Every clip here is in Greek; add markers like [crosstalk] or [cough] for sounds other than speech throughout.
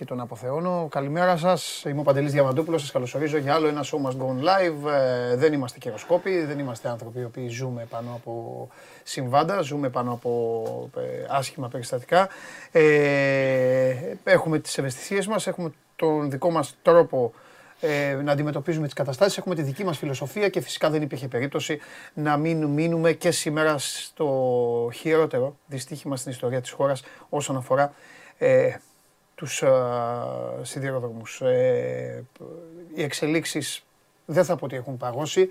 και τον αποθεώνω. Καλημέρα σας. Είμαι ο Παντελής Διαμαντούπουλος. Σας καλωσορίζω για άλλο ένα show must go on live. Ε, δεν είμαστε καιροσκόποι, δεν είμαστε άνθρωποι οι οποίοι ζούμε πάνω από συμβάντα, ζούμε πάνω από ε, άσχημα περιστατικά. Ε, έχουμε τις ευαισθησίες μας, έχουμε τον δικό μας τρόπο ε, να αντιμετωπίζουμε τις καταστάσεις. Έχουμε τη δική μας φιλοσοφία και φυσικά δεν υπήρχε περίπτωση να μην μείνουμε και σήμερα στο χειρότερο δυστύχημα στην ιστορία της χώρας όσον αφορά ε, τους ε, σιδηροδρόμους. Ε, οι εξελίξεις δεν θα πω ότι έχουν παγώσει,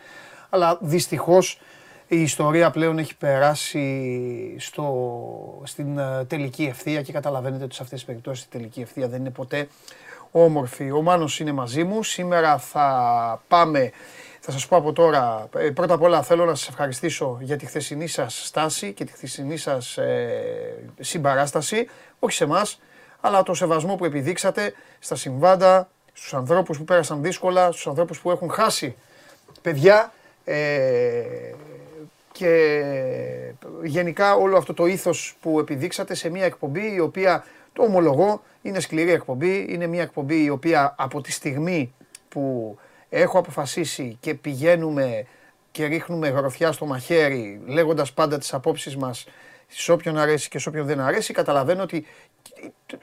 αλλά δυστυχώς η ιστορία πλέον έχει περάσει στο, στην ε, τελική ευθεία και καταλαβαίνετε ότι σε αυτές τις περιπτώσεις η τελική ευθεία δεν είναι ποτέ όμορφη. Ο Μάνος είναι μαζί μου. Σήμερα θα πάμε, θα σας πω από τώρα, ε, πρώτα απ' όλα θέλω να σας ευχαριστήσω για τη χθεσινή σας στάση και τη χθεσινή σας ε, συμπαράσταση, όχι σε εμάς, αλλά το σεβασμό που επιδείξατε στα συμβάντα, στους ανθρώπους που πέρασαν δύσκολα, στους ανθρώπους που έχουν χάσει παιδιά ε, και γενικά όλο αυτό το ήθος που επιδείξατε σε μια εκπομπή η οποία το ομολογώ, είναι σκληρή εκπομπή. Είναι μια εκπομπή η οποία από τη στιγμή που έχω αποφασίσει και πηγαίνουμε και ρίχνουμε γροθιά στο μαχαίρι λέγοντας πάντα τις απόψεις μας σε όποιον αρέσει και σε όποιον δεν αρέσει, καταλαβαίνω ότι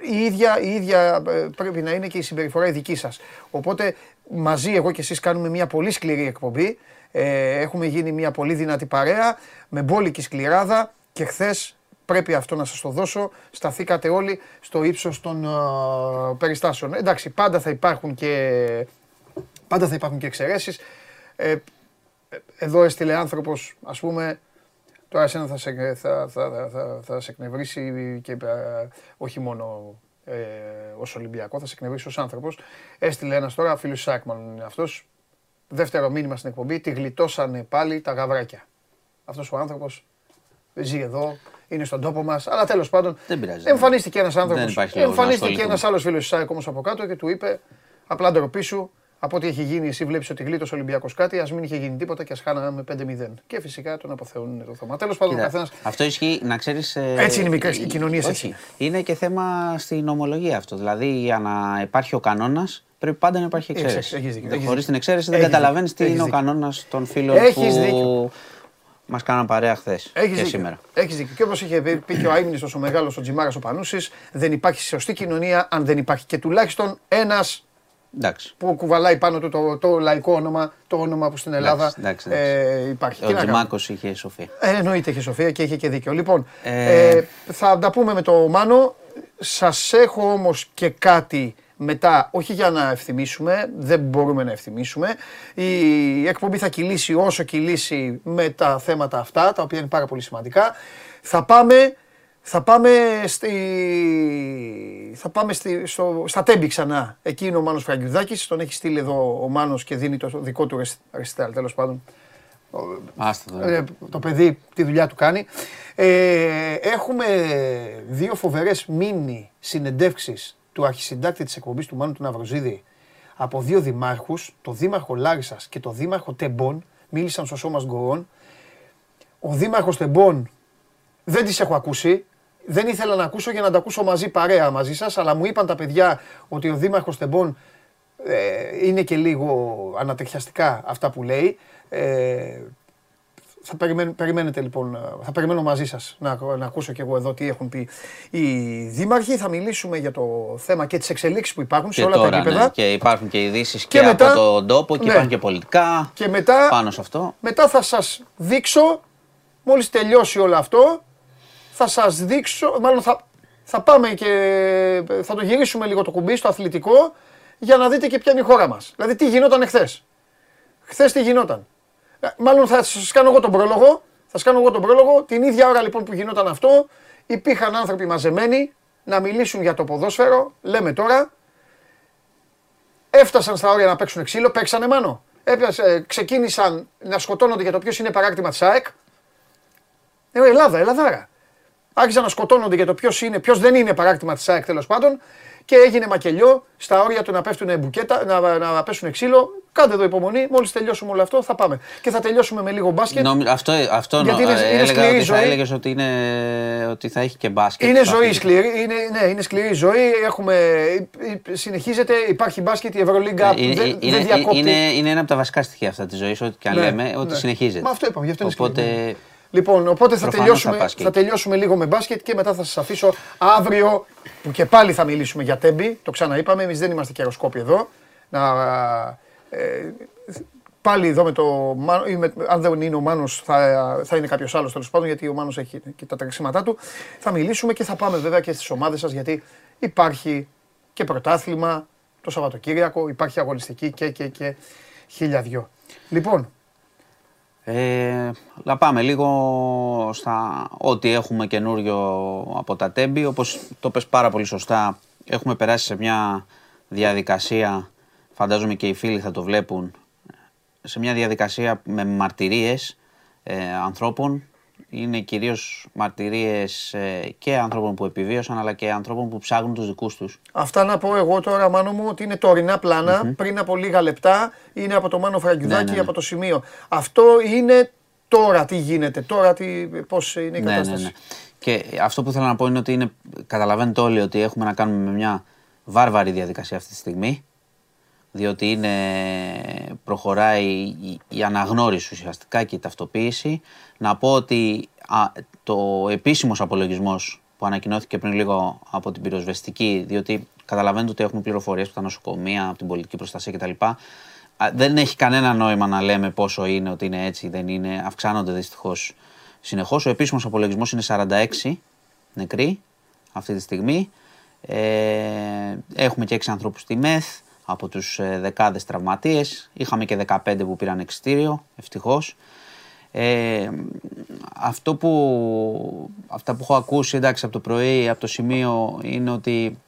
η ίδια, η ίδια ε, πρέπει να είναι και η συμπεριφορά η δική σας. Οπότε μαζί εγώ και εσείς κάνουμε μια πολύ σκληρή εκπομπή. Ε, έχουμε γίνει μια πολύ δυνατή παρέα με μπόλικη σκληράδα και χθες Πρέπει αυτό να σας το δώσω. Σταθήκατε όλοι στο ύψος των uh, περιστάσεων. Εντάξει, πάντα θα υπάρχουν και, πάντα θα υπάρχουν και εξαιρέσεις. Ε, εδώ έστειλε άνθρωπος, ας πούμε, τώρα εσένα θα σε, θα, θα, θα, θα σε εκνευρίσει και ε, όχι μόνο ε, ως Ολυμπιακό, θα σε εκνευρίσει ως άνθρωπος. Έστειλε ένας τώρα, φίλος Σάκμαν είναι αυτός, δεύτερο μήνυμα στην εκπομπή, τη γλιτώσανε πάλι τα γαβράκια. Αυτός ο άνθρωπος ζει εδώ, είναι στον τόπο μας. Αλλά τέλος πάντων. Δεν πειράζει. Εμφανίστηκε ένας άνθρωπος. Εμφανίστηκε ένας άλλος φίλος τη ΣΑΕΚ όμω από κάτω και του είπε απλά ντροπή σου. Από ό,τι έχει γίνει, εσύ βλέπεις ότι γλίτωσε ο Ολυμπιακός κάτι, ας μην είχε γίνει τίποτα και ας χάναμε 5-0. Και φυσικά τον αποθεώνουν το θέμα. Τέλος πάντων, καθένα. Αυτό ισχύει, να ξέρεις. Ε, έτσι είναι οι μικρές κοινωνίες, έτσι. Είναι και θέμα στην ομολογία αυτό. Δηλαδή, για να υπάρχει ο κανόνας, πρέπει πάντα να υπάρχει εξαίρεση. Χωρίς την εξαίρεση δεν καταλαβαίνεις τι είναι ο κανόνας των φίλων που Μας κάναν παρέα χθες και σήμερα. Έχεις δίκιο. Και όπως είχε πει και ο Άιμνης, ο μεγάλος ο Τζιμάρας ο Πανούσης, δεν υπάρχει σωστή κοινωνία αν δεν υπάρχει και τουλάχιστον ένας που κουβαλάει πάνω του το, το, λαϊκό όνομα, το όνομα που στην Ελλάδα εντάξει, εντάξει, ε, υπάρχει. Ο Τζιμάκος είχε σοφία. Ε, εννοείται είχε σοφία και είχε και δίκιο. Λοιπόν, ε... Ε, θα τα πούμε με το Μάνο. Σας έχω όμως και κάτι μετά, όχι για να ευθυμίσουμε, δεν μπορούμε να ευθυμίσουμε. Η εκπομπή θα κυλήσει όσο κυλήσει με τα θέματα αυτά, τα οποία είναι πάρα πολύ σημαντικά. Θα πάμε, θα πάμε, στη, θα πάμε στη, στο, στα τέμπη ξανά. Εκεί είναι ο Μάνος Φραγκιουδάκης, τον έχει στείλει εδώ ο Μάνος και δίνει το δικό του ρεστάλ, τέλος πάντων. Άστα το. Ε, το παιδί τη δουλειά του κάνει. Ε, έχουμε δύο φοβερές μίνι συνεντεύξεις του αρχισυντάκτη της εκπομπής του Μάνου του Ναυροζίδη από δύο δημάρχους, το δήμαρχο Λάρισας και το δήμαρχο Τεμπών, μίλησαν στο σώμα Γκορών. Ο δήμαρχος Τεμπών δεν τις έχω ακούσει, δεν ήθελα να ακούσω για να τα ακούσω μαζί παρέα μαζί σας, αλλά μου είπαν τα παιδιά ότι ο δήμαρχος Τεμπών ε, είναι και λίγο ανατριχιαστικά αυτά που λέει. Ε, θα περιμένετε λοιπόν, θα περιμένω μαζί σας να, να ακούσω και εγώ εδώ τι έχουν πει οι δήμαρχοι. Θα μιλήσουμε για το θέμα και τις εξελίξεις που υπάρχουν σε όλα τα επίπεδα. Ναι, και υπάρχουν και ειδήσεις και, και μετά, από τον τόπο και ναι, υπάρχουν και πολιτικά και μετά, πάνω σε αυτό. Μετά θα σας δείξω, μόλις τελειώσει όλο αυτό, θα σας δείξω, μάλλον θα, θα πάμε και θα το γυρίσουμε λίγο το κουμπί στο αθλητικό για να δείτε και ποια είναι η χώρα μας. Δηλαδή τι γινόταν εχθές. Χθες τι γινόταν. Ε, μάλλον θα σας κάνω εγώ τον πρόλογο. Θα σας κάνω εγώ τον πρόλογο. Την ίδια ώρα λοιπόν που γινόταν αυτό, υπήρχαν άνθρωποι μαζεμένοι να μιλήσουν για το ποδόσφαιρο. Λέμε τώρα. Έφτασαν στα όρια να παίξουν ξύλο. Παίξανε μάνο. Έπιασε, ξεκίνησαν να σκοτώνονται για το ποιος είναι παράκτημα της ΑΕΚ. Ε, Ελλάδα, Ελλαδάρα. Άρχισαν να σκοτώνονται για το ποιος είναι, ποιος δεν είναι παράκτημα της ΑΕΚ τέλος πάντων. Και έγινε μακελιό στα όρια του να πέφτουν μπουκέτα, να, να πέσουν ξύλο Κάντε εδώ υπομονή, μόλις τελειώσουμε όλο αυτό θα πάμε. Και θα τελειώσουμε με λίγο μπάσκετ. Νομ, αυτό αυτό γιατί είναι, είναι έλεγα ότι θα έλεγες ότι, είναι, ότι θα έχει και μπάσκετ. Είναι ζωή σκληρή, είναι, ναι, είναι σκληρή ζωή. Έχουμε, συνεχίζεται, υπάρχει μπάσκετ, η Ευρωλίγκα είναι, δεν, είναι, δεν διακόπτει. Είναι, είναι ένα από τα βασικά στοιχεία αυτά της ζωής, ό,τι και αν ναι, λέμε, ότι ναι. συνεχίζεται. Μα αυτό είπαμε, γι' αυτό είναι οπότε, Λοιπόν, οπότε θα τελειώσουμε, θα, θα τελειώσουμε λίγο με μπάσκετ και μετά θα σας αφήσω αύριο που και πάλι θα μιλήσουμε για τέμπι. Το ξαναείπαμε, εμείς δεν είμαστε καιροσκόποι εδώ. Να, ε, πάλι εδώ με το με, αν δεν είναι ο Μάνος θα, θα είναι κάποιος άλλος τέλος πάντων γιατί ο Μάνος έχει και τα τρεξίματά του. Θα μιλήσουμε και θα πάμε βέβαια και στις ομάδες σας γιατί υπάρχει και πρωτάθλημα το Σαββατοκύριακο, υπάρχει αγωνιστική και και και χίλια δυο. Λοιπόν, ε, να πάμε λίγο στα ό,τι έχουμε καινούριο από τα τέμπη. Όπως το πες πάρα πολύ σωστά, έχουμε περάσει σε μια διαδικασία, φαντάζομαι και οι φίλοι θα το βλέπουν, σε μια διαδικασία με μαρτυρίες ε, ανθρώπων είναι κυρίως μαρτυρίες ε, και ανθρώπων που επιβίωσαν αλλά και ανθρώπων που ψάχνουν τους δικούς τους. Αυτά να πω εγώ τώρα Μάνο μου ότι είναι τωρινά πριν από λίγα λεπτά είναι από το Μάνο Φραγκιουδάκη ναι, ναι, ναι. από το σημείο. Αυτό είναι τώρα τι γίνεται, τώρα τι, πώς είναι η ναι, κατάσταση. Ναι, και αυτό που θέλω να πω είναι ότι είναι, καταλαβαίνετε όλοι ότι έχουμε να κάνουμε με μια βάρβαρη διαδικασία αυτή τη στιγμή διότι είναι, προχωράει η, αναγνώριση ουσιαστικά και η ταυτοποίηση. Να πω ότι το επίσημος απολογισμός που ανακοινώθηκε πριν λίγο από την πυροσβεστική, διότι καταλαβαίνετε ότι έχουμε πληροφορίες από τα νοσοκομεία, από την πολιτική προστασία κτλ. Δεν έχει κανένα νόημα να λέμε πόσο είναι, ότι είναι έτσι, δεν είναι. Αυξάνονται δυστυχώς συνεχώς. Ο επίσημος απολογισμός είναι 46 νεκροί αυτή τη στιγμή. Ε, έχουμε και 6 ανθρώπους στη ΜΕΘ από τους ε, δεκάδες τραυματίες. Είχαμε και 15 που πήραν εξτήριο, ευτυχώς. Ε, αυτό που, αυτά που έχω ακούσει εντάξει, από το πρωί, από το σημείο, είναι ότι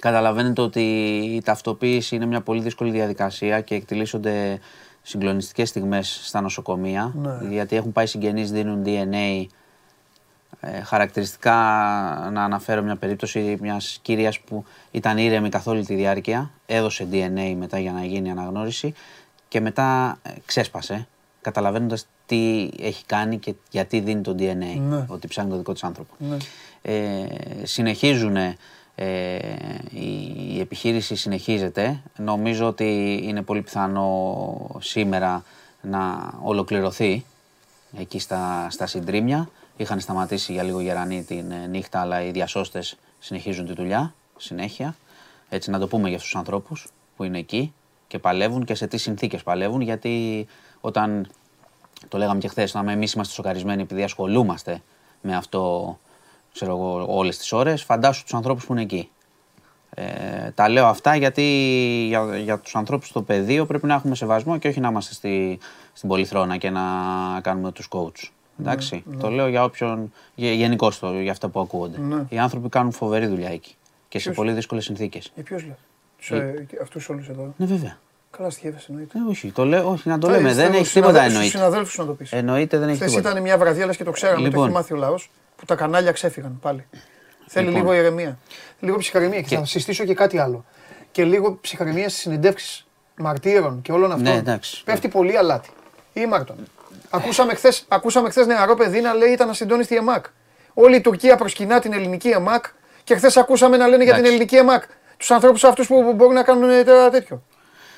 καταλαβαίνετε ότι η ταυτοποίηση είναι μια πολύ δύσκολη διαδικασία και εκτελήσονται συγκλονιστικές στιγμές στα νοσοκομεία, ναι. γιατί έχουν πάει συγγενείς, δίνουν DNA ε, χαρακτηριστικά να αναφέρω μια περίπτωση μιας κυρίας που ήταν ήρεμη καθ' όλη τη διάρκεια, έδωσε DNA μετά για να γίνει αναγνώριση και μετά ε, ξέσπασε, καταλαβαίνοντας τι έχει κάνει και γιατί δίνει το DNA, ναι. ότι ψάχνει το δικό της άνθρωπο. Ναι. Ε, συνεχίζουν, ε, η επιχείρηση συνεχίζεται. Νομίζω ότι είναι πολύ πιθανό σήμερα να ολοκληρωθεί εκεί στα, στα συντρίμια. Είχαν σταματήσει για λίγο γερανή την ε, νύχτα, αλλά οι διασώστες συνεχίζουν τη δουλειά συνέχεια. Έτσι να το πούμε για αυτούς τους ανθρώπους που είναι εκεί και παλεύουν και σε τι συνθήκες παλεύουν. Γιατί όταν το λέγαμε και χθες, όταν εμείς είμαστε σοκαρισμένοι επειδή ασχολούμαστε με αυτό ξέρω εγώ, όλες τις ώρες, φαντάσου τους ανθρώπους που είναι εκεί. Ε, τα λέω αυτά γιατί για, για τους ανθρώπους στο πεδίο πρέπει να έχουμε σεβασμό και όχι να είμαστε στη, στην πολυθρόνα και να κάνουμε τους coach. Εντάξει, ναι, το ναι. λέω για όποιον, γενικώ για αυτά που ακούγονται. Ναι. Οι άνθρωποι κάνουν φοβερή δουλειά εκεί και σε πολύ δύσκολες συνθήκες. Για ποιος λέει, ε... αυτούς όλους εδώ. Ναι, βέβαια. Καλά στιεύεσαι, εννοείται. Ε, όχι, το λέω, όχι, να το λέμε. Δεν έχει τίποτα εννοείται. Στου συναδέλφους να το πεις. Εννοείται, δεν έχει τίποτα. ήταν μια βραδιά, και το ξέραμε, λοιπόν. το έχει μάθει ο λαός, που τα κανάλια ξέφυγαν πάλι. Θέλει λοιπόν. λίγο ηρεμία. Λίγο ψυχαρεμία και, θα συστήσω και κάτι άλλο. Και λίγο ψυχαρεμία στις συνεντεύξεις μαρτύρων και όλων αυτών. Ναι, Πέφτει πολύ αλάτι. Ή Μάρτον. Ακούσαμε χθες ακούσαμε χθες νεαρό παιδί να λέει ήταν ασυντόνιστη η ΕΜΑΚ. Όλη η Τουρκία προσκυνά την ελληνική ΕΜΑΚ και χθες ακούσαμε να λένε για την ελληνική ΕΜΑΚ. Τους ανθρώπους αυτούς που μπορούν να κάνουν ένα τέτοιο.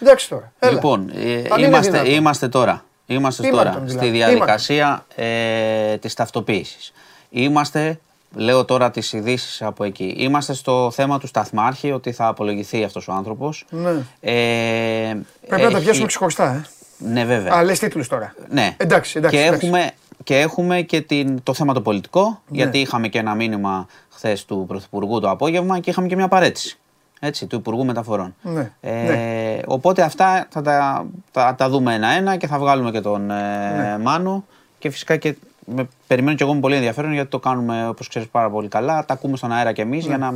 Εντάξει τώρα. Έλα. Λοιπόν, ε, είμαστε, είμαστε τώρα, είμαστε τώρα στη δηλαδή. διαδικασία ε, της ταυτοποίησης. Είμαστε, λέω τώρα τις ειδήσεις από εκεί, είμαστε στο θέμα του σταθμάρχη ότι θα απολογηθεί αυτός ο άνθρωπος. Ναι. Ε, Πρέπει να τα πιάσουμε ξεχωριστά, ε. Ναι, βέβαια. Α, λες τίτλους τώρα. Ναι. Εντάξει, εντάξει. Και, Έχουμε, και έχουμε και την, το θέμα το πολιτικό, ναι. γιατί είχαμε και ένα μήνυμα χθες του Πρωθυπουργού το απόγευμα και είχαμε και μια παρέτηση. Έτσι, του Υπουργού Μεταφορών. Ναι. Ε, ναι. Οπότε αυτά θα τα, θα τα δούμε ένα-ένα και θα βγάλουμε και τον ε, ναι. Μάνο. Και φυσικά και με, περιμένω και εγώ με πολύ ενδιαφέρον γιατί το κάνουμε όπως ξέρεις πάρα πολύ καλά. Τα ακούμε στον αέρα κι εμείς για να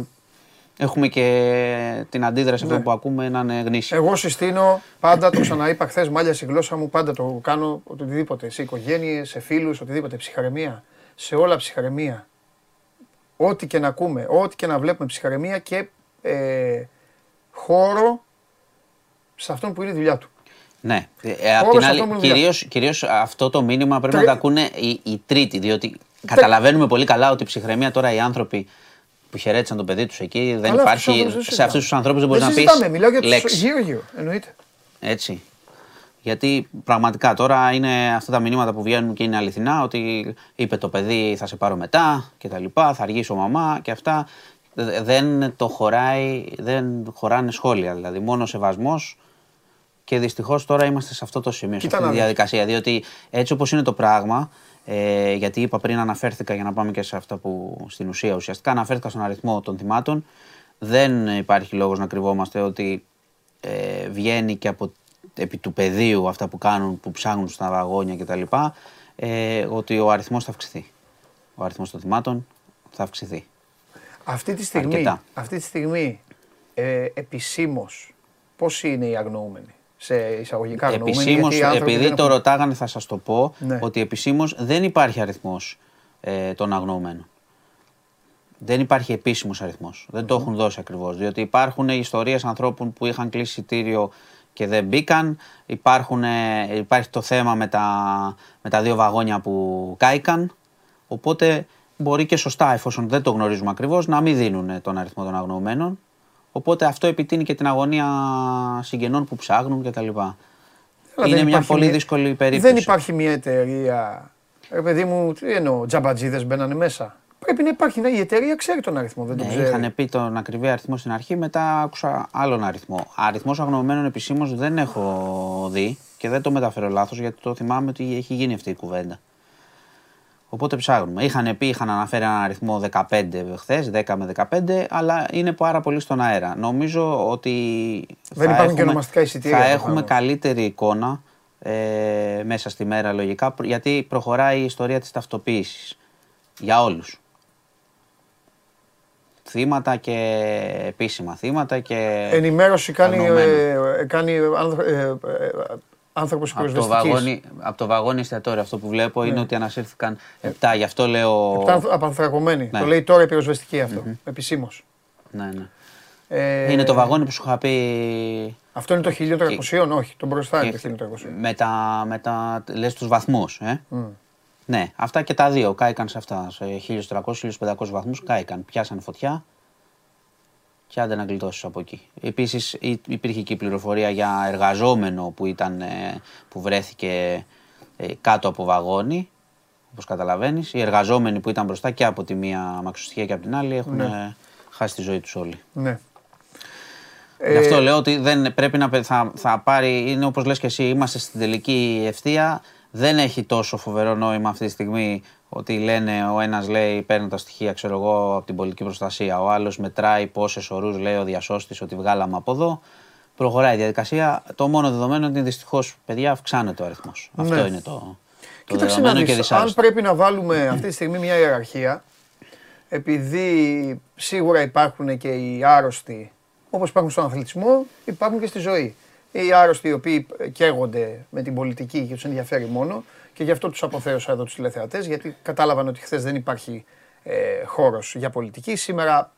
έχουμε και την αντίδραση ναι. που ακούμε να είναι γνήσιο. Εγώ συστήνω πάντα, το ξαναείπα χθες, μάλια στη γλώσσα μου, πάντα το κάνω οτιδήποτε. Σε οικογένειες, σε φίλους, οτιδήποτε. Ψυχαρεμία. Σε όλα ψυχαρεμία. Ό,τι και να ακούμε, ό,τι και να βλέπουμε ψυχαρεμία και ε, χώρο σε αυτόν που είναι η δουλειά του. Ναι. Ε, απ' την άλλη, κυρίως, κυρίως αυτό το μήνυμα πρέπει να το ακούνε οι, οι τρίτοι, διότι καταλαβαίνουμε πολύ καλά ότι η ψυχραιμία τώρα οι άνθρωποι που χαιρέτησαν το παιδί τους εκεί δεν Αλλά υπάρχει. Σε αυτούς τους ανθρώπους δεν μπορείς να πεις. Δεν μιλάω για τους γύρω-γύρω. Εννοείται. Έτσι. Γιατί πραγματικά τώρα είναι αυτά τα μηνύματα που βγαίνουν και είναι αληθινά ότι είπε το παιδί θα σε πάρω μετά και τα λοιπά, θα αργήσω μαμά και αυτά. Δεν το χωράει, δεν χωράνε σχόλια. Δηλαδή μόνο σεβασμός και δυστυχώς τώρα είμαστε σε αυτό το σημείο, σε αυτή τη διαδικασία. Διότι έτσι όπως είναι το πράγμα, ε, γιατί είπα πριν αναφέρθηκα για να πάμε και σε αυτά που στην ουσία ουσιαστικά αναφέρθηκα στον αριθμό των θυμάτων. Δεν υπάρχει λόγος να κρυβόμαστε ότι ε, βγαίνει και από επί του πεδίου αυτά που κάνουν, που ψάχνουν στα βαγόνια κτλ. Ε, ότι ο αριθμός θα αυξηθεί. Ο αριθμός των θυμάτων θα αυξηθεί. Αυτή τη στιγμή, αυτή τη στιγμή ε, επισήμως πόσοι είναι οι αγνοούμενοι; Σε εισαγωγικά Επισήμως, επειδή το ρωτάγανε, θα σας το πω ναι. ότι επισήμως δεν υπάρχει αριθμός ε, των αγνοωμένων. Δεν υπάρχει επίσημος αριθμός. Δεν το έχουν δώσει ακριβώς. Διότι υπάρχουν ιστορίες ανθρώπων που είχαν κλείσει εισιτήριο και δεν μπήκαν. Υπάρχουν, ε, υπάρχει το θέμα με τα, με τα δύο βαγόνια που κάηκαν. Οπότε μπορεί και σωστά, εφόσον δεν το γνωρίζουμε ακριβώς, να μην δίνουν τον αριθμό των αγνοωμένων. Οπότε αυτό επιτείνει και την αγωνία συγγενών που ψάχνουν κτλ. Είναι μια πολύ δύσκολη περίπτωση. Δεν υπάρχει μια εταιρεία. Ρε παιδί μου, τι εννοώ, τζαμπατζίδες μπαίνανε μέσα. Πρέπει να υπάρχει. Η εταιρεία ξέρει τον αριθμό, δεν ναι, τον ξέρει. Είχαν πει τον ακριβή αριθμό στην αρχή, μετά άκουσα άλλον αριθμό. Αριθμός αγνωμένων επισήμως δεν έχω δει και δεν το μεταφέρω λάθος γιατί το θυμάμαι ότι έχει γίνει αυτή η κουβέντα. Οπότε ψάχνουμε. Είχαν πει, είχαν αναφέρει ένα αριθμό 15 χθες, 10 με 15, αλλά είναι πάρα πολύ στον αέρα. Νομίζω ότι. Δεν υπάρχουν έχουμε, και ονομαστικά εισιτήρια. Θα έχουμε καλύτερη εικόνα ε, μέσα στη μέρα λογικά, γιατί προχωράει η ιστορία της ταυτοποίησης για όλους. Θύματα και επίσημα θύματα και... Ενημέρωση κάνει, ε, κάνει ε, άνθρωπος από το, βαγόνι, από το βαγόνι εστιατόριο αυτό που βλέπω είναι ναι. ότι ανασύρθηκαν 7, γι' αυτό λέω. 7 απανθρακωμένοι. Ναι. Το λέει τώρα η πυροσβεστική αυτό, mm-hmm. επισήμως. Ναι, ναι. Ε... Είναι το βαγόνι που σου είχα πει. Αυτό είναι το 1300, όχι, το μπροστά είναι το 1300. Με τα, με τα λες τους βαθμούς, ε. Mm. Ναι, αυτά και τα δύο κάηκαν σε αυτά, σε 1300-1500 βαθμούς κάηκαν, πιάσαν φωτιά και άντε να γλιτώσει από εκεί. Επίσης υπήρχε και η πληροφορία για εργαζόμενο που, ήταν, ε, που βρέθηκε ε, κάτω από βαγόνι. Όπως καταλαβαίνεις, οι εργαζόμενοι που ήταν μπροστά και από τη μία μαξοστοιχεία και από την άλλη έχουν ναι. χάσει τη ζωή τους όλοι. Ναι. Γι' αυτό ε... λέω ότι δεν πρέπει να θα, θα πάρει, είναι όπως λες και εσύ, είμαστε στην τελική ευθεία, δεν έχει τόσο φοβερό νόημα αυτή τη στιγμή ότι λένε, ο ένας λέει παίρνω τα στοιχεία ξέρω εγώ, από την πολιτική προστασία, ο άλλος μετράει πόσες ορού λέει ο διασώστης ότι βγάλαμε από εδώ. Προχωράει η διαδικασία. Το μόνο δεδομένο είναι ότι δυστυχώς, παιδιά, αυξάνεται ο αριθμός. Ναι. Αυτό είναι το, το Κοίταξε δεδομένο και δυσάρεστο. Αν πρέπει να βάλουμε αυτή τη στιγμή μια ιεραρχία, επειδή σίγουρα υπάρχουν και οι άρρωστοι, όπως υπάρχουν στον αθλητισμό, υπάρχουν και στη ζωή. Οι άρρωστοι οι οποίοι καίγονται με την πολιτική και τους ενδιαφέρει μόνο, και γι' αυτό τους αποθέωσα εδώ τους τηλεθεατές, γιατί κατάλαβαν ότι χθες δεν υπάρχει ε, χώρος για πολιτική. Σήμερα,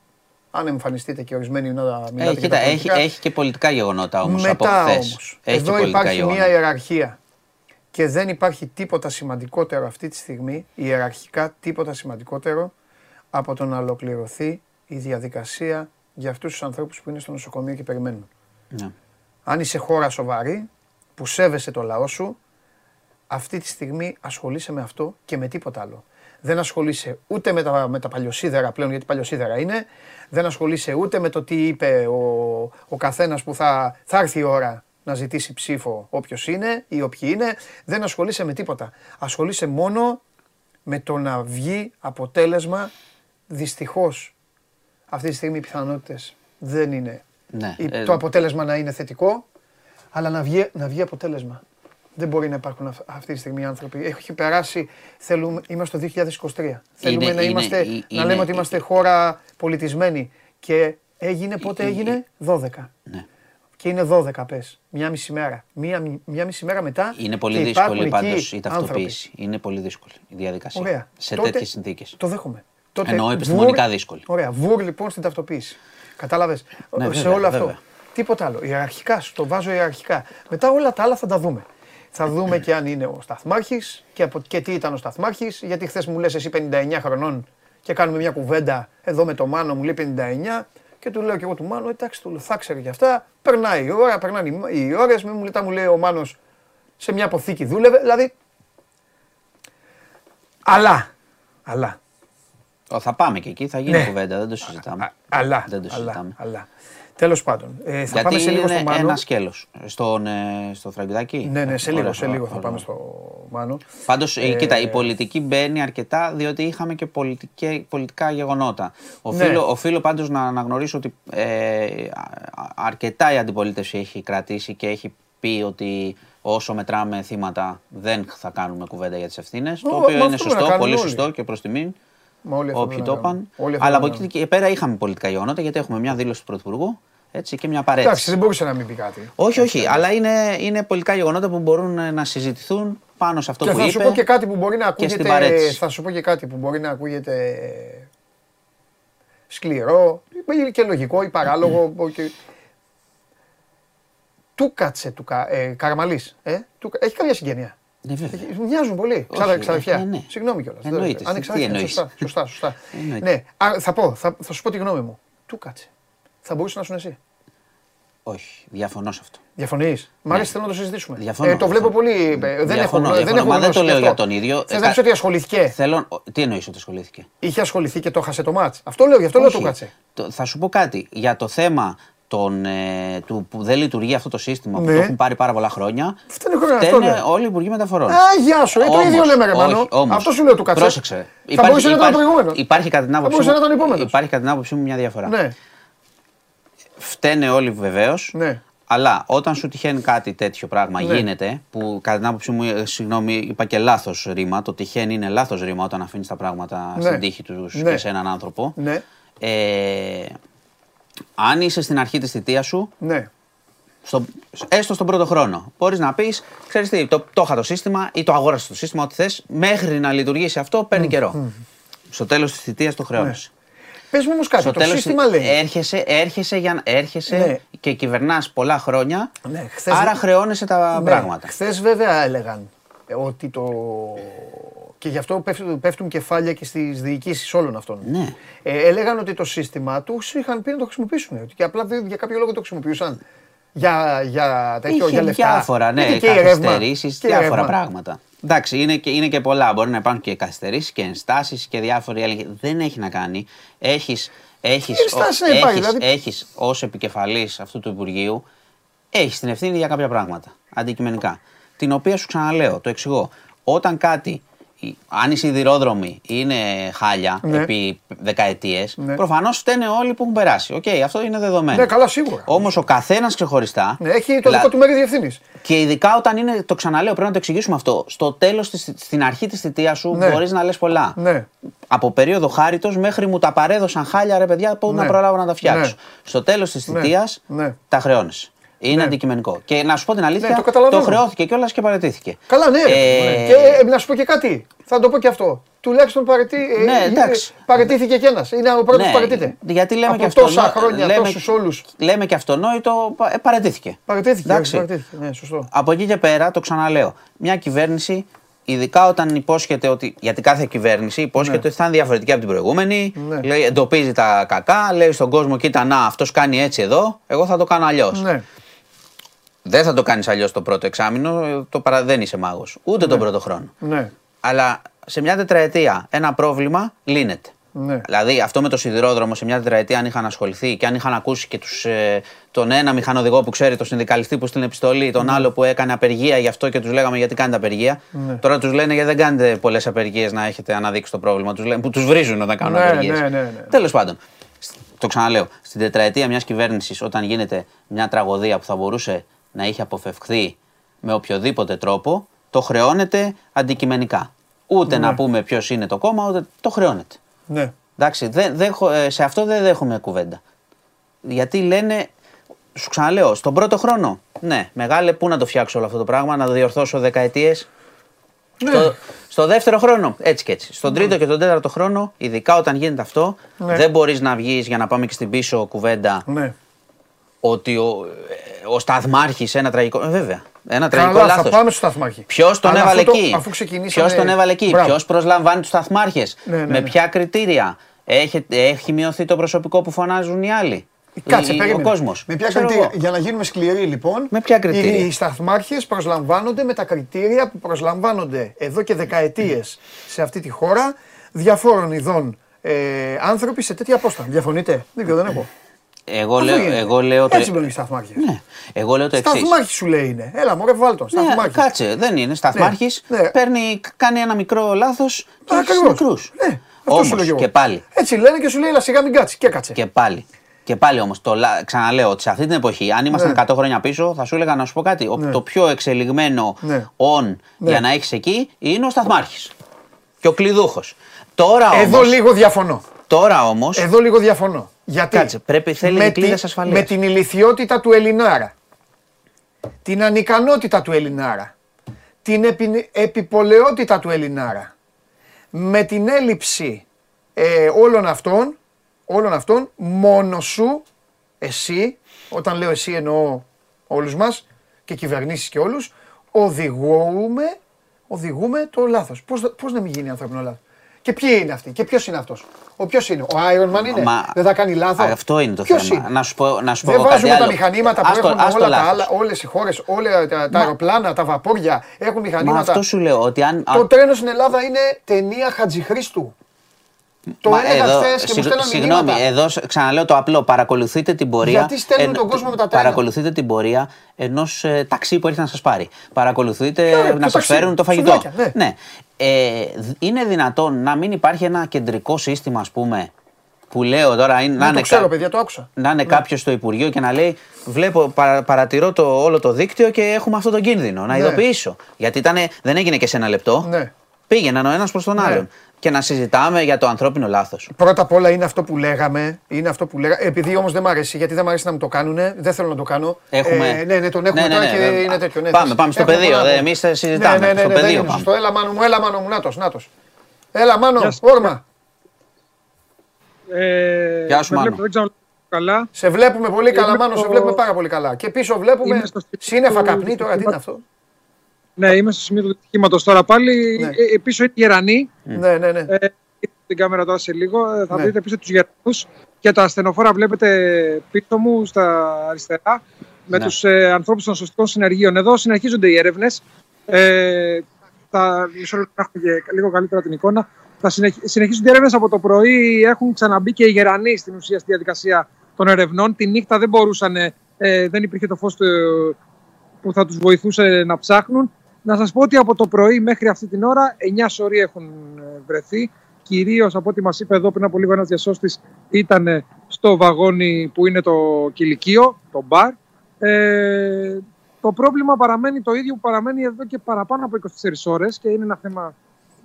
αν εμφανιστείτε και ορισμένοι να μιλάτε ε, κοίτα, έχει, έχει και πολιτικά γεγονότα όμως. Μετά όμως. Εδώ υπάρχει γεγονότα. μια ιεραρχία. Και δεν υπάρχει τίποτα σημαντικότερο αυτή τη στιγμή, ιεραρχικά τίποτα σημαντικότερο, από το να ολοκληρωθεί η διαδικασία για αυτούς τους ανθρώπους που είναι στο νοσοκομείο και περιμένουν. Ναι. Αν είσαι χώρα σοβαρή, που σέβεσαι το λαό σου, αυτή τη στιγμή ασχολείσαι με αυτό και με τίποτα άλλο. Δεν ασχολείσαι ούτε με τα, με τα παλιοσίδερα πλέον, γιατί παλιοσίδερα είναι. Δεν ασχολείσαι ούτε με το τι είπε ο, ο καθένας που θα, θα έρθει η ώρα να ζητήσει ψήφο όποιος είναι ή όποιοι είναι. Δεν ασχολείσαι με τίποτα. Ασχολείσαι μόνο με το να βγει αποτέλεσμα. Δυστυχώς αυτή τη στιγμή οι πιθανότητες δεν είναι ναι, ε, το αποτέλεσμα να είναι θετικό, αλλά να βγει, να βγει αποτέλεσμα. Δεν μπορεί να υπάρχουν αυτή τη στιγμή άνθρωποι. Έχει περάσει, θέλουμε, είμαστε το 2023. Θέλουμε να, είμαστε, να λέμε ότι είμαστε χώρα πολιτισμένη. Και έγινε, πότε έγινε, 12. Ναι. Και είναι 12 πες, μια μισή μέρα. Μια, μια μισή μέρα μετά Είναι πολύ δύσκολη πάντως η ταυτοποίηση. Είναι πολύ δύσκολη η διαδικασία. Ωραία. Σε Τότε, τέτοιες συνθήκες. Το δέχομαι. Τότε, Εννοώ επιστημονικά δύσκολη. Ωραία. Βούρ λοιπόν στην ταυτοποίηση. Κατάλαβες; Ναι, σε όλο αυτό. Τίποτα άλλο. Ιεραρχικά, σου το βάζω ιεραρχικά. Μετά όλα τα άλλα θα τα δούμε. Θα δούμε και αν είναι ο Σταθμάρχης και, και τι ήταν ο Σταθμάρχης. Γιατί χθες μου λες εσύ 59 χρονών και κάνουμε μια κουβέντα εδώ με το Μάνο, μου λέει 59. Και του λέω και εγώ του Μάνο, εντάξει, του θα ξέρει κι αυτά. Περνάει η ώρα, περνάνε οι ώρες. Μου, μου λέει ο Μάνος σε μια αποθήκη δούλευε. Δηλαδή. Αλλά. Αλλά. Θα πάμε και εκεί, θα γίνει ναι. κουβέντα, δεν το συζητάμε. αλλά. Δεν το συζητάμε. Αλλά. Αλλά. Τέλος πάντων. Ε, θα πάμε σε λίγο στο Μάνο. Ένα σκέλος. Στον, ε, στο Φραγκουδάκι. Ναι, ναι, σε λίγο, σε λίγο θα πάμε στο Μάνο. Πάντως, ε, κοίτα, η πολιτική μπαίνει αρκετά διότι είχαμε και πολιτικά γεγονότα. Οφείλω, ναι. οφείλω πάντως να αναγνωρίσω ότι ε, αρκετά η αντιπολίτευση έχει κρατήσει και έχει πει ότι όσο μετράμε θύματα δεν θα κάνουμε κουβέντα για τις ευθύνες. Το οποίο είναι σωστό, πολύ σωστό και προς τιμήν. Όποιοι το είπαν. Αλλά από εκεί και πέρα είχαμε πολιτικά γεγονότα γιατί έχουμε μια δήλωση του Πρωθυπουργού έτσι, και μια παρέτηση. Εντάξει, δεν μπορούσε να μην πει κάτι. Όχι, όχι, αλλά είναι, είναι πολιτικά γεγονότα που μπορούν να συζητηθούν πάνω σε αυτό και που θα είπε. Σου πω και κάτι που μπορεί να ακούγεται, θα σου πω και κάτι που μπορεί να ακούγεται σκληρό και λογικό ή παράλογο. και... Του κάτσε του ε, Καραμαλής. Ε, του, έχει κάποια συγγένεια. Ναι, βέβαια. Μοιάζουν πολύ. Ξαδερφιά. Ε, ναι. Συγγνώμη κιόλας. Εννοείται. Αν Σωστά, σωστά. σωστά. ναι. θα πω, θα, θα σου πω τη γνώμη μου. Του κάτσε. Θα μπορούσε να σου εσύ. Όχι, διαφωνώ σε αυτό. Διαφωνείς; Μ' αρέσει, θέλω να το συζητήσουμε. Διαφωνώ, ε, το βλέπω πολύ. Δεν διαφωνώ, έχω, διαφωνώ, δεν έχω δεν το λέω για τον ίδιο. Θες να πει ότι ασχοληθήκε. Θέλω... Τι εννοείς ότι ασχολήθηκε; Είχε ασχοληθεί και το χάσε το μάτς. Αυτό λέω, γι' αυτό λέω του κάτσε. Θα σου πω κάτι. Για το θέμα τον, ε, του, που δεν λειτουργεί αυτό το σύστημα ναι. που το έχουν πάρει πάρα πολλά χρόνια. Φταίνε χρόνια αυτό. Ναι. όλοι οι υπουργοί μεταφορών. Α, γεια σου, ε, το ίδιο λέμε ρε Μάνο. Αυτό σου λέω του κάτσε. Πρόσεξε. Θα υπάρχει, μπορούσε να ήταν προηγούμενος. Υπάρχει κατά την άποψή μου, υπάρχει κατά την άποψή μου μια διαφορά. Ναι. Φταίνε όλοι βεβαίως. Ναι. Αλλά όταν σου τυχαίνει κάτι τέτοιο πράγμα ναι. γίνεται, που κατά την άποψή μου, ε, συγγνώμη, είπα και λάθος ρήμα. Το τυχαίνει είναι λάθος ρήμα όταν αφήνεις τα πράγματα ναι. στην τύχη τους ναι. και σε έναν άνθρωπο. Ναι. Ε, αν είσαι στην αρχή της θητείας σου, ναι. στο, έστω στον πρώτο χρόνο, μπορείς να πεις: Ξέρεις τι, το, το είχα το σύστημα ή το αγόρασες το σύστημα, ό,τι θες, μέχρι να λειτουργήσει αυτό παίρνει mm. καιρό. Στο τέλος της θητείας το χρέος. Ναι. Πες μου όμως κάτι, το σύστημα λέει. Έρχεσαι, έρχεσαι, για, έρχεσαι ναι. και κυβερνάς πολλά χρόνια. Ναι, χθες, άρα χρεώνεσαι τα ναι, πράγματα. Χθες βέβαια έλεγαν ότι το και γι' αυτό πέφτουν, πέφτουν κεφάλια και στις διοικήσεις όλων αυτών. Ναι. Ε, έλεγαν ότι το σύστημα τους είχαν πει να το χρησιμοποιήσουν. Και απλά για κάποιο λόγο το χρησιμοποιούσαν. Για, για τέτοιο, Είχε για λεφτά. διάφορα, ναι, καθυστερήσεις, διάφορα πράγματα. Εντάξει, είναι και, είναι και πολλά. Μπορεί να υπάρχουν και καθυστερήσεις και ενστάσεις και διάφοροι έλεγχοι. Δεν έχει να κάνει. Έχει έχεις, έχεις, δηλαδή... έχεις ως επικεφαλής αυτού του Υπουργείου έχεις την ευθύνη για κάποια πράγματα, αντικειμενικά. Την οποία σου ξαναλέω, το εξηγώ. Όταν κάτι αν οι σιδηρόδρομοι είναι χάλια ναι. επί δεκαετίες, ναι. προφανώς φταίνε όλοι που έχουν περάσει. Οκ, αυτό είναι δεδομένο. Ναι, καλά, σίγουρα. Όμως ο καθένας ξεχωριστά. Ναι, έχει το δικό του μερίδιο ευθύνη. Και ειδικά όταν είναι, το ξαναλέω, πρέπει να το εξηγήσουμε αυτό. Στο τέλος, στην αρχή της θητείας σου, ναι. μπορείς να λες πολλά. Ναι. Από περίοδο χάριτος μέχρι μου τα παρέδωσαν χάλια, ρε παιδιά, πού να ναι. προλάβω να τα φτιάξω. Ναι. Στο τέλος της θητείας τα χρεώνεις. Είναι ναι. αντικειμενικό. Και να σου πω την αλήθεια, ναι, το, το χρεώθηκε κιόλας και παρετήθηκε. Καλά, ναι. Ε... Και ε, να σου πω και κάτι. Θα το πω και αυτό. Τουλάχιστον παρετή, ε, ναι, εντάξει. παρετήθηκε κι ένας. Είναι ο πρώτος ναι, που παρετείται. Γιατί λέμε Από και τόσα χρόνια, λέμε, τόσους όλους. Λέμε και αυτονόητο, ε, παρετήθηκε. Παρετήθηκε, εντάξει. παρετήθηκε. Ναι, σωστό. Από εκεί και πέρα, το ξαναλέω, μια κυβέρνηση Ειδικά όταν υπόσχεται ότι. Γιατί κάθε κυβέρνηση υπόσχεται ναι. ότι θα είναι διαφορετική από την προηγούμενη. Ναι. Λέει, εντοπίζει τα κακά, λέει στον κόσμο: Κοίτα, να, αυτός κάνει έτσι εδώ, εγώ θα το κάνω αλλιώς. Ναι. Δεν θα το κάνεις αλλιώς το πρώτο εξάμεινο, το παρα... δεν είσαι μάγος. Ούτε τον ναι. πρώτο χρόνο. Ναι. Αλλά σε μια τετραετία ένα πρόβλημα λύνεται. Ναι. Δηλαδή αυτό με το σιδηρόδρομο σε μια τετραετία, αν είχαν ασχοληθεί και αν είχαν ακούσει και τους, ε, τον ένα μηχανοδηγό που ξέρει, τον συνδικαλιστή που στείλει επιστολή, τον ναι. άλλο που έκανε απεργία γι' αυτό και τους λέγαμε γιατί κάνετε απεργία. Ναι. Τώρα τους λένε γιατί δεν κάνετε πολλές απεργίες να έχετε αναδείξει το πρόβλημα. Τους λένε, που τους βρίζουν όταν κάνουν ναι, απεργίες. Ναι, ναι, ναι. Τέλος πάντων, το ξαναλέω, στην τετραετία μιας κυβέρνησης, όταν γίνεται μια τραγωδία που θα μπορούσε να είχε αποφευχθεί με οποιοδήποτε τρόπο, το χρεώνεται αντικειμενικά. Ούτε να ναι. πούμε ποιος είναι το κόμμα, ούτε το χρεώνεται. Ναι. Εντάξει, δεν, δεν, ε, σε αυτό δεν δέχομαι κουβέντα. Γιατί λένε, σου ξαναλέω, στον πρώτο χρόνο, ναι, μεγάλε, πού να το φτιάξω όλο αυτό το πράγμα, να το διορθώσω δεκαετίες. Ναι. Στο, στο, δεύτερο χρόνο, έτσι και έτσι. Στον ναι. τρίτο και τον τέταρτο χρόνο, ειδικά όταν γίνεται αυτό, ναι. δεν μπορείς να βγεις για να πάμε και στην πίσω κουβέντα. Ναι ότι ο, ο Σταθμάρχης ένα τραγικό. Ε, βέβαια. Ένα τραγικό λάθος. Θα πάμε στο Σταθμάρχη. Ποιος τον έβαλε εκεί; Ποιος τον έβαλε εκεί; Ποιος προσλαμβάνει τους Σταθμάρχες; Ναι, ναι, με ναι. ποια κριτήρια; Έχει, έχει μειωθεί το προσωπικό που φωνάζουν οι άλλοι; Κάτσε, ο κόσμος; Με ποια κριτήρια. Για να γίνουμε σκληροί λοιπόν, με ποια κριτήρια; οι σταθμάρχες προσλαμβάνονται με τα κριτήρια που προσλαμβάνονται εδώ και δεκαετίες σε αυτή τη χώρα διαφόρων ειδών ε, άνθρωποι σε τέτοια απόσταση. Διαφωνείτε, δεν ξέρω, δεν έχω. Εγώ λέω, εγώ λέω Έτσι μπαίνουν οι σταθμάρχες. Ναι. Εγώ λέω το εξής. Σταθμάρχης σου λέει είναι. Έλα, μου βάλ τον. Ναι, κάτσε, δεν είναι. Σταθμάρχης ναι, ναι. παίρνει, κάνει ένα μικρό λάθος και έχεις μικρούς. Ναι, Όμως και πάλι. Έτσι λένε και σου λέει, Ελά, σιγά μην κάτσεις. Και κάτσε. Και πάλι. Και πάλι όμως, ξαναλέω ότι σε αυτή την εποχή, αν ήμασταν ναι. 100 χρόνια πίσω, θα σου έλεγα να σου πω κάτι. Ναι. Το πιο εξελιγμένο ναι. on ναι. για να έχεις εκεί είναι ο σταθμάρχης. Και ο κλειδούχος. Τώρα Εδώ λίγο διαφωνώ. Τώρα όμω. Εδώ λίγο διαφωνώ. Γιατί; Κάτσε, πρέπει θέλει με, τη, με την ηλικιότητα του Ελληνάρα, την ανικανότητα του Ελληνάρα, την επι, επιπολαιότητα του Ελληνάρα, με την έλλειψη ε, όλων αυτών, όλων αυτών, μόνο σου, εσύ, όταν λέω εσύ εννοώ όλους μας και κυβερνήσεις και όλους, οδηγούμε, οδηγούμε το λάθος. Πώς, πώς να μην γίνει ανθρώπινο λάθος; Και ποιοι είναι αυτοί και ποιος είναι αυτός; Ο ποιος είναι, ο Iron Man είναι; Μα... Δεν θα κάνει λάθος; Αυτό είναι το ποιος θέμα. Είναι; Να σου πω, να σου πω Δεν βάζουμε τα μηχανήματα που έχουν όλα τα άλλα, όλες οι χώρες, όλα τα, τα αεροπλάνα, τα βαπόρια έχουν μηχανήματα. Μα αυτό σου λέω ότι αν. Το τρένο στην Ελλάδα είναι ταινία Χατζηχρήστου. Το Μα έλεγα εδώ, χθες και μου στέλνουν Συγγνώμη, εδώ ξαναλέω το απλό. Παρακολουθείτε την πορεία. Γιατί στέλνουν εν, τον κόσμο με τα τρένα. Παρακολουθείτε την πορεία ενός ε, ταξί που έρχεται να σας πάρει. Παρακολουθείτε yeah, να σας φέρουν το φαγητό. ναι. ναι. Ε, είναι δυνατόν να μην υπάρχει ένα κεντρικό σύστημα, ας πούμε, που λέω τώρα είναι, να, είναι ξέρω, παιδιά, το άκουσα. να είναι ναι. κάποιος στο Υπουργείο και να λέει: Βλέπω, παρα, παρατηρώ το, όλο το δίκτυο και έχουμε αυτό τον κίνδυνο. Να ναι. ειδοποιήσω. Γιατί ήτανε, δεν έγινε και σε ένα λεπτό. Ναι. Πήγαιναν ο ένας προς τον ναι. άλλον και να συζητάμε για το ανθρώπινο λάθος. Πρώτα απ' όλα είναι αυτό που λέγαμε. Είναι αυτό που λέγα... Επειδή όμως δεν μ' αρέσει, γιατί δεν μ' αρέσει να μου το κάνουν, δεν θέλω να το κάνω. Έχουμε. Ε, ναι, ναι, τον έχουμε ναι, ναι, τώρα ναι, και ναι, είναι τέτοιο. Ναι, πάμε, πάμε στο πεδίο. Εμείς συζητάμε. Ναι, ναι, ναι, στο ναι, πεδίο. Ναι, στο έλα μάνο μου, έλα μάνο μου, νάτος, νάτος. Έλα μάνο, όρμα. Ε, Γεια σου, μάνο. Καλά. Σε βλέπουμε πολύ καλά, Μάνο, σε βλέπουμε πάρα πολύ καλά. Και πίσω βλέπουμε σύννεφα καπνί τώρα, τι είναι αυτό; Ναι, είμαι στο σημείο του δυστυχήματο τώρα πάλι. Ναι. Ε, πίσω είναι γερανοί. Ναι, ναι, ναι. Ε, την κάμερα τώρα σε λίγο. Ε, θα ναι. δείτε πίσω τους γερανού και τα ασθενοφόρα βλέπετε πίσω μου στα αριστερά με ναι. τους ε, ανθρώπους των σωστικών συνεργείων. Εδώ συνεχίζονται οι έρευνες. Ε, θα μισό λεπτό να έχουμε λίγο καλύτερα την εικόνα. Θα συνεχίζονται οι έρευνες από το πρωί. Έχουν ξαναμπεί και οι γερανοί στην ουσία στη διαδικασία των ερευνών. Τη νύχτα δεν μπορούσαν, ε, δεν υπήρχε το φως που θα τους βοηθούσε να ψάχνουν. Να σας πω ότι από το πρωί μέχρι αυτή την ώρα 9 σωροί έχουν ε, βρεθεί. Κυρίως από ό,τι μας είπε εδώ πριν από λίγο ένας διασώστης ήταν στο βαγόνι που είναι το κηλικείο, το μπαρ. Ε, το πρόβλημα παραμένει το ίδιο που παραμένει εδώ και παραπάνω από 24 ώρες και είναι ένα θέμα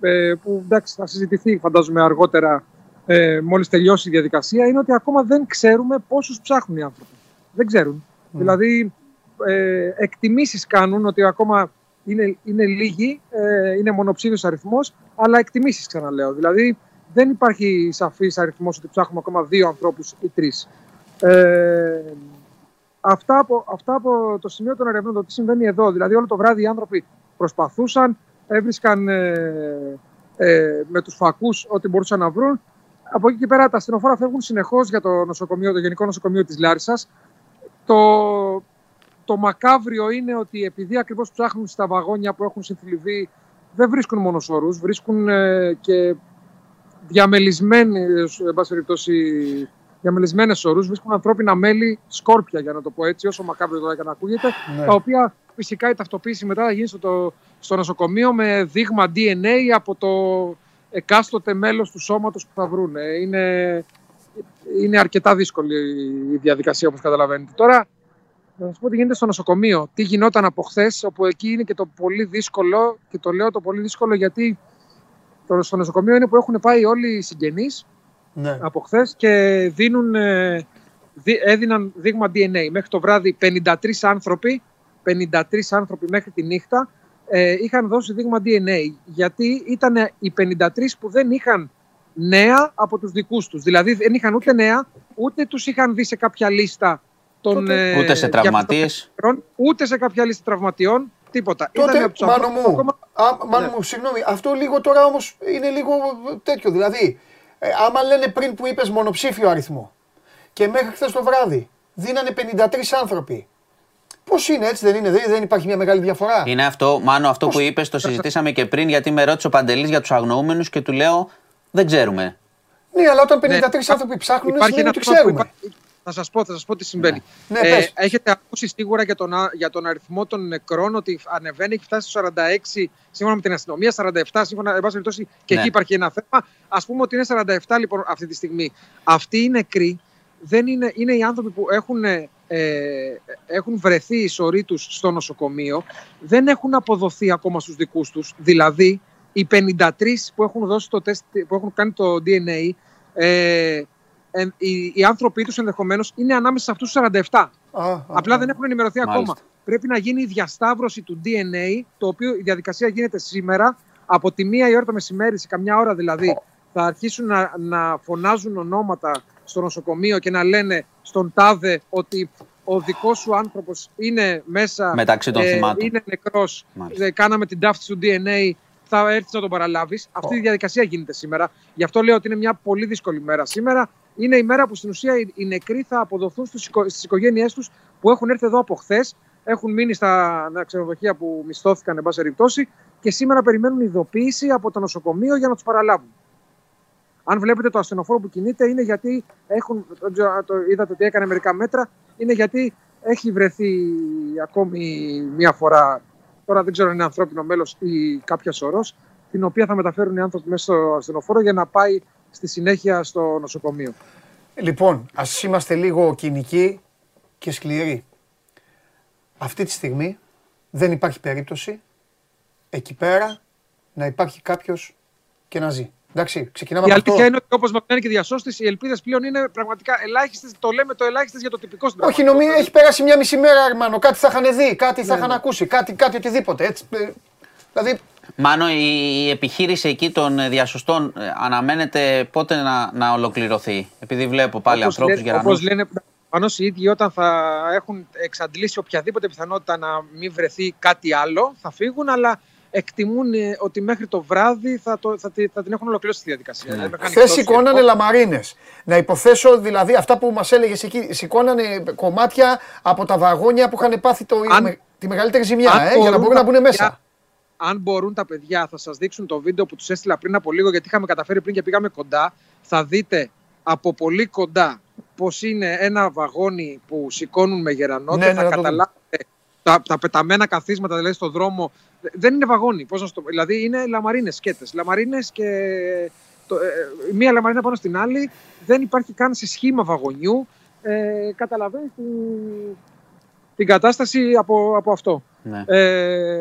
ε, που εντάξει, θα συζητηθεί φαντάζομαι αργότερα ε, μόλις τελειώσει η διαδικασία είναι ότι ακόμα δεν ξέρουμε πόσους ψάχνουν οι άνθρωποι. Δεν ξέρουν. Δηλαδή ε, εκτιμήσεις κάνουν ότι ακόμα είναι, είναι λίγοι, ε, είναι μονοψήφιος αριθμός, αλλά εκτιμήσεις ξαναλέω. Δηλαδή δεν υπάρχει σαφής αριθμός ότι ψάχνουμε ακόμα δύο ανθρώπους ή τρεις. Ε, αυτά, από, αυτά από το σημείο των ερευνών, το τι συμβαίνει εδώ. Δηλαδή όλο το βράδυ οι άνθρωποι προσπαθούσαν, έβρισκαν ε, ε, με τους φακούς ό,τι μπορούσαν να βρουν. Από εκεί και πέρα τα ασθενοφόρα φεύγουν συνεχώς για το, νοσοκομείο, το Γενικό Νοσοκομείο της Λάρισας. Το, το μακάβριο είναι ότι επειδή ακριβώς ψάχνουν στα βαγόνια που έχουν συμφιλειβεί, δεν βρίσκουν μόνο σωρούς, βρίσκουν ε, και διαμελισμένες ορού, βρίσκουν ανθρώπινα μέλη, σκόρπια για να το πω έτσι, όσο μακάβριο τώρα και να ακούγεται, ναι. τα οποία φυσικά η ταυτοποίηση μετά θα γίνει στο, στο νοσοκομείο με δείγμα DNA από το εκάστοτε μέλος του σώματος που θα βρουν. Είναι, είναι αρκετά δύσκολη η διαδικασία όπως καταλαβαίνετε. Τώρα να σας πω τι γίνεται στο νοσοκομείο. Τι γινόταν από χθες, όπου εκεί είναι και το πολύ δύσκολο, και το λέω το πολύ δύσκολο γιατί το, στο νοσοκομείο είναι που έχουν πάει όλοι οι συγγενείς ναι. από χθες και δίνουν, ε, έδιναν δείγμα DNA. Μέχρι το βράδυ 53 άνθρωποι, 53 άνθρωποι μέχρι τη νύχτα, ε, είχαν δώσει δείγμα DNA. Γιατί ήταν οι 53 που δεν είχαν νέα από τους δικούς τους. Δηλαδή δεν είχαν ούτε νέα, ούτε τους είχαν δει σε κάποια λίστα Τον, ε, ούτε σε τραυματίες. Ούτε σε κάποια λίστα τραυματιών. Τίποτα. Τότε, Ήταν μάνο μου, ακόμα... α, μάνο ναι. μου, συγγνώμη, αυτό λίγο τώρα όμως είναι λίγο τέτοιο. Δηλαδή, ε, άμα λένε πριν που είπες μονοψήφιο αριθμό και μέχρι χθες το βράδυ δίνανε 53 άνθρωποι. Πώς είναι, έτσι δεν είναι, δεν υπάρχει μια μεγάλη διαφορά; Είναι αυτό, μάλλον αυτό που είπες, το συζητήσαμε και πριν, γιατί με ρώτησε ο Παντελής για τους αγνοούμενους και του λέω δεν ξέρουμε. Ναι, αλλά όταν 53 ναι. άνθρωποι ψάχνουν, σημαίνει ότι ξέρουμε. Θα σας πω, θα σας πω τι συμβαίνει. Ναι. Ναι, ε, έχετε ακούσει σίγουρα για τον, για τον αριθμό των νεκρών ότι ανεβαίνει, έχει φτάσει στο 46 σύμφωνα με την αστυνομία, 47 σύμφωνα, εν πάση περιπτώσει, και ναι. εκεί υπάρχει ένα θέμα. Α πούμε ότι είναι 47 λοιπόν αυτή τη στιγμή. Αυτοί οι νεκροί δεν είναι, είναι οι άνθρωποι που έχουν, ε, έχουν βρεθεί οι σωροί τους στο νοσοκομείο, δεν έχουν αποδοθεί ακόμα στους δικούς τους. Δηλαδή, οι 53 που έχουν, δώσει το τεστ, που έχουν κάνει το DNA, ε, οι, οι άνθρωποι τους ενδεχομένως είναι ανάμεσα σε αυτούς του 47. Απλά δεν έχουν ενημερωθεί ακόμα. Πρέπει να γίνει η διασταύρωση του DNA, το οποίο η διαδικασία γίνεται σήμερα. Από τη μία η ώρα το μεσημέρι, σε καμιά ώρα δηλαδή, θα αρχίσουν να, να φωνάζουν ονόματα στο νοσοκομείο και να λένε στον τάδε ότι ο δικός σου άνθρωπος είναι μέσα. Μεταξύ των ε, Είναι νεκρός. Ε, κάναμε την ταύτιση του DNA. Θα έρθεις να τον παραλάβεις. Αυτή η διαδικασία γίνεται σήμερα. Γι' αυτό λέω ότι είναι μια πολύ δύσκολη μέρα σήμερα είναι η μέρα που στην ουσία οι νεκροί θα αποδοθούν στις οικογένειές τους που έχουν έρθει εδώ από χθες, έχουν μείνει στα ξενοδοχεία που μισθώθηκαν, εν πάση περιπτώσει, και σήμερα περιμένουν ειδοποίηση από το νοσοκομείο για να τους παραλάβουν. Αν βλέπετε το ασθενοφόρο που κινείται, είναι γιατί έχουν, το είδατε ότι έκανε μερικά μέτρα, είναι γιατί έχει βρεθεί ακόμη μία φορά, τώρα δεν ξέρω αν είναι ανθρώπινο μέλος ή κάποια σωρό, την οποία θα μεταφέρουν οι άνθρωποι μέσα στο ασθενοφόρο για να πάει στη συνέχεια στο νοσοκομείο. Λοιπόν, ας είμαστε λίγο κοινικοί και σκληροί. Αυτή τη στιγμή δεν υπάρχει περίπτωση εκεί πέρα να υπάρχει κάποιος και να ζει. Εντάξει, ξεκινάμε η αλήθεια είναι ότι όπως μας λένε και διασώστη, οι ελπίδες πλέον είναι πραγματικά ελάχιστες. Το λέμε το ελάχιστες για το τυπικό στην Όχι, νομίζω έχει περάσει μια μισή μέρα, Αρμάνο. Κάτι θα είχαν δει, κάτι θα ναι, είχαν ναι. ακούσει, κάτι, κάτι οτιδήποτε. Έτσι, ε, δηλαδή Μάνο, η επιχείρηση εκεί των διασωστών ε, αναμένεται πότε να, να ολοκληρωθεί; Επειδή βλέπω πάλι ανθρώπους γερανούς. Όπως λένε πάνω οι ίδιοι όταν θα έχουν εξαντλήσει οποιαδήποτε πιθανότητα να μην βρεθεί κάτι άλλο, θα φύγουν, αλλά εκτιμούν ε, ότι μέχρι το βράδυ θα, το, θα, θα την έχουν ολοκληρώσει τη διαδικασία. Ναι. Χθες σηκώνανε λαμαρίνες. Να υποθέσω δηλαδή αυτά που μας έλεγες εκεί, σηκώνανε κομμάτια από τα βαγόνια που είχαν πάθει το, τη μεγαλύτερη ζημιά, ε, για να μπορούν να μπουν μέσα αν μπορούν τα παιδιά, θα σας δείξουν το βίντεο που τους έστειλα πριν από λίγο, γιατί είχαμε καταφέρει πριν και πήγαμε κοντά. Θα δείτε από πολύ κοντά πώς είναι ένα βαγόνι που σηκώνουν με γερανό. Ναι, θα ναι, καταλάβετε τα, τα πεταμένα καθίσματα δηλαδή στον δρόμο. Δεν είναι βαγόνι. Πώς να το, δηλαδή είναι λαμαρίνες σκέτες. Λαμαρίνες και. Το, ε, μία λαμαρίνα πάνω στην άλλη. Δεν υπάρχει καν σε σχήμα βαγονιού. Ε, Καταλαβαίνεις την, την κατάσταση από, από αυτό. Ναι. Ε,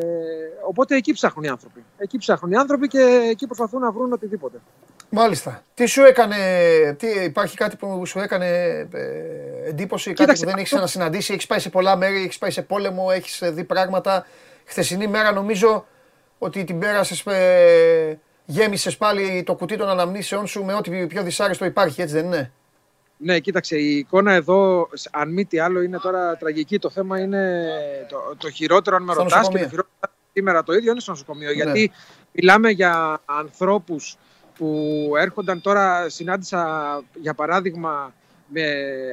οπότε εκεί ψάχνουν οι άνθρωποι. Εκεί ψάχνουν οι άνθρωποι και εκεί προσπαθούν να βρουν οτιδήποτε. Μάλιστα. Τι σου έκανε, τι, υπάρχει κάτι που σου έκανε ε, εντύπωση, κάτι που δεν έχεις ξανασυναντήσει, έχεις πάει σε πολλά μέρη, έχεις πάει σε πόλεμο, έχεις δει πράγματα; Χθεσινή μέρα νομίζω ότι την πέρασες, ε, γέμισες πάλι το κουτί των αναμνήσεών σου με ό,τι πιο δυσάρεστο υπάρχει, έτσι δεν είναι; Ναι, κοίταξε, η εικόνα εδώ, αν μη τι άλλο, είναι τώρα τραγική. Το θέμα είναι το, το χειρότερο, αν με ρωτάς, και το χειρότερο σήμερα το ίδιο είναι στο νοσοκομείο. Ναι. Γιατί μιλάμε για ανθρώπους που έρχονταν τώρα, συνάντησα για παράδειγμα με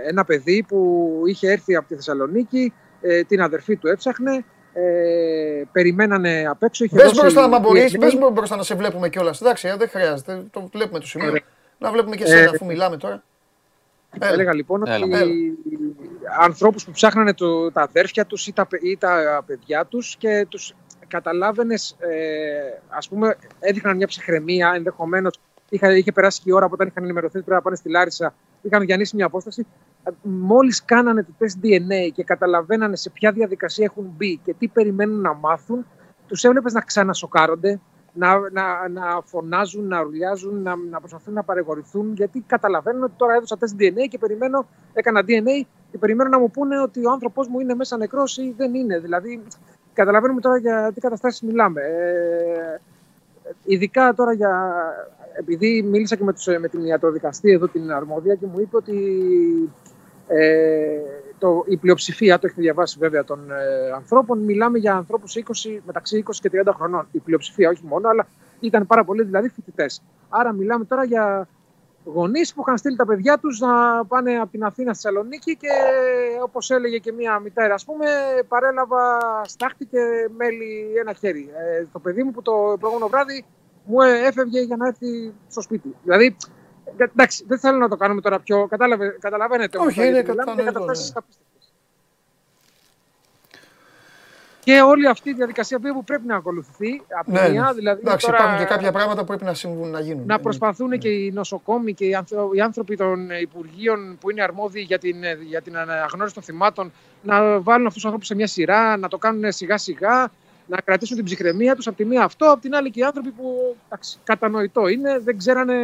ένα παιδί που είχε έρθει από τη Θεσσαλονίκη, ε, την αδερφή του έψαχνε, ε, περιμένανε απ' έξω. Πες δώσει... μπροστά να μπορείς, πες μπροστά να σε βλέπουμε κιόλας. Εντάξει, ε, δεν χρειάζεται, το βλέπουμε το σημείο. Να βλέπουμε και εσένα ε, αφού μιλάμε τώρα. Έλεγα λοιπόν ότι έλα. ανθρώπους που ψάχνανε το, τα αδέρφια τους ή τα, ή τα παιδιά τους και τους καταλάβαινες, ε, ας πούμε, έδειχναν μια ψυχραιμία, ενδεχομένως είχε, είχε περάσει και η ώρα που όταν είχαν ενημερωθεί πρέπει να πάνε στη Λάρισα, είχαν διανύσει μια απόσταση. Μόλις κάνανε το τεστ DNA και καταλαβαίνανε σε ποια διαδικασία έχουν μπει και τι περιμένουν να μάθουν, τους έβλεπες να ξανασοκάρονται, να, να, να φωνάζουν, να ρουλιάζουν, να, να προσπαθούν να παρεγορηθούν, γιατί καταλαβαίνουν ότι τώρα έδωσα τεστ DNA και περιμένω, έκανα DNA και περιμένω να μου πούνε ότι ο άνθρωπό μου είναι μέσα νεκρός ή δεν είναι. Δηλαδή, καταλαβαίνουμε τώρα για τι καταστάσεις μιλάμε. Ε, ειδικά τώρα για. Επειδή μίλησα και με, τους, με την ιατροδικαστή εδώ την αρμόδια και μου είπε ότι ε, το, η πλειοψηφία, το έχετε διαβάσει βέβαια, των ε, ανθρώπων, μιλάμε για ανθρώπους μεταξύ 20 και 30 χρονών. Η πλειοψηφία, όχι μόνο, αλλά ήταν πάρα πολλοί δηλαδή φοιτητές. Άρα μιλάμε τώρα για γονείς που είχαν στείλει τα παιδιά τους να πάνε από την Αθήνα στη Θεσσαλονίκη και όπως έλεγε και μία μητέρα, ας πούμε, παρέλαβα στάχτη και μέλι ένα χέρι. Ε, το παιδί μου που το προηγούμενο βράδυ μου έφευγε για να έρθει στο σπίτι. Δηλαδή, εντάξει, δεν θέλω να το κάνουμε τώρα πιο. Κατάλαβε, καταλαβαίνετε. Όχι, είναι κατανοητό. Και όλη αυτή η διαδικασία που πρέπει να ακολουθηθεί από ναι, μια, δηλαδή εντάξει, τώρα, υπάρχουν και κάποια πράγματα που πρέπει να, συμβούν, να γίνουν. Να προσπαθούν ναι. και οι νοσοκόμοι και οι άνθρωποι των Υπουργείων που είναι αρμόδιοι για την, για την αναγνώριση των θυμάτων να βάλουν αυτούς τους ανθρώπους σε μια σειρά, να το κάνουν σιγά σιγά, να κρατήσουν την ψυχραιμία τους. Από τη μία αυτό, από την άλλη και οι άνθρωποι που εντάξει, κατανοητό είναι, δεν ξέρανε.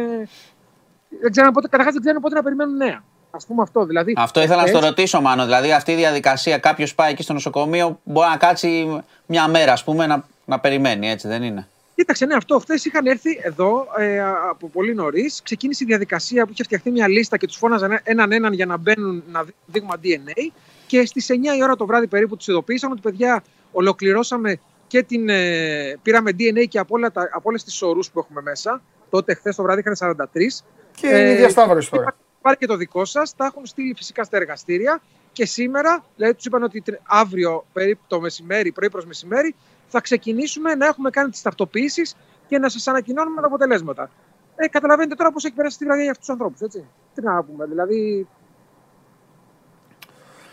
Δεν ξέρανε πότε, καταρχάς δεν ξέρανε πότε να περιμένουν νέα. Α πούμε αυτό. Δηλαδή, αυτό ήθελα να στο ρωτήσω, Μάνο. Δηλαδή, αυτή η διαδικασία, κάποιος πάει εκεί στο νοσοκομείο, μπορεί να κάτσει μια μέρα, ας πούμε, να, να περιμένει, έτσι δεν είναι; Κοίταξε, ναι, αυτό. Χθες είχαν έρθει εδώ ε, από πολύ νωρίς. Ξεκίνησε η διαδικασία που είχε φτιαχτεί μια λίστα και τους φώναζαν έναν έναν για να μπαίνουν να δείγμα DNA. Και στις 9 η ώρα το βράδυ περίπου τους ειδοποίησαν ότι παιδιά ολοκληρώσαμε και την. Ε, πήραμε DNA και από, από όλες τις ορούς που έχουμε μέσα. Τότε, χθες το βράδυ είχαν 43. Και ε, είναι η διασταύρωση τώρα πάρει και το δικό σας. Τα έχουν στείλει φυσικά στα εργαστήρια. Και σήμερα, δηλαδή τους είπαν ότι αύριο περίπου το μεσημέρι, πρωί προς μεσημέρι, θα ξεκινήσουμε να έχουμε κάνει τις ταυτοποιήσεις και να σας ανακοινώνουμε τα αποτελέσματα. Ε, καταλαβαίνετε τώρα πώς έχει περάσει τη βραδιά για αυτούς τους ανθρώπους, έτσι. Τι να πούμε, δηλαδή.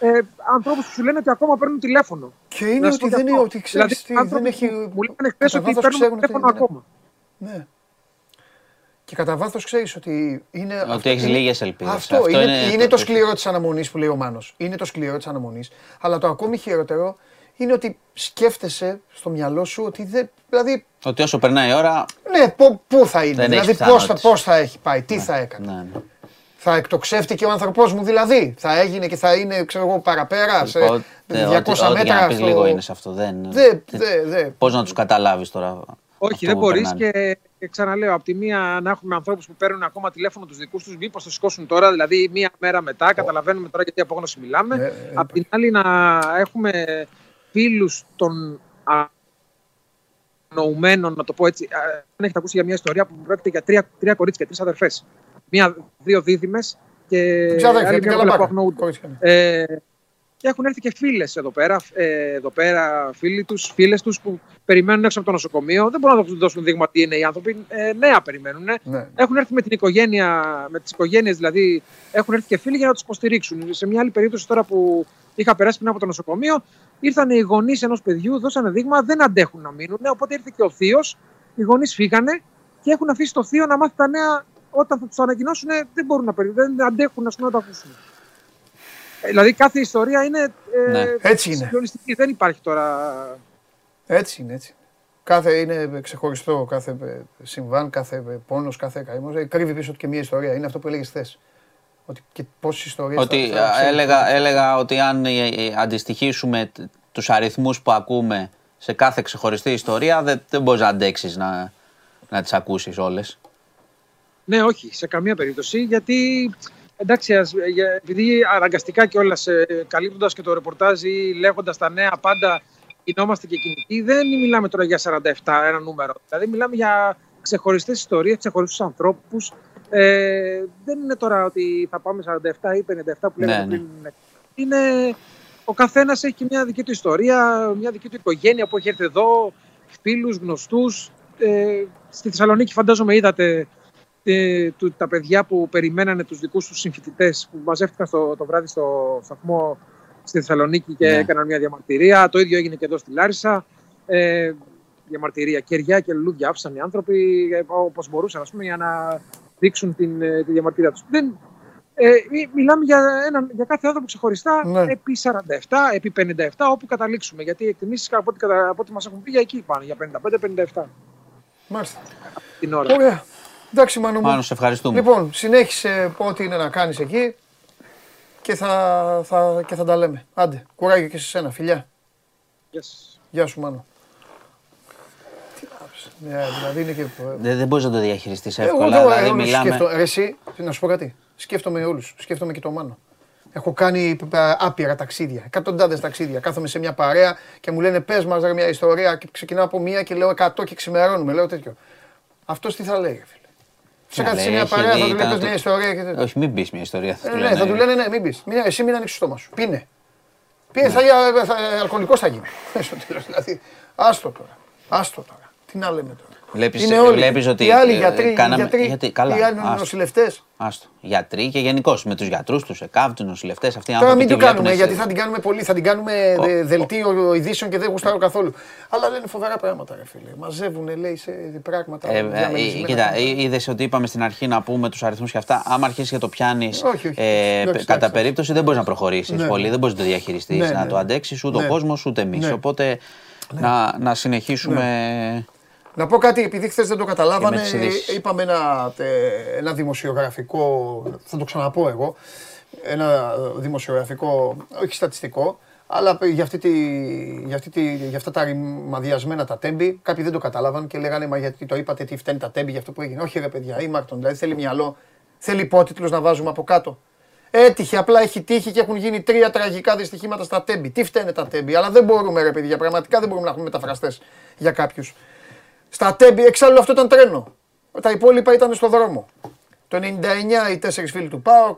Ε, ανθρώπους που σου λένε ότι ακόμα παίρνουν τηλέφωνο. Και είναι ότι δεν είναι ότι ξέρεις δηλαδή, δεν έχει. Μου λένε χθες ότι παίρνουν τηλέφωνο ακόμα. Ναι. Και κατά βάθος ξέρεις ότι είναι. Ότι έχεις λίγες ελπίδες. Αυτό, αυτό, είναι, είναι, είναι το, το σκληρό της αναμονής που λέει ο Μάνος. Είναι το σκληρό της αναμονής. Αλλά το ακόμη χειρότερο είναι ότι σκέφτεσαι στο μυαλό σου ότι δεν. Δηλαδή, ότι όσο περνάει η ώρα. Ναι, πού θα είναι; δηλαδή, πώς θα, πώς θα έχει πάει, τι ναι, θα έκανε; Ναι, ναι. Θα εκτοξεύτηκε ο άνθρωπός μου δηλαδή; Θα έγινε και θα είναι, ξέρω εγώ, παραπέρα σε 200 μέτρα. Ό,τι, λίγο είναι σε αυτό. Δεν, δε, δε, δε. Πώς να τους καταλάβεις τώρα. Όχι, δεν μπορείς και και ξαναλέω, από τη μία να έχουμε ανθρώπους που παίρνουν ακόμα τηλέφωνο τους δικούς τους, μήπως το σηκώσουν τώρα, δηλαδή μία μέρα μετά. Καταλαβαίνουμε τώρα γιατί απόγνωση μιλάμε. Ναι, από την άλλη, να έχουμε φίλους των ανοουμένων, να το πω έτσι. Αν έχετε ακούσει για μια ιστορία που πρόκειται για τρία, τρία κορίτσια, τρεις αδερφές. Μία, δύο δίδυμες και άλλη μια που αγνοούνται. Και έχουν έρθει και φίλες εδώ πέρα, ε, εδώ πέρα φίλοι τους, φίλες τους που περιμένουν έξω από το νοσοκομείο. Δεν μπορούν να τους δώσουν δείγμα τι είναι οι άνθρωποι. Ε, νέα περιμένουν. Ναι. Έχουν έρθει με την οικογένεια, με τις οικογένειες δηλαδή, έχουν έρθει και φίλοι για να τους υποστηρίξουν. Σε μια άλλη περίπτωση τώρα που είχα περάσει πριν από το νοσοκομείο, ήρθαν οι γονείς ενός παιδιού, δώσανε δείγμα, δεν αντέχουν να μείνουν. Οπότε ήρθε και ο θείος, οι γονείς φύγανε και έχουν αφήσει το θείο να μάθει τα νέα όταν θα τους ανακοινώσουν. Δεν μπορούν να περιμένουν, δεν αντέχουν να το ακούσουν. Δηλαδή κάθε ιστορία είναι ε, ναι. έτσι είναι. Δεν υπάρχει τώρα... Έτσι είναι, έτσι. Κάθε είναι ξεχωριστό, κάθε ε, συμβάν, κάθε ε, πόνος, κάθε καημός. Ε, κρύβει πίσω του και μια ιστορία. Είναι αυτό που έλεγες χθες. Ότι και πόσες ιστορίες ότι, θα, θα έλεγα, έλεγα ότι αν αντιστοιχίσουμε τους αριθμούς που ακούμε σε κάθε ξεχωριστή ιστορία, δεν, δεν μπορείς να αντέξεις να, να τις ακούσεις όλες. Ναι, όχι, σε καμία περίπτωση, γιατί Εντάξει, επειδή αναγκαστικά κιόλα ε, καλύπτοντας και το ρεπορτάζ ή λέγοντας τα νέα πάντα γινόμαστε και κινητοί, δεν μιλάμε τώρα για 47, ένα νούμερο. Δηλαδή, μιλάμε για ξεχωριστές ιστορίες, ξεχωριστούς ανθρώπους. Ε, δεν είναι τώρα ότι θα πάμε 47 ή 57 που λέγαμε ναι, πριν. Ναι. Είναι, ο καθένας έχει και μια δική του ιστορία, μια δική του οικογένεια που έχει έρθει εδώ, φίλους, γνωστούς. Ε, στη Θεσσαλονίκη, φαντάζομαι, είδατε ε, τα παιδιά που περιμένανε τους δικούς τους συμφοιτητές που μαζεύτηκαν στο, το βράδυ στο σταθμό στη Θεσσαλονίκη και ναι. έκαναν μια διαμαρτυρία. Το ίδιο έγινε και εδώ στη Λάρισα. Ε, διαμαρτυρία. Κεριά και λουλούδια άφησαν οι άνθρωποι ε, όπως μπορούσαν ας πούμε, για να δείξουν την, ε, τη διαμαρτυρία τους. Δεν, ε, μιλάμε για, ένα, για κάθε άνθρωπο ξεχωριστά ναι. επί 47, επί 57, όπου καταλήξουμε. Γιατί οι εκτιμήσεις από ό,τι, από ό,τι μας έχουν πει για εκεί πάνε, για 55-57. Μάλιστα. Την ώρα. Ωραία. Εντάξει, Μάνο Μάνο, σε ευχαριστούμε. Λοιπόν, συνέχισε ό,τι είναι να κάνεις εκεί και θα, θα, και θα τα λέμε. Άντε, κουράγιο και σε σένα, φιλιά. Yes. Γεια σου, Μάνο. Τι ναι, δηλαδή είναι και... Δεν, δεν μπορείς να το διαχειριστείς εύκολα. Εγώ, δηλαδή, μιλάμε... σκέφτομαι, εσύ, να σου πω κάτι. Σκέφτομαι όλους. Σκέφτομαι και το Μάνο. Έχω κάνει άπειρα ταξίδια, εκατοντάδες ταξίδια. Κάθομαι σε μια παρέα και μου λένε πες μας μια ιστορία και ξεκινάω από μία και λέω 100 και ξημερώνουμε. Λέω τέτοιο. Αυτός τι θα λέει, φίλε. Σε κάτι σε μια παρέα θα του λέει μια ιστορία. Και... Όχι, μην πεις μια ιστορία. Θα, ε, ναι, θα του λένε ναι, μην πεις. Εσύ μην ανοίξει το στόμα σου. Πίνε. Πίνε, θα, θα, αλκοολικός θα γίνει. [laughs] δηλαδή. Άστο τώρα. Άστο τώρα. Τι να λέμε τώρα. Βλέπεις, είναι όλοι. Βλέπεις ότι οι άλλοι ε, γιατροί, κάναμε, γιατροί, γιατί, καλά, οι άλλοι νοσηλευτές. Άστο. Γιατροί και γενικώ με τους γιατρούς, τους ΕΚΑΒ, του νοσηλευτές. Αυτοί Τώρα μην το κάνουμε γιατί θα την κάνουμε πολύ, θα την κάνουμε δελτίο ειδήσεων και δεν γουστάρω καθόλου. Αλλά λένε φοβερά πράγματα, ρε φίλε. Μαζεύουν, λέει, σε πράγματα. Ε, ε, κοίτα, είδες ότι είπαμε στην αρχή να πούμε τους αριθμούς και αυτά. Άμα αρχίσεις και το πιάνεις κατά περίπτωση δεν μπορείς να προχωρήσεις ναι. πολύ, δεν μπορείς να το διαχειριστείς, ναι, να ναι. το αντέξεις ούτε ο κόσμος ούτε εμείς. Οπότε να συνεχίσουμε. Να πω κάτι, επειδή χθες δεν το καταλάβανε, είπαμε ένα, ένα δημοσιογραφικό, θα το ξαναπώ εγώ, ένα δημοσιογραφικό, όχι στατιστικό, αλλά για, αυτή τη, για, αυτή τη, για αυτά τα ρημαδιασμένα τα τέμπη, κάποιοι δεν το καταλάβαν και λέγανε Μα γιατί το είπατε, τι φταίνει τα τέμπη για αυτό που έγινε. Όχι, ρε παιδιά, ή Μάρτον, δηλαδή θέλει μυαλό, θέλει υπότιτλους να βάζουμε από κάτω. Έτυχε, απλά έχει τύχει και έχουν γίνει τρία τραγικά δυστυχήματα στα τέμπη. Τι φταίνε τα τέμπι, αλλά δεν μπορούμε, ρε παιδιά, πραγματικά δεν μπορούμε να έχουμε μεταφραστές για κάποιους. Στα τέμπη, εξάλλου αυτό ήταν τρένο. Τα υπόλοιπα ήταν στο δρόμο. Το 99 οι τέσσερις φίλοι του Πάο,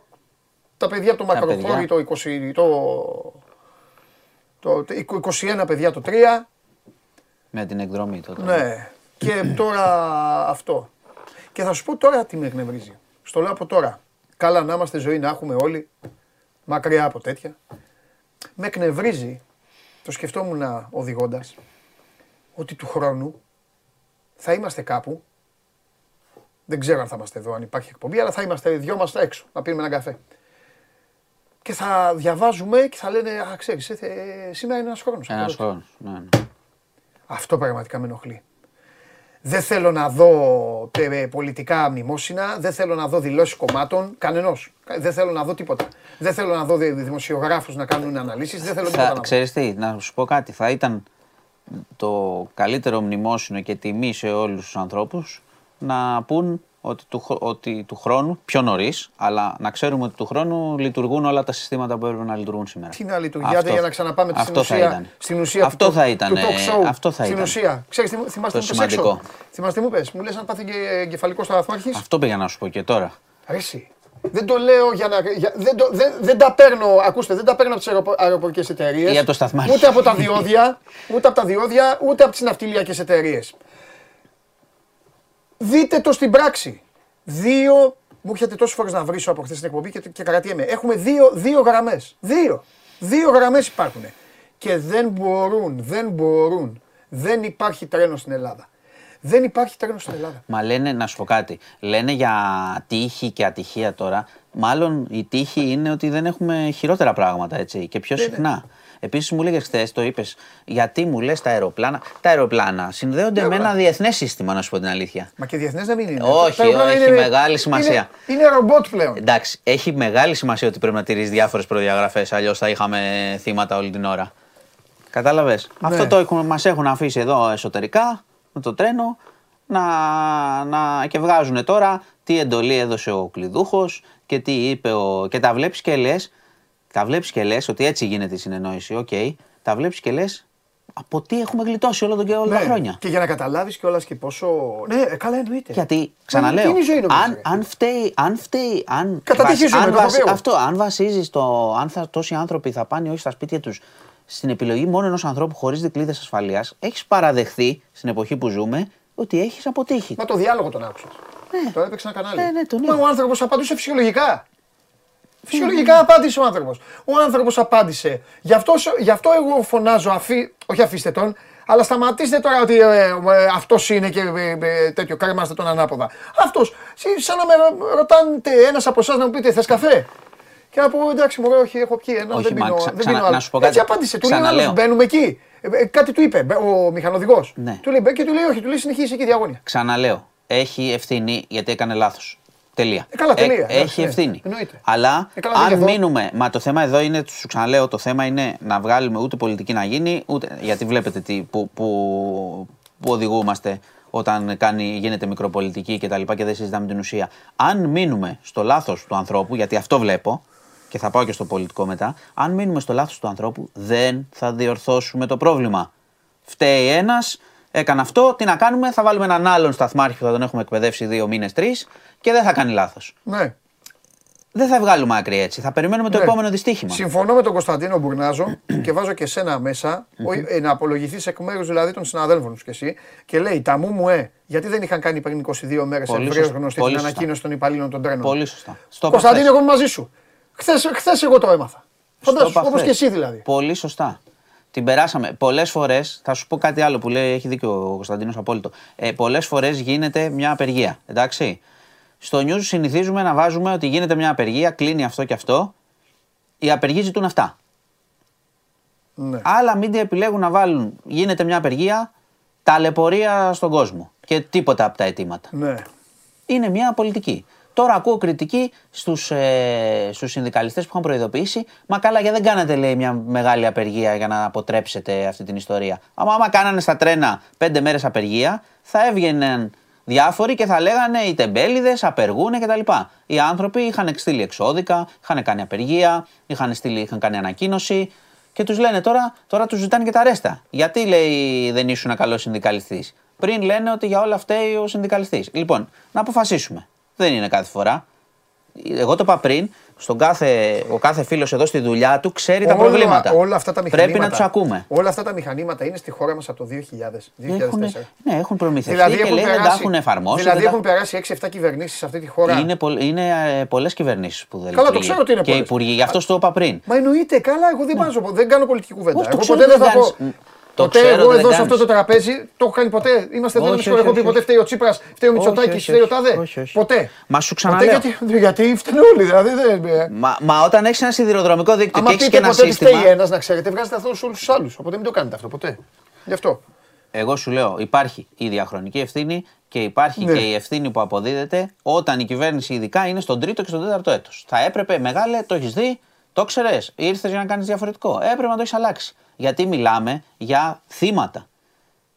τα παιδιά από το Μακροφόρι το 20, το, το 21 παιδιά το 3. Με την εκδρομή τότε. Ναι. και τώρα αυτό. Και θα σου πω τώρα τι με εκνευρίζει. Στο λέω από τώρα. Καλά να είμαστε ζωή να έχουμε όλοι. Μακριά από τέτοια. Με εκνευρίζει, το σκεφτόμουν οδηγώντας, ότι του χρόνου θα είμαστε κάπου. Δεν ξέρω αν θα είμαστε εδώ, αν υπάρχει εκπομπή, αλλά θα είμαστε δυο μας έξω να πίνουμε ένα καφέ. Και θα διαβάζουμε και θα λένε, Α, ξέρεις, ε, σήμερα είναι ένας χρόνος. Ένας χρόνος, ναι, ναι. Αυτό πραγματικά με ενοχλεί. Δεν θέλω να δω πολιτικά μνημόσυνα, δεν θέλω να δω δηλώσεις κομμάτων, κανενός. Δεν θέλω να δω τίποτα. Δεν θέλω να δω δημοσιογράφους να κάνουν αναλύσεις. Δεν θέλω θα, τίποτα. Ξέρεις τι, να σου πω κάτι. Θα ήταν το καλύτερο μνημόσυνο και τιμή σε όλους τους ανθρώπους να πούν ότι του, ότι του χρόνου, πιο νωρίς, αλλά να ξέρουμε ότι του χρόνου λειτουργούν όλα τα συστήματα που έπρεπε να λειτουργούν σήμερα. Τι να λειτουργιάτε για να ξαναπάμε αυτό στην, ουσία, θα στην ουσία αυτό του, θα ήταν, του talk show. Αυτό θα στην ήταν. ουσία. Ξέρεις, θυμάστε το μου έξω. Θυμάστε μου πες, μου λες αν πάθει εγκεφαλικό σταθμάρχης. Αυτό πήγα να σου πω και τώρα. Αρέσει. Δεν το λέω για να. Για, δεν, το, δεν, δεν τα παίρνω, ακούστε, δεν τα παίρνω από τις αεροπορικές εταιρείες. Για το σταθμάρχη. Ούτε από τα διόδια, ούτε από τα διόδια, ούτε από τις ναυτιλιακές εταιρείες. Δείτε το στην πράξη. Δύο. Μου έχετε τόσες φορές να βρίσω από χθες την εκπομπή και, και κρατιέμαι. Έχουμε δύο, δύο γραμμές. Δύο. Δύο γραμμές υπάρχουν. Και δεν μπορούν, δεν μπορούν. Δεν υπάρχει τρένο στην Ελλάδα. Δεν υπάρχει τρένος στην Ελλάδα. Μα λένε, να σου πω κάτι, λένε για τύχη και ατυχία τώρα. Μάλλον η τύχη είναι ότι δεν έχουμε χειρότερα πράγματα έτσι και πιο συχνά. Επίσης μου έλεγε χθες, το είπες, γιατί μου λες τα αεροπλάνα. Τα αεροπλάνα συνδέονται με ένα διεθνές σύστημα, να σου πω την αλήθεια. Μα και διεθνές δεν είναι. Όχι, έχει μεγάλη σημασία. Είναι, είναι ρομπότ πλέον. Εντάξει, έχει μεγάλη σημασία ότι πρέπει να τηρήσει διάφορες προδιαγραφές, αλλιώς θα είχαμε θύματα όλη την ώρα. Κατάλαβες; Ναι. Αυτό το μας έχουν αφήσει εδώ εσωτερικά με το τρένο να, να, και βγάζουν τώρα τι εντολή έδωσε ο κλειδούχος και τι είπε ο... και τα βλέπεις και λες, τα βλέπεις και λες ότι έτσι γίνεται η συνεννόηση, OK, okay, τα βλέπεις και λες από τι έχουμε γλιτώσει όλο τον και όλα ναι. τα χρόνια. Και για να καταλάβεις κιόλας και πόσο... Ναι, καλά εννοείται. Γιατί, ξαναλέω, αν, αν φταίει, αν φταίει, αν, βασ, αν, βασ, αυτό, αν βασίζεις το, αν θα, τόσοι άνθρωποι θα πάνε όχι στα σπίτια τους στην επιλογή μόνο ενός ανθρώπου χωρίς δικλείδες ασφαλείας, έχεις παραδεχθεί στην εποχή που ζούμε ότι έχεις αποτύχει. Μα το διάλογο τον άκουσα. Ναι. Τώρα έπαιξε ένα κανάλι. Ναι, ναι, τον Μα ο άνθρωπος απαντούσε φυσιολογικά. Φυσιολογικά απάντησε ο άνθρωπος. Ο άνθρωπος απάντησε. Γι αυτό, γι' αυτό εγώ φωνάζω, αφή, όχι αφήστε τον, αλλά σταματήστε τώρα ότι ε, ε, αυτός είναι και ε, ε, τέτοιο, κρέμαστε τον ανάποδα. Αυτός, σαν να με ρωτάνε ένας από εσάς να μου πείτε, θες καφέ; Και να πω εντάξει, μου όχι, έχω πιει ένα, δεν πίνω, ξα, δεν πίνω άλλο. Να σου πω κάτι. Έτσι απάντησε, του λέει μπαίνουμε εκεί. Ε, ε, κάτι του είπε ο μηχανοδηγός. Ναι. Του λέει και του λέει όχι, του λέει συνεχίζει εκεί διαγώνια. Ξαναλέω, έχει ευθύνη γιατί έκανε λάθος. Τελεία. Ε, καλά, τελεία. Ε, έχει ευθύνη. Εννοείται. Αλλά ε, αν μείνουμε. Μα το θέμα εδώ είναι, σου ξαναλέω, το θέμα είναι να βγάλουμε ούτε πολιτική να γίνει, ούτε. Γιατί βλέπετε τι, που, που, που οδηγούμαστε όταν κάνει, γίνεται μικροπολιτική και τα λοιπά και δεν συζητάμε την ουσία. Αν μείνουμε στο λάθος του ανθρώπου, γιατί αυτό βλέπω, και θα πάω και στο πολιτικό μετά, αν μείνουμε στο λάθος του ανθρώπου, δεν θα διορθώσουμε το πρόβλημα. Φταίει ένας, έκανε αυτό, τι να κάνουμε, θα βάλουμε έναν άλλον σταθμάρχη που θα τον έχουμε εκπαιδεύσει δύο μήνες, τρεις και δεν θα κάνει λάθος. Ναι. Δεν θα βγάλουμε άκρη έτσι. Θα περιμένουμε το ναι. επόμενο δυστύχημα. Συμφωνώ με τον Κωνσταντίνο Μπουρνάζο και βάζω και σένα μέσα, ε, να απολογηθείς εκ μέρους δηλαδή των συναδέλφων σου κι εσύ και λέει τα μου μου ε, γιατί δεν είχαν κάνει πριν 22 μέρες ευρέω γνωστή την ανακοίνωση των υπαλλήλων των τρένων. Πολύ σωστά. Κωνσταντίνο, εγώ μαζί σου. Χθες εγώ το έμαθα. Φαντάζομαι, όπως και εσύ δηλαδή. Πολύ σωστά. Την περάσαμε. Πολλές φορές, θα σου πω κάτι άλλο που λέει, έχει δίκιο ο Κωνσταντίνος απόλυτο. Ε, Πολλές φορές γίνεται μια απεργία. Εντάξει. Στο news συνηθίζουμε να βάζουμε ότι γίνεται μια απεργία, κλείνει αυτό και αυτό. Οι απεργοί ζητούν αυτά. Ναι. Άλλα μίντια επιλέγουν να βάλουν γίνεται μια απεργία, ταλαιπωρία στον κόσμο και τίποτα από τα αιτήματα. Ναι. Είναι μια πολιτική. Τώρα ακούω κριτική στους ε, στους συνδικαλιστές που είχαν προειδοποιήσει. Μα καλά, γιατί δεν κάνατε λέει μια μεγάλη απεργία για να αποτρέψετε αυτή την ιστορία. Άμα, άμα κάνανε στα τρένα πέντε μέρες απεργία, θα έβγαιναν διάφοροι και θα λέγανε οι τεμπέληδες απεργούν κτλ. Οι άνθρωποι είχαν στείλει εξώδικα, είχαν κάνει απεργία, είχαν, στείλει, είχαν κάνει ανακοίνωση και τους λένε τώρα, τώρα τους ζητάνε και τα ρέστα. Γιατί λέει δεν ήσουν καλός συνδικαλιστής; Πριν λένε ότι για όλα αυτά ο συνδικαλιστής. Λοιπόν, να αποφασίσουμε. Δεν είναι κάθε φορά. Εγώ το είπα πριν, στον κάθε, ο κάθε φίλος εδώ στη δουλειά του ξέρει τα προβλήματα. Όλα αυτά τα μηχανήματα, Πρέπει να τους ακούμε. Όλα αυτά τα μηχανήματα είναι στη χώρα μας από το 2000. 2004. Έχουν, ναι, έχουν προμηθευτεί δηλαδή και λέει δεν τα έχουν εφαρμόσει. Δηλαδή έχουν περάσει 6-7 κυβερνήσεις σε αυτή τη χώρα. Είναι, είναι ε, πολλές κυβερνήσεις που δεν Καλά, το ξέρω ότι είναι Και υπουργοί, γι' αυτό το είπα πριν. Μα εννοείται, καλά, εγώ δεν, ναι. δεν κάνω πολιτική κουβέντα. Εγώ ποτέ δεν θα πω. Ποτέ εγώ εδώ σε αυτό το τραπέζι το έχω κάνει ποτέ. Είμαστε εδώ, δεν έχω πει ποτέ φταίει ο Τσίπρας, φταίει ο Μητσοτάκη, φταίει ο Τάδε. Ποτέ. Μα σου ξαναλέω. Γιατί, γιατί φταίνουν όλοι, δηλαδή. Μα, μα όταν έχεις ένα σιδηροδρομικό δίκτυο και έχεις και ένα σύστημα. Αν φταίει ένας, να ξέρετε, βγάζετε αυτό σε όλους τους άλλους. Οπότε μην το κάνετε αυτό ποτέ. Γι' αυτό. Εγώ σου λέω, υπάρχει η διαχρονική ευθύνη και υπάρχει ναι. και η ευθύνη που αποδίδεται όταν η κυβέρνηση ειδικά είναι στον τρίτο και στον τέταρτο έτος. Θα έπρεπε, μεγάλε, το έχεις δει, το ξέρε, ήρθες για να κάνεις διαφορετικό. Έπρεπε να το έχεις αλλάξει γιατί μιλάμε για θύματα.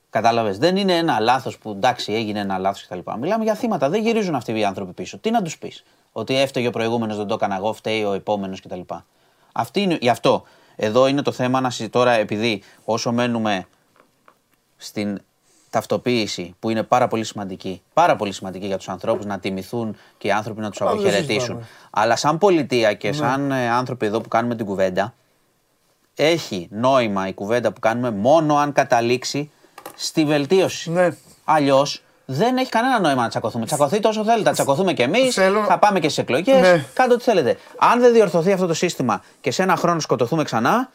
Κατάλαβες. Δεν είναι ένα λάθος που εντάξει έγινε ένα λάθος κτλ. Μιλάμε για θύματα. Δεν γυρίζουν αυτοί οι άνθρωποι πίσω. Τι να τους πεις, Ότι έφταιγε ο προηγούμενος, δεν το έκανα εγώ, φταίει ο επόμενος κτλ. Αυτή είναι, γι' αυτό εδώ είναι το θέμα να τώρα επειδή όσο μένουμε στην ταυτοποίηση που είναι πάρα πολύ σημαντική, πάρα πολύ σημαντική για τους ανθρώπους να τιμηθούν και οι άνθρωποι να τους αποχαιρετήσουν. Αλλά σαν πολιτεία και ναι. σαν ε, άνθρωποι εδώ που κάνουμε την κουβέντα, έχει νόημα η κουβέντα που κάνουμε μόνο αν καταλήξει στη βελτίωση. Ναι. Αλλιώς δεν έχει κανένα νόημα να τσακωθούμε. Τσακωθείτε όσο θέλετε. Θα τσακωθούμε κι εμείς, θα πάμε και στι εκλογές. Ναι. Κάντε ό,τι θέλετε. Αν δεν διορθωθεί αυτό το σύστημα και σε ένα χρόνο σκοτωθούμε ξανά,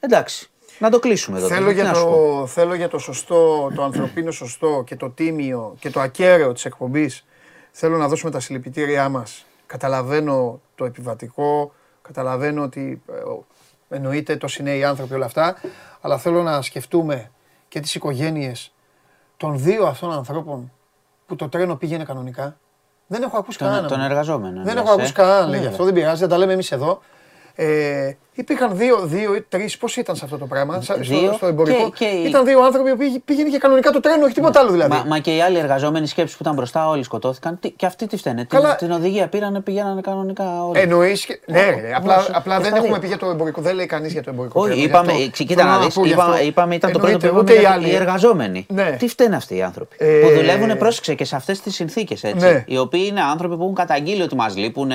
εντάξει. Να το κλείσουμε εδώ. Θέλω, για το, θέλω για το σωστό, το ανθρωπίνο σωστό και το τίμιο και το ακέραιο της εκπομπής. Θέλω να δώσουμε τα συλληπιτήριά μας. Καταλαβαίνω το επιβατικό, καταλαβαίνω ότι ε, εννοείται το είναι οι άνθρωποι όλα αυτά, αλλά θέλω να σκεφτούμε και τις οικογένειες των δύο αυτών ανθρώπων που το τρένο πήγαινε κανονικά. Δεν έχω ακούσει κανέναν. Τον εργαζόμενο. Δεν έχω ακούσει ε. κανέναν, λέει ναι, αυτό, δεν πειράζει, δεν τα λέμε εμείς εδώ. Ε, υπήρχαν δύο, δύο τρεις, πώς ήταν σε αυτό το πράγμα, δύο, στο, στο εμπορικό; Και, και... Ήταν δύο άνθρωποι που πήγαινε και κανονικά το τρένο, όχι τίποτα άλλο δηλαδή. Μα, μα και οι άλλοι εργαζόμενοι σκέψει που ήταν μπροστά, όλοι σκοτώθηκαν. Τι, και αυτοί τι φταίνε; Καλά. Την, την οδηγία πήρανε, πηγαίνανε κανονικά όλοι. Εννοείς. Ναι, ρε, απλά, απλά δεν έχουμε πει για το εμπορικό. Δεν λέει κανείς για το εμπορικό. Όχι, είπαμε, κοίτα να δεις, είπαμε, ήταν το πρώτο που είπαμε οι εργαζόμενοι. Ναι. Τι φταίνε αυτοί οι άνθρωποι; Ε, που δουλεύουν, πρόσεξε και σε αυτές τις συνθήκες έτσι. Ναι. Οι οποίοι είναι άνθρωποι που έχουν καταγγείλει ότι μας λείπουν,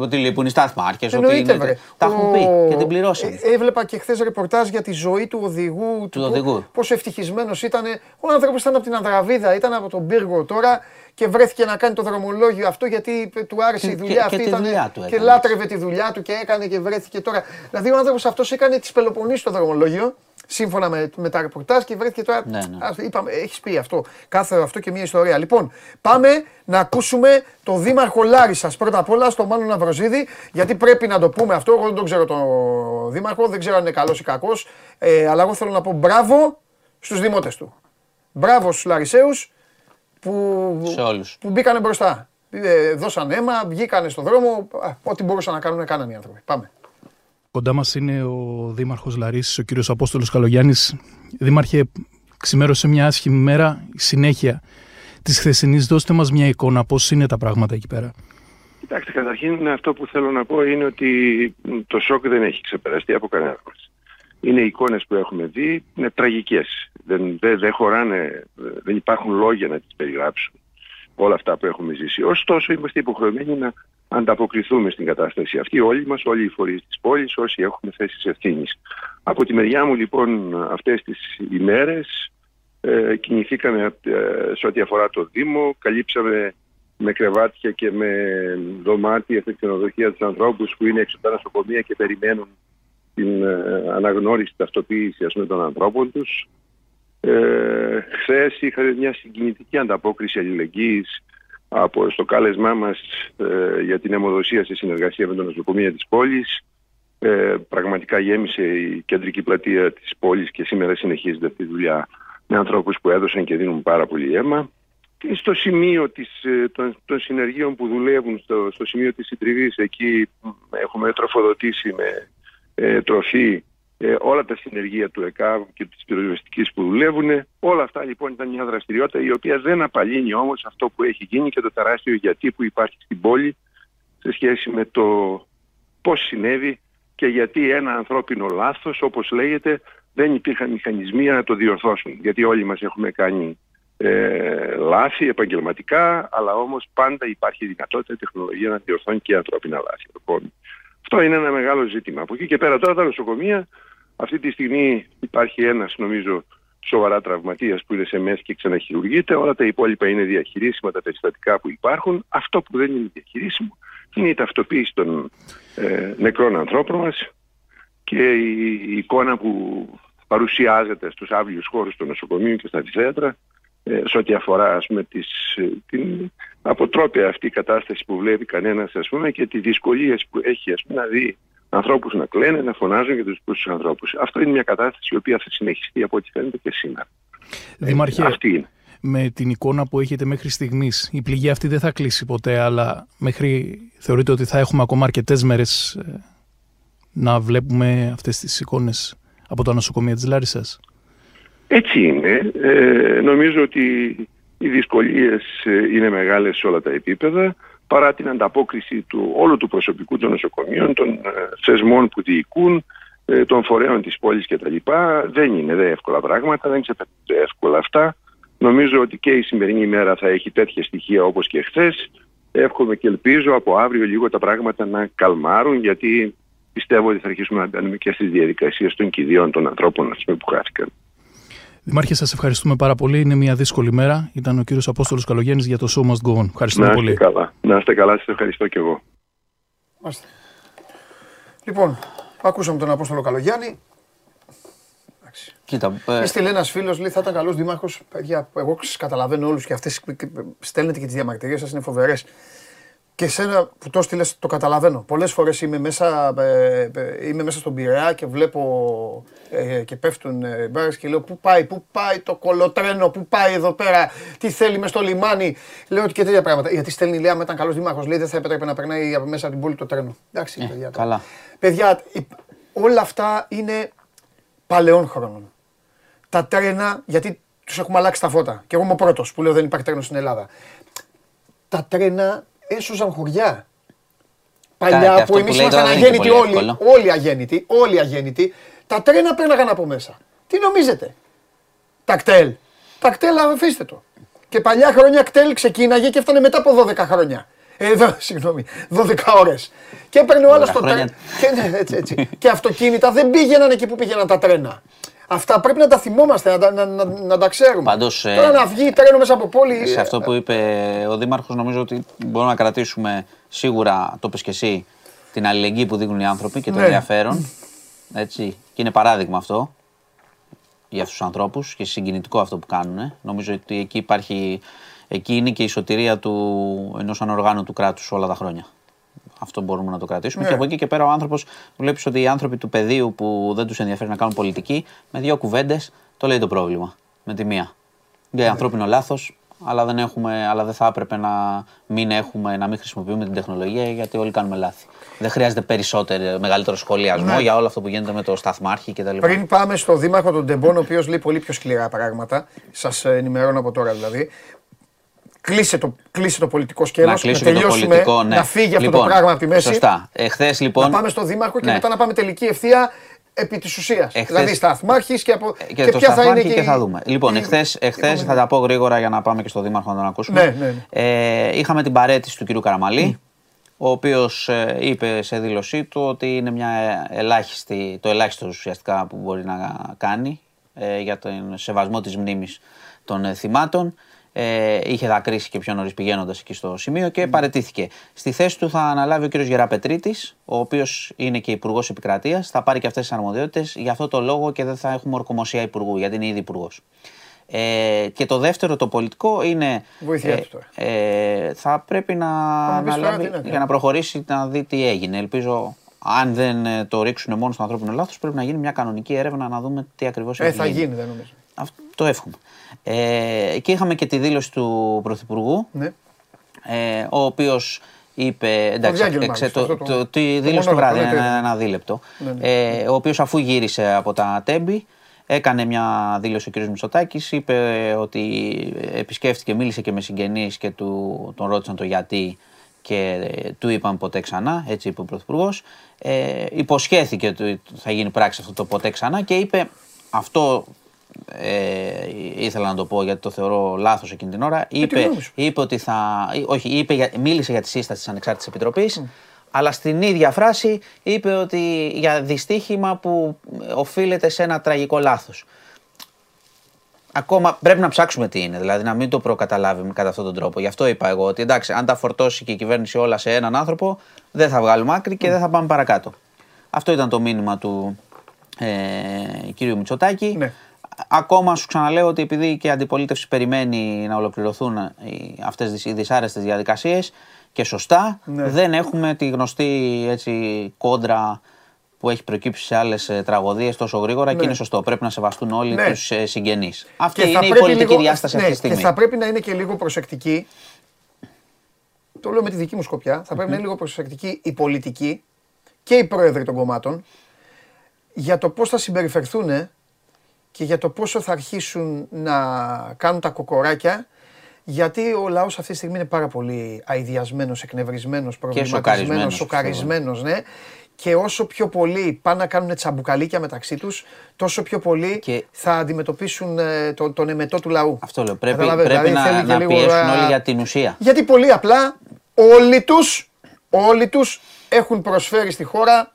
ότι λείπουν οι σταθμάρχε. Τα έχουν πει και την πληρώσαμε. Ε, έβλεπα και χθες ρεπορτάζ για τη ζωή του οδηγού. Του οδηγού. Πόσο ευτυχισμένος ήταν. Ο άνθρωπος ήταν από την Ανδραβίδα, ήταν από τον Πύργο τώρα και βρέθηκε να κάνει το δρομολόγιο αυτό γιατί του άρεσε η δουλειά αυτή. Και, και λάτρευε τη δουλειά του και έκανε και βρέθηκε τώρα. Δηλαδή ο άνθρωπος αυτός έκανε τη Πελοποννήσου το δρομολόγιο σύμφωνα με, με τα ρεπορτάζ και βρέθηκε τώρα. Ναι, ναι. είπαμε, έχεις πει αυτό. Κάθε αυτό και μια ιστορία. Λοιπόν, πάμε να ακούσουμε τον Δήμαρχο Λάρισα πρώτα απ' όλα, στον Μάνο Ναυροζίδη, γιατί πρέπει να το πούμε αυτό. Εγώ δεν τον ξέρω τον Δήμαρχο, δεν ξέρω αν είναι καλός ή κακός. Ε, αλλά εγώ θέλω να πω μπράβο στους δημότες του. Μπράβο στους Λαρισαίους που, που μπήκανε μπροστά. Ε, δώσαν αίμα, βγήκανε στον δρόμο. Ό,τι μπορούσαν να κάνουν, κάνανε οι άνθρωποι. Πάμε. Κοντά μας είναι ο Δήμαρχος Λαρίσης, ο κύριος Απόστολος Καλογιάννης. Δήμαρχε, ξημέρωσε μια άσχημη μέρα, συνέχεια της χθεσινής. Δώστε μας μια εικόνα πώς είναι τα πράγματα εκεί πέρα. Κοιτάξτε, καταρχήν αυτό που θέλω να πω είναι ότι το σοκ δεν έχει ξεπεραστεί από κανένα μας. Είναι εικόνες που έχουμε δει, είναι τραγικές. Δεν, δεν, δεν χωράνε, δεν υπάρχουν λόγια να τις περιγράψουν όλα αυτά που έχουμε ζήσει. Ωστόσο είμαστε υποχρεωμένοι να ανταποκριθούμε στην κατάσταση αυτή όλοι μας, όλοι οι φορείς της πόλης, όσοι έχουμε θέσεις ευθύνης. Από τη μεριά μου λοιπόν αυτές τις ημέρες ε, κινηθήκαμε ε, σε ό,τι αφορά το Δήμο, καλύψαμε με κρεβάτια και με δωμάτια στην ξενοδοχεία τους ανθρώπους που είναι έξω από τα νοσοκομεία και περιμένουν την ε, αναγνώριση ταυτοποίηση ας των ανθρώπων τους. Ε, Χθες είχαμε μια συγκινητική ανταπόκριση αλληλεγγύης από στο κάλεσμά μας ε, για την αιμοδοσία σε συνεργασία με τον νοσοκομεία της πόλης. Ε, πραγματικά γέμισε η κεντρική πλατεία της πόλης και σήμερα συνεχίζεται αυτή η δουλειά με ανθρώπους που έδωσαν και δίνουν πάρα πολύ αίμα. Και στο σημείο της, ε, των, των συνεργείων που δουλεύουν, στο, στο σημείο της συντριβής, εκεί έχουμε τροφοδοτήσει με ε, τροφή ε, όλα τα συνεργεία του ΕΚΑΒ και της πυροσβεστικής που δουλεύουν. Όλα αυτά λοιπόν ήταν μια δραστηριότητα η οποία δεν απαλύνει όμως αυτό που έχει γίνει και το τεράστιο γιατί που υπάρχει στην πόλη σε σχέση με το πώς συνέβη και γιατί ένα ανθρώπινο λάθος όπως λέγεται δεν υπήρχαν μηχανισμοί να το διορθώσουν. Γιατί όλοι μας έχουμε κάνει ε, λάθη επαγγελματικά, αλλά όμως πάντα υπάρχει δυνατότητα η τεχνολογία να διορθώνει και ανθρώπινα λάθη. Λοιπόν, αυτό είναι ένα μεγάλο ζήτημα. Από εκεί και πέρα τώρα τα νοσοκομεία, αυτή τη στιγμή υπάρχει ένας νομίζω σοβαρά τραυματίας που είναι σε μέση και ξαναχειρουργείται. Όλα τα υπόλοιπα είναι διαχειρίσιμα τα περιστατικά που υπάρχουν. Αυτό που δεν είναι διαχειρίσιμο είναι η ταυτοποίηση των ε, νεκρών ανθρώπων μας και η, η εικόνα που παρουσιάζεται στους άβλιους χώρους των νοσοκομείων και στα αντιθέατρα ε, σε ό,τι αφορά ας πούμε, τις, ε, την αποτρόπια αυτή η κατάσταση που βλέπει κανένας ας πούμε, και τις δυσκολίες που έχει ας πούμε, να δει ανθρώπους να κλαίνε, να φωνάζουν για τους τους ανθρώπους. Αυτό είναι μια κατάσταση η οποία θα συνεχιστεί από ό,τι φαίνεται και σήμερα. Δημαρχέ, αυτή είναι. με την εικόνα που έχετε μέχρι στιγμής, η πληγή αυτή δεν θα κλείσει ποτέ, αλλά μέχρι θεωρείτε ότι θα έχουμε ακόμα αρκετές μέρες ε, να βλέπουμε αυτές τις εικόνες από τα νοσοκομεία της Λάρισας; Έτσι είναι. Ε, νομίζω ότι οι δυσκολίες ε, είναι μεγάλες σε όλα τα επίπεδα παρά την ανταπόκριση του όλου του προσωπικού των νοσοκομείων, των ε, θεσμών που διοικούν, ε, των φορέων της πόλης κτλ. Δεν είναι δε εύκολα πράγματα, δεν ξεπερνούνται εύκολα αυτά. Νομίζω ότι και η σημερινή ημέρα θα έχει τέτοια στοιχεία όπως και χθες. Εύχομαι και ελπίζω από αύριο λίγο τα πράγματα να καλμάρουν γιατί πιστεύω ότι θα αρχίσουμε να μπαίνουμε και στις διαδικασίες των κηδείων των ανθρώπων που χάθηκαν. Δημάρχε, σας ευχαριστούμε πάρα πολύ. Είναι μια δύσκολη μέρα. Ήταν ο κύριος Απόστολος Καλογέννης για το Show Must Go On. Ευχαριστούμε να πολύ. Καλά. Να είστε καλά, σας ευχαριστώ και εγώ. Μάστε. Λοιπόν, ακούσαμε τον Απόστολο Καλογιάννη. Κοίτα, ε... Έστειλε ένας φίλος, λέει θα ήταν καλός δήμαρχος. Παιδιά, εγώ καταλαβαίνω όλους και αυτές στέλνετε και τις διαμαρτυρίες σας είναι φοβερές. Και εσένα που το στείλε, το καταλαβαίνω. Πολλές φορές είμαι, μέσα, ε, ε, είμαι μέσα στον Πειραιά και βλέπω ε, και πέφτουν ε, μπάρες και λέω πού πάει, πού πάει το κολοτρένο, πού πάει εδώ πέρα, τι θέλει μες στο λιμάνι. Λέω και τέτοια πράγματα. Γιατί στέλνει η Λέα, ήταν καλός δήμαρχος, λέει δεν θα έπρεπε να περνάει μέσα από την πόλη το τρένο. Εντάξει, ε, παιδιά. Καλά. Παιδιά, όλα αυτά είναι παλαιών χρόνων. Τα τρένα, γιατί τους έχουμε αλλάξει τα φώτα. Και εγώ είμαι ο πρώτος που λέω δεν υπάρχει τρένο στην Ελλάδα. Τα τρένα έσωζαν χωριά. Παλιά που εμείς ήμασταν αγέννητοι όλοι, όλοι αγέννητοι, όλοι αγέννητοι, τα τρένα πέρναγαν από μέσα. Τι νομίζετε, τα κτέλ. Τα κτέλ αφήστε το. Και παλιά χρόνια κτέλ ξεκίναγε και έφτανε μετά από 12 χρόνια. Ε, εδώ, [laughs] συγγνώμη, 12 ώρες. Και έπαιρνε ο άλλος το τρένο. [laughs] Και, ναι, έτσι, έτσι. και αυτοκίνητα δεν πήγαιναν εκεί που πήγαιναν τα τρένα. Αυτά πρέπει να τα θυμόμαστε, να, να, να, να τα ξέρουμε. Πάντως, Τώρα ε, να βγει τρένο μέσα από πόλη. Σε αυτό που είπε ο Δήμαρχος, νομίζω ότι μπορούμε να κρατήσουμε σίγουρα, το πες και εσύ, την αλληλεγγύη που δείχνουν οι άνθρωποι και το ναι. ενδιαφέρον. Έτσι. Και είναι παράδειγμα αυτό για αυτούς τους ανθρώπους και συγκινητικό αυτό που κάνουν. Νομίζω ότι εκεί υπάρχει. Εκεί είναι και η σωτηρία του ενός ανοργάνωτου κράτους όλα τα χρόνια. Αυτό μπορούμε να το κρατήσουμε. Ναι. Και από εκεί και πέρα ο άνθρωπος, βλέπεις ότι οι άνθρωποι του πεδίου που δεν τους ενδιαφέρει να κάνουν πολιτική, με δύο κουβέντες το λέει το πρόβλημα. Με τη μία. Για ναι. ανθρώπινο λάθος, αλλά δεν, έχουμε, αλλά δεν θα έπρεπε να μην, έχουμε, να μην χρησιμοποιούμε την τεχνολογία γιατί όλοι κάνουμε λάθη. Δεν χρειάζεται περισσότερο, μεγαλύτερο σχολιασμό ναι. για όλο αυτό που γίνεται με το σταθμάρχη κτλ. Πριν πάμε στο Δήμαρχο τον Τεμπόν, ο οποίος λέει πολύ πιο σκληρά πράγματα, σας ενημερώνω από τώρα δηλαδή. Κλείσε το, κλείσε το πολιτικό σκέλος. Να, να τελειώσουμε, πολιτικό, ναι. να φύγει αυτό το λοιπόν, πράγμα από τη μέση. Σωστά. Εχθές, λοιπόν, να πάμε στο Δήμαρχο και ναι. μετά να πάμε τελική ευθεία επί της ουσίας. Δηλαδή σταθμάρχης και, από... και, και ποια θα είναι. Και, και θα δούμε. Λοιπόν, εχθέ εχθές, θα τα πω γρήγορα για να πάμε και στο Δήμαρχο να τον ακούσουμε. Ναι, ναι, ναι. Ε, είχαμε την παρέτηση του κ. Καραμαλή. Ο οποίος ε, είπε σε δήλωσή του ότι είναι μια ελάχιστη, το ελάχιστο ουσιαστικά που μπορεί να κάνει ε, για τον σεβασμό της μνήμης των ε, θυμάτων. Ε, είχε δακρύσει και πιο νωρίς πηγαίνοντας εκεί στο σημείο και mm. παρετήθηκε. Στη θέση του θα αναλάβει ο κ. Γεραπετρίτης, ο οποίος είναι και υπουργός επικρατείας. Θα πάρει και αυτές τις αρμοδιότητες. Γι' αυτό το λόγο και δεν θα έχουμε ορκομοσία υπουργού, γιατί είναι ήδη υπουργός. Ε, και το δεύτερο, το πολιτικό, είναι. Βοήθεια ε, τώρα. Ε, θα πρέπει να αναλάβει για να προχωρήσει να δει τι έγινε. Ελπίζω, αν δεν ε, το ρίξουν μόνο στο ανθρώπινο λάθος, πρέπει να γίνει μια κανονική έρευνα να δούμε τι ακριβώς έχει γίνει. Ε, θα γίνει, δεν νομίζω. Αυτό το εύχομαι. Ε, και είχαμε και τη δήλωση του Πρωθυπουργού, ναι. ε, ο οποίος είπε. Εντάξει, εξε, το, το, το, τη δήλωση του βράδυ, ένα, ένα δίλεπτο. Ναι, ναι. Ε, ο οποίος αφού γύρισε από τα Τέμπη, έκανε μια δήλωση ο κ. Μητσοτάκης. Είπε ότι επισκέφτηκε, μίλησε και με συγγενείς και του, τον ρώτησαν το γιατί και του είπαν ποτέ ξανά, έτσι είπε ο Πρωθυπουργός. Ε, υποσχέθηκε ότι θα γίνει πράξη αυτό το ποτέ ξανά και είπε αυτό ε, ήθελα να το πω γιατί το θεωρώ λάθος εκείνη την ώρα. Είπε, είπε ότι θα. Όχι, είπε, μίλησε για τη σύσταση της Ανεξάρτητης Επιτροπής. Αλλά στην ίδια φράση είπε ότι για δυστύχημα που οφείλεται σε ένα τραγικό λάθος. Ακόμα πρέπει να ψάξουμε τι είναι, δηλαδή να μην το προκαταλάβουμε κατά αυτόν τον τρόπο. Γι' αυτό είπα εγώ ότι εντάξει, αν τα φορτώσει και η κυβέρνηση όλα σε έναν άνθρωπο, δεν θα βγάλουμε άκρη και δεν θα πάμε παρακάτω. Αυτό ήταν το μήνυμα του ε, κύριου Μητσοτάκη. Ναι. Ακόμα σου ξαναλέω ότι επειδή και η αντιπολίτευση περιμένει να ολοκληρωθούν αυτές οι δυσάρεστες διαδικασίες και σωστά, ναι. δεν έχουμε τη γνωστή έτσι, κόντρα που έχει προκύψει σε άλλες τραγωδίες τόσο γρήγορα ναι. και είναι σωστό. Πρέπει να σεβαστούν όλοι ναι. τους ε, συγγενείς. Αυτή είναι η πολιτική λίγο, διάσταση ναι, αυτή τη στιγμή. Και θα πρέπει να είναι και λίγο προσεκτική. Το λέω με τη δική μου σκοπιά. Θα πρέπει να είναι λίγο προσεκτική η πολιτική και οι πρόεδροι των κομμάτων για το πώς θα συμπεριφερθούν και για το πόσο θα αρχίσουν να κάνουν τα κοκοράκια γιατί ο λαός αυτή τη στιγμή είναι πάρα πολύ αειδιασμένος, εκνευρισμένος, προβληματισμένος, σοκαρισμένος, ναι. Και όσο πιο πολύ πάνε να κάνουν τσαμπουκαλίκια μεταξύ τους, τόσο πιο πολύ θα αντιμετωπίσουν ε, το, τον εμετό του λαού. Αυτό λέω. Πρέπει, πρέπει δηλαδή, να, να πιέσουν όλοι για την ουσία. Γιατί πολύ απλά όλοι τους όλοι τους έχουν προσφέρει στη χώρα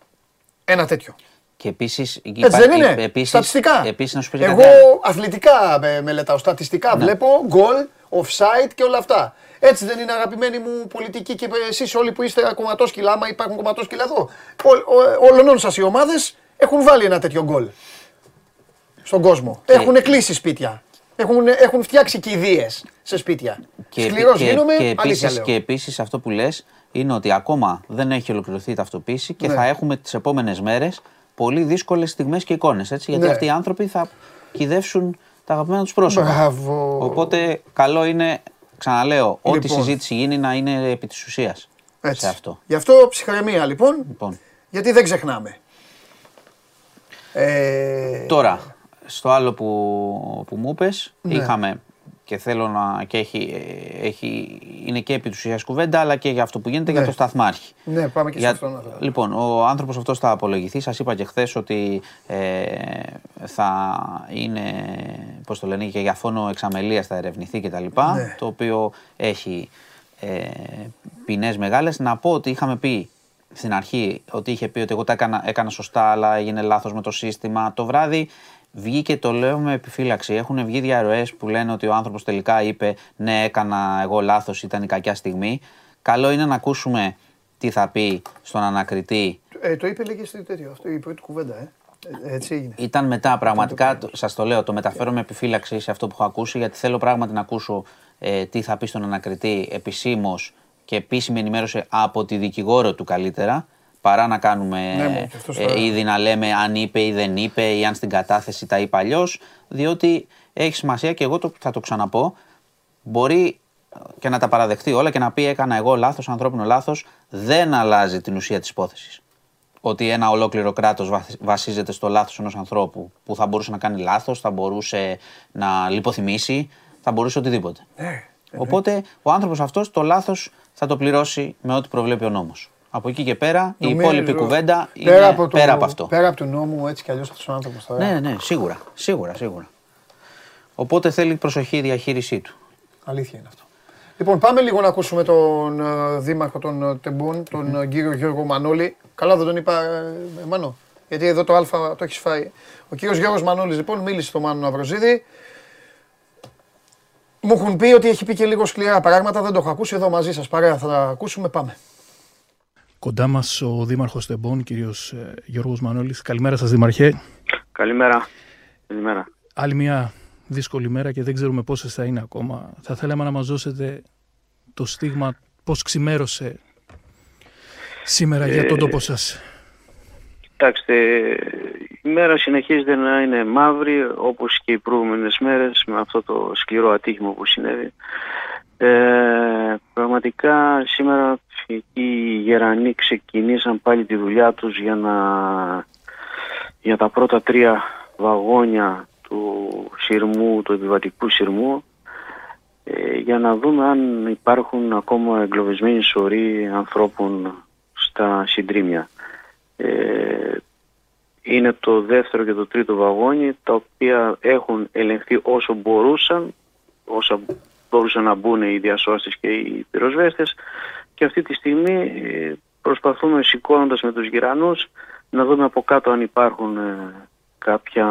ένα τέτοιο. Και επίσης. Έτσι δεν είναι; Επίσης, στατιστικά. Επίσης, να σου πω Εγώ αθλητικά με, μελετάω. Στατιστικά ναι. βλέπω γκολ, offside και όλα αυτά. Έτσι δεν είναι αγαπημένοι μου πολιτικοί και εσείς όλοι που είστε κομματόσκυλα, άμα υπάρχουν κομματόσκυλα εδώ. Όλων σας οι ομάδες έχουν βάλει ένα τέτοιο γκολ στον κόσμο. Και... Έχουν κλείσει σπίτια. Έχουν, έχουν φτιάξει κηδείε σε σπίτια. Σκληρός γίνομαι, και, επίσης, και επίσης αυτό που λες είναι ότι ακόμα δεν έχει ολοκληρωθεί η ταυτοποίηση και ναι. θα έχουμε τις επόμενες μέρες πολύ δύσκολες στιγμές και εικόνες. Γιατί ναι. αυτοί οι άνθρωποι θα κυδεύσουν τα αγαπημένα τους πρόσωπα. Μπράβο. Οπότε καλό είναι, ξαναλέω, ό,τι λοιπόν. συζήτηση γίνει να είναι επί της ουσίας. Σε αυτό. Γι' αυτό ψυχραιμία λοιπόν, λοιπόν. Γιατί δεν ξεχνάμε. Ε... Τώρα, στο άλλο που, που μου είπες, ναι. είχαμε και θέλω να. και έχει, έχει, είναι και επί του ουσίας κουβέντα, αλλά και για αυτό που γίνεται ναι. για το σταθμάρχη. Ναι, πάμε και για, σε αυτό. Λοιπόν, ο άνθρωπος αυτός θα απολογηθεί. Σας είπα και χθες ότι ε, θα είναι, πώς το λένε, και για φόνο εξαμελίας θα ερευνηθεί κτλ. Ναι. Το οποίο έχει ε, ποινές μεγάλες. Να πω ότι είχαμε πει στην αρχή ότι είχε πει ότι εγώ τα έκανα, έκανα σωστά, αλλά έγινε λάθος με το σύστημα. Το βράδυ Βγήκε το λέω με επιφύλαξη. Έχουν βγει διαρροές που λένε ότι ο άνθρωπος τελικά είπε Ναι, έκανα εγώ λάθος, ήταν η κακιά στιγμή. Καλό είναι να ακούσουμε τι θα πει στον ανακριτή. Ε, το είπε λίγες στο τέτοιο, αυτό η πρώτη κουβέντα, ε. ε. Έτσι έγινε. Ήταν μετά, πραγματικά, σας το λέω, το μεταφέρω με επιφύλαξη σε αυτό που έχω ακούσει, γιατί θέλω πράγματι να ακούσω ε, τι θα πει στον ανακριτή επισήμως και επίσημη ενημέρωση από τη δικηγόρο του καλύτερα παρά να κάνουμε ναι, ε, ήδη να λέμε αν είπε ή δεν είπε ή αν στην κατάθεση τα είπε αλλιώς. Διότι έχει σημασία και εγώ το, θα το ξαναπώ. Μπορεί και να τα παραδεχτεί όλα και να πει έκανα εγώ λάθος, ανθρώπινο λάθος, δεν αλλάζει την ουσία της υπόθεσης. Ότι ένα ολόκληρο κράτος βασίζεται στο λάθος ενός ανθρώπου που θα μπορούσε να κάνει λάθος, θα μπορούσε να λιποθυμήσει, θα μπορούσε οτιδήποτε. Ναι. Οπότε ο άνθρωπος αυτός το λάθος θα το πληρώσει με ό,τι προβλέπει ο νόμος. Από εκεί και πέρα η υπόλοιπη κουβέντα πέρα είναι από πέρα από αυτό. Πέρα από τον νόμο, έτσι κι αλλιώς αυτό ο άνθρωπο Ναι, ναι, σίγουρα, σίγουρα, σίγουρα. Οπότε θέλει προσοχή η διαχείρισή του. Αλήθεια είναι αυτό. Λοιπόν, πάμε λίγο να ακούσουμε τον uh, δήμαρχο των uh, Τεμπών, τον uh, κύριο Γιώργο Μανώλη. Καλά δεν τον είπα, ε, Μανώ. Γιατί εδώ το Α το έχεις φάει. Ο κύριος Γιώργος Μανώλης λοιπόν μίλησε στο Μάνο Ναυροζίδη. Μου έχουν πει ότι έχει πει και λίγο σκληρά πράγματα, δεν το έχω ακούσει εδώ μαζί σας. Παρέα θα τα ακούσουμε, πάμε. Κοντά μας ο Δήμαρχος Τεμπών, κύριος ε, Γιώργος Μανώλης. Καλημέρα σας, Δήμαρχε. Καλημέρα. Καλημέρα. Άλλη μια δύσκολη μέρα και δεν ξέρουμε πόσες θα είναι ακόμα. Θα θέλαμε να μας δώσετε το στίγμα πώς ξημέρωσε σήμερα για τον ε, τόπο σας. Κοιτάξτε, η μέρα συνεχίζεται να είναι μαύρη όπως και οι προηγούμενες μέρες με αυτό το σκληρό ατύχημα που συνέβη. Ε, πραγματικά σήμερα οι γερανοί ξεκινήσαν πάλι τη δουλειά τους για, να, για τα πρώτα τρία βαγόνια του σειρμού, του επιβατικού σειρμού ε, για να δούμε αν υπάρχουν ακόμα εγκλωβισμένοι σωροί ανθρώπων στα συντρίμια. Ε, είναι το δεύτερο και το τρίτο βαγόνι τα οποία έχουν ελεγχθεί όσο μπορούσαν όσα μπορούσαν να μπουν οι διασώστες και οι πυροσβέστες και αυτή τη στιγμή ε, προσπαθούμε σηκώνοντας με τους γυρανούς να δούμε από κάτω αν υπάρχουν ε, κάποια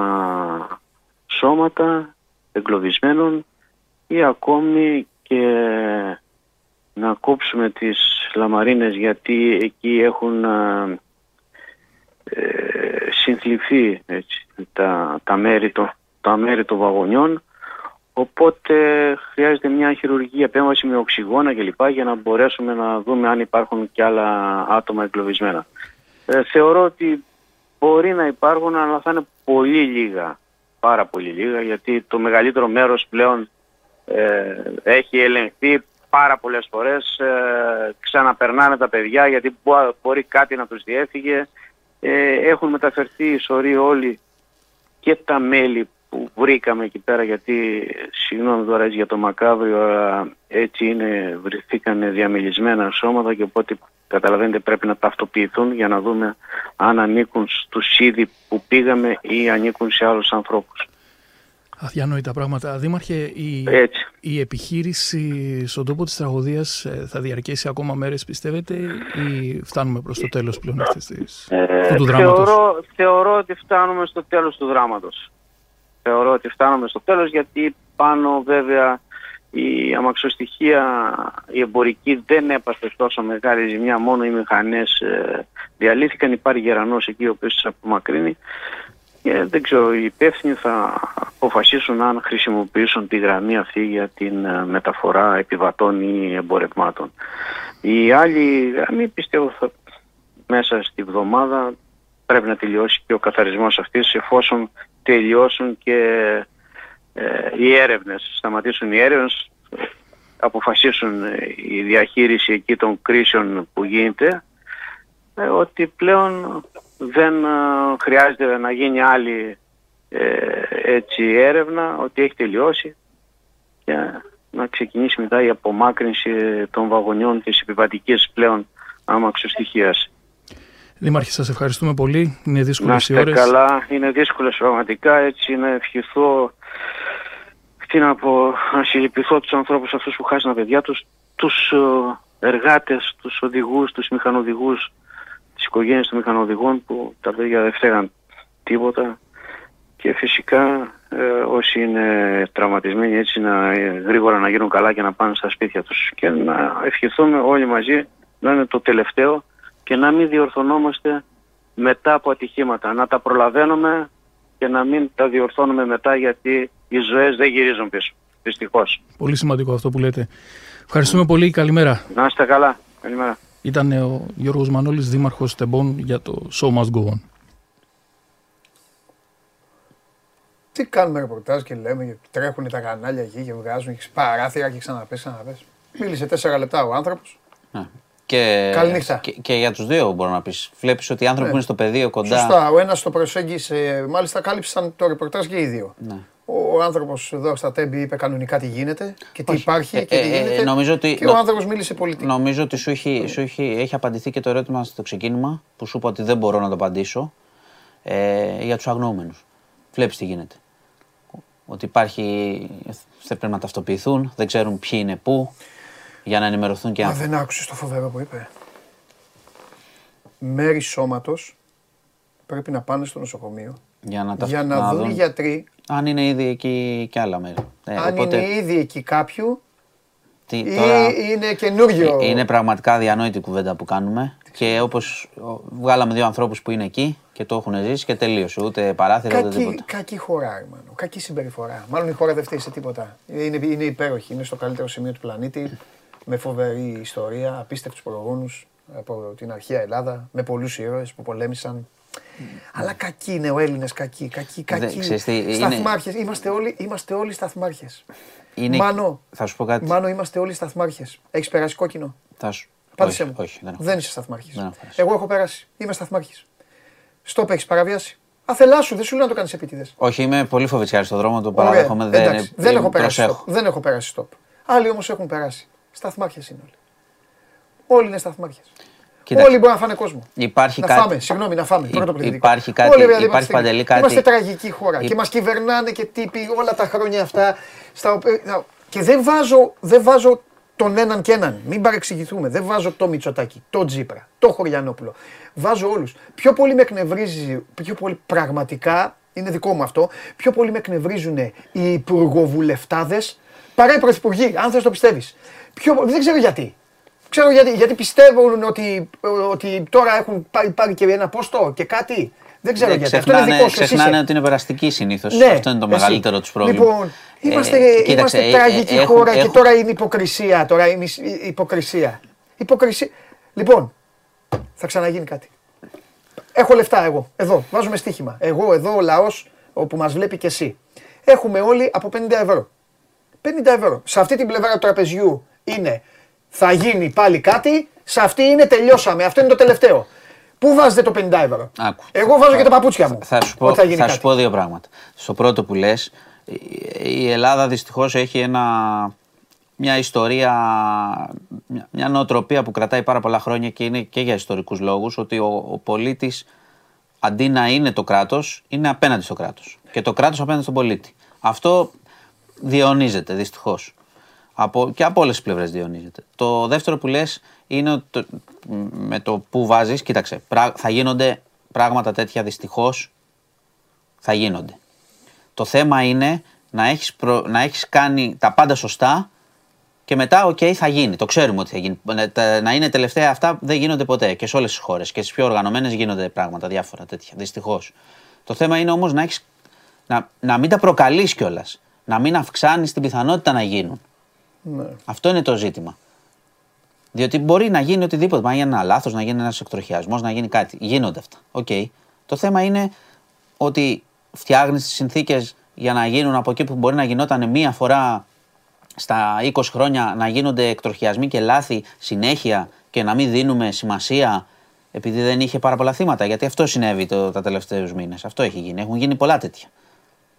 σώματα εγκλωβισμένων ή ακόμη και να κόψουμε τις λαμαρίνες γιατί εκεί έχουν ε, συνθλιφθεί έτσι, τα, τα, μέρη των, τα μέρη των βαγονιών οπότε χρειάζεται μια χειρουργική επέμβαση με οξυγόνα κλπ για να μπορέσουμε να δούμε αν υπάρχουν και άλλα άτομα εγκλωβισμένα. Ε, θεωρώ ότι μπορεί να υπάρχουν αλλά θα είναι πολύ λίγα, πάρα πολύ λίγα γιατί το μεγαλύτερο μέρος πλέον ε, έχει ελεγχθεί πάρα πολλές φορές, ε, ξαναπερνάνε τα παιδιά γιατί μπορεί κάτι να τους διέφυγε ε, έχουν μεταφερθεί οι σωροί όλοι και τα μέλη που βρήκαμε εκεί πέρα γιατί συγγνώμη τώρα για το μακάβριο αλλά έτσι είναι, βρεθήκαν διαμελισμένα σώματα και οπότε καταλαβαίνετε πρέπει να ταυτοποιηθούν για να δούμε αν ανήκουν στους είδη που πήγαμε ή ανήκουν σε άλλους ανθρώπους. Αδιανόητα πράγματα. Δήμαρχε, η, η επιχείρηση στον τόπο της τραγωδίας ε, θα διαρκέσει ακόμα μέρες πιστεύετε ή φτάνουμε προς το τέλος πλέον αυτής της, ε, του δράματος; Θεωρώ, θεωρώ ότι φτάνουμε στο τέλος του δράματος. Θεωρώ ότι φτάνουμε στο τέλος γιατί πάνω βέβαια η αμαξοστοιχεία, η εμπορική δεν έπαθε τόσο μεγάλη ζημιά, μόνο οι μηχανές ε, διαλύθηκαν. Υπάρχει γερανός εκεί ο οποίος τις απομακρύνει. Και δεν ξέρω, οι υπεύθυνοι θα αποφασίσουν αν χρησιμοποιήσουν τη γραμμή αυτή για την ε, μεταφορά επιβατών ή εμπορευμάτων. Η άλλη γραμμή πιστεύω θα μέσα στη βδομάδα πρέπει να τελειώσει και ο καθαρισμός αυτής εφόσον τελειώσουν και ε, οι έρευνες, σταματήσουν οι έρευνες, αποφασίσουν η διαχείριση εκεί των κρίσεων που γίνεται ε, ότι πλέον δεν ε, χρειάζεται να γίνει άλλη ε, έτσι έρευνα ότι έχει τελειώσει και να ξεκινήσει μετά η απομάκρυνση των βαγονιών της επιβατικής πλέον άμαξος Δήμαρχε, σας ευχαριστούμε πολύ. Είναι δύσκολες οι ώρες. καλά. Είναι δύσκολες πραγματικά. Έτσι να ευχηθώ τι να πω, να συλληπιθώ τους ανθρώπους αυτούς που χάσαν τα παιδιά τους, τους ε, εργάτες, τους οδηγούς, τους μηχανοδηγούς, τις οικογένειες των μηχανοδηγών που τα παιδιά δεν φταίγαν τίποτα και φυσικά ε, όσοι είναι τραυματισμένοι έτσι να, ε, γρήγορα να γίνουν καλά και να πάνε στα σπίτια τους και να ευχηθούμε όλοι μαζί να είναι το τελευταίο και να μην διορθωνόμαστε μετά από ατυχήματα, να τα προλαβαίνουμε και να μην τα διορθώνουμε μετά γιατί οι ζωές δεν γυρίζουν πίσω. Δυστυχώς. Πολύ σημαντικό αυτό που λέτε. Ευχαριστούμε πολύ. Καλημέρα. Να είστε καλά. Καλημέρα. Ήταν ο Γιώργος Μανώλης, δήμαρχος Τεμπών για το Show Must Go On. Τι κάνουμε ρεπορτάζ και λέμε, τρέχουν τα κανάλια εκεί και βγάζουν, έχεις παράθυρα και ξαναπες, ξαναπες. Μίλησε τέσσερα λεπτά ο άνθρωπος. Ναι. Και, Καληνύχτα. Και, και, για τους δύο μπορώ να πεις. Βλέπεις ότι οι άνθρωποι ναι. είναι στο πεδίο κοντά. Σωστά, ο ένας το προσέγγισε, μάλιστα κάλυψαν το ρεπορτάζ και οι δύο. Ναι. ο άνθρωπος εδώ στα Τέμπη είπε κανονικά τι γίνεται και τι υπάρχει και τι γίνεται. νομίζω ότι, και ο άνθρωπος μίλησε πολιτικά. Νομίζω ότι σου, έχει, σου έχει, έχει απαντηθεί και το ερώτημα στο ξεκίνημα που σου είπα ότι δεν μπορώ να το απαντήσω ε, για τους αγνοούμενους. Βλέπεις τι γίνεται. Ότι υπάρχει. πρέπει να ταυτοποιηθούν, δεν ξέρουν ποιοι είναι πού για να ενημερωθούν και άνθρωποι. δεν άκουσες το φοβερό που είπε. Μέρη σώματος πρέπει να πάνε στο νοσοκομείο για να, τα... για να, να δουν οι γιατροί. Αν είναι ήδη εκεί και άλλα μέρη. Ε, αν οπότε... είναι ήδη εκεί κάποιου. Τι, τώρα... ή είναι καινούριο. Ε, είναι πραγματικά αδιανόητη κουβέντα που κάνουμε. Και όπως βγάλαμε δύο ανθρώπους που είναι εκεί και το έχουν ζήσει και τελείωσε. Ούτε παράθυρα ούτε τίποτα. Κακή χώρα, μάλλον. Κακή συμπεριφορά. Μάλλον η χώρα δεν φταίει σε τίποτα. Είναι, είναι υπέροχη. Είναι στο καλύτερο σημείο του πλανήτη. Με φοβερή ιστορία, απίστευτους προγόνους από την αρχαία Ελλάδα. Με πολλούς ήρωες που πολέμησαν αλλά κακοί είναι ο Έλληνες, κακοί, κακοί, κακοί. Σταθμάρχες. Είμαστε, όλοι, είμαστε όλοι σταθμάρχες. Είναι... Μάνο, θα σου πω κάτι. Μάνο, είμαστε όλοι σταθμάρχες. Έχεις περάσει κόκκινο; Θα σου. Πάτησε μου. Όχι, δεν, δεν είσαι σταθμάρχης. Εγώ έχω περάσει. Είμαι σταθμάρχης. Στο έχεις παραβιάσει. Αθελά σου, δεν σου λέω να το κάνεις επίτηδες. Όχι, είμαι πολύ φοβητσιάρη στον δρόμο, το παραδέχομαι. Δεν, δεν, έχω περάσει δεν έχω περάσει stop. Άλλοι όμως έχουν περάσει. Σταθμάρχε είναι όλοι. Όλοι είναι σταθμάρχες. Κοίταξε. Όλοι μπορούν να φάνε κόσμο. Υπάρχει να κάτι... φάμε, συγγνώμη, να φάμε. Υ... Υπάρχει κάτι, Όλοι, υπάρχει παντελή κάτι. Είμαστε τραγική χώρα Υ... και μας κυβερνάνε και τύποι όλα τα χρόνια αυτά. Στα... Και δεν βάζω, δεν βάζω τον έναν και έναν. Μην παρεξηγηθούμε. Δεν βάζω το Μητσοτάκι, το Τζίπρα, το Χωριανόπουλο. Βάζω όλους. Πιο πολύ με εκνευρίζει, πιο πολύ πραγματικά, είναι δικό μου αυτό, πιο πολύ με εκνευρίζουν οι υπουργοβουλευτάδες παρά οι πρωθυπουργοί, αν θες το πιστεύεις. Δεν ξέρω γιατί. Ξέρω γιατί, γιατί πιστεύουν ότι, ότι τώρα έχουν πάρει, πάρει και ένα πόστο και κάτι. Δεν ξέρω ναι, γιατί. Ξεχνάνε, Αυτό είναι ξεχνάνε ότι είναι περαστική συνήθως. Ναι, Αυτό είναι το εσύ. μεγαλύτερο τους πρόβλημα. Λοιπόν, είμαστε, ε, είμαστε κοίταξε, τραγική ε, χώρα και τώρα είναι υποκρισία. Τώρα είναι υποκρισία. υποκρισία. Λοιπόν, θα ξαναγίνει κάτι. Έχω λεφτά εγώ. Εδώ, βάζουμε στοίχημα. Εγώ εδώ ο λαός όπου μας βλέπει και εσύ. Έχουμε όλοι από 50 ευρώ. 50 ευρώ. Σε αυτή την πλευρά του τραπεζιού είναι θα γίνει πάλι κάτι, σε αυτή είναι τελειώσαμε. Αυτό είναι το τελευταίο. Πού βάζετε το 50 ευρώ; Άκου. Εγώ βάζω και τα παπούτσια μου. Θα σου πω, θα, θα σου πω δύο πράγματα. Στο πρώτο που λες, η Ελλάδα δυστυχώς έχει ένα, μια ιστορία, μια, μια νοοτροπία που κρατάει πάρα πολλά χρόνια και είναι και για ιστορικούς λόγους, ότι ο, ο πολίτης αντί να είναι το κράτος, είναι απέναντι στο κράτος. Και το κράτος απέναντι στον πολίτη. Αυτό διαιωνίζεται δυστυχώς. Από, και από όλες τις πλευρές διονύζεται. Το δεύτερο που λες είναι ότι με το που βάζεις, κοίταξε, θα γίνονται πράγματα τέτοια δυστυχώς. Θα γίνονται. Το θέμα είναι να έχεις, να έχεις κάνει τα πάντα σωστά και μετά, οκ, θα γίνει. Το ξέρουμε ότι θα γίνει. Να είναι τελευταία αυτά δεν γίνονται ποτέ και σε όλες τις χώρες. Και στις πιο οργανωμένες γίνονται πράγματα διάφορα τέτοια. Δυστυχώς. Το θέμα είναι όμως να, έχεις, να, να μην τα προκαλείς κιόλας. Να μην αυξάνεις την πιθανότητα να γίνουν. Ναι. Αυτό είναι το ζήτημα. Διότι μπορεί να γίνει οτιδήποτε. Να γίνει ένα λάθος, να γίνει ένας εκτροχιασμός, να γίνει κάτι. Γίνονται αυτά. Οκ. Το θέμα είναι ότι φτιάχνεις τις συνθήκες για να γίνουν από εκεί που μπορεί να γινόταν μία φορά στα 20 χρόνια να γίνονται εκτροχιασμοί και λάθη συνέχεια και να μην δίνουμε σημασία επειδή δεν είχε πάρα πολλά θύματα. Γιατί αυτό συνέβη το, τα τελευταίους μήνες. Αυτό έχει γίνει. Έχουν γίνει πολλά τέτοια.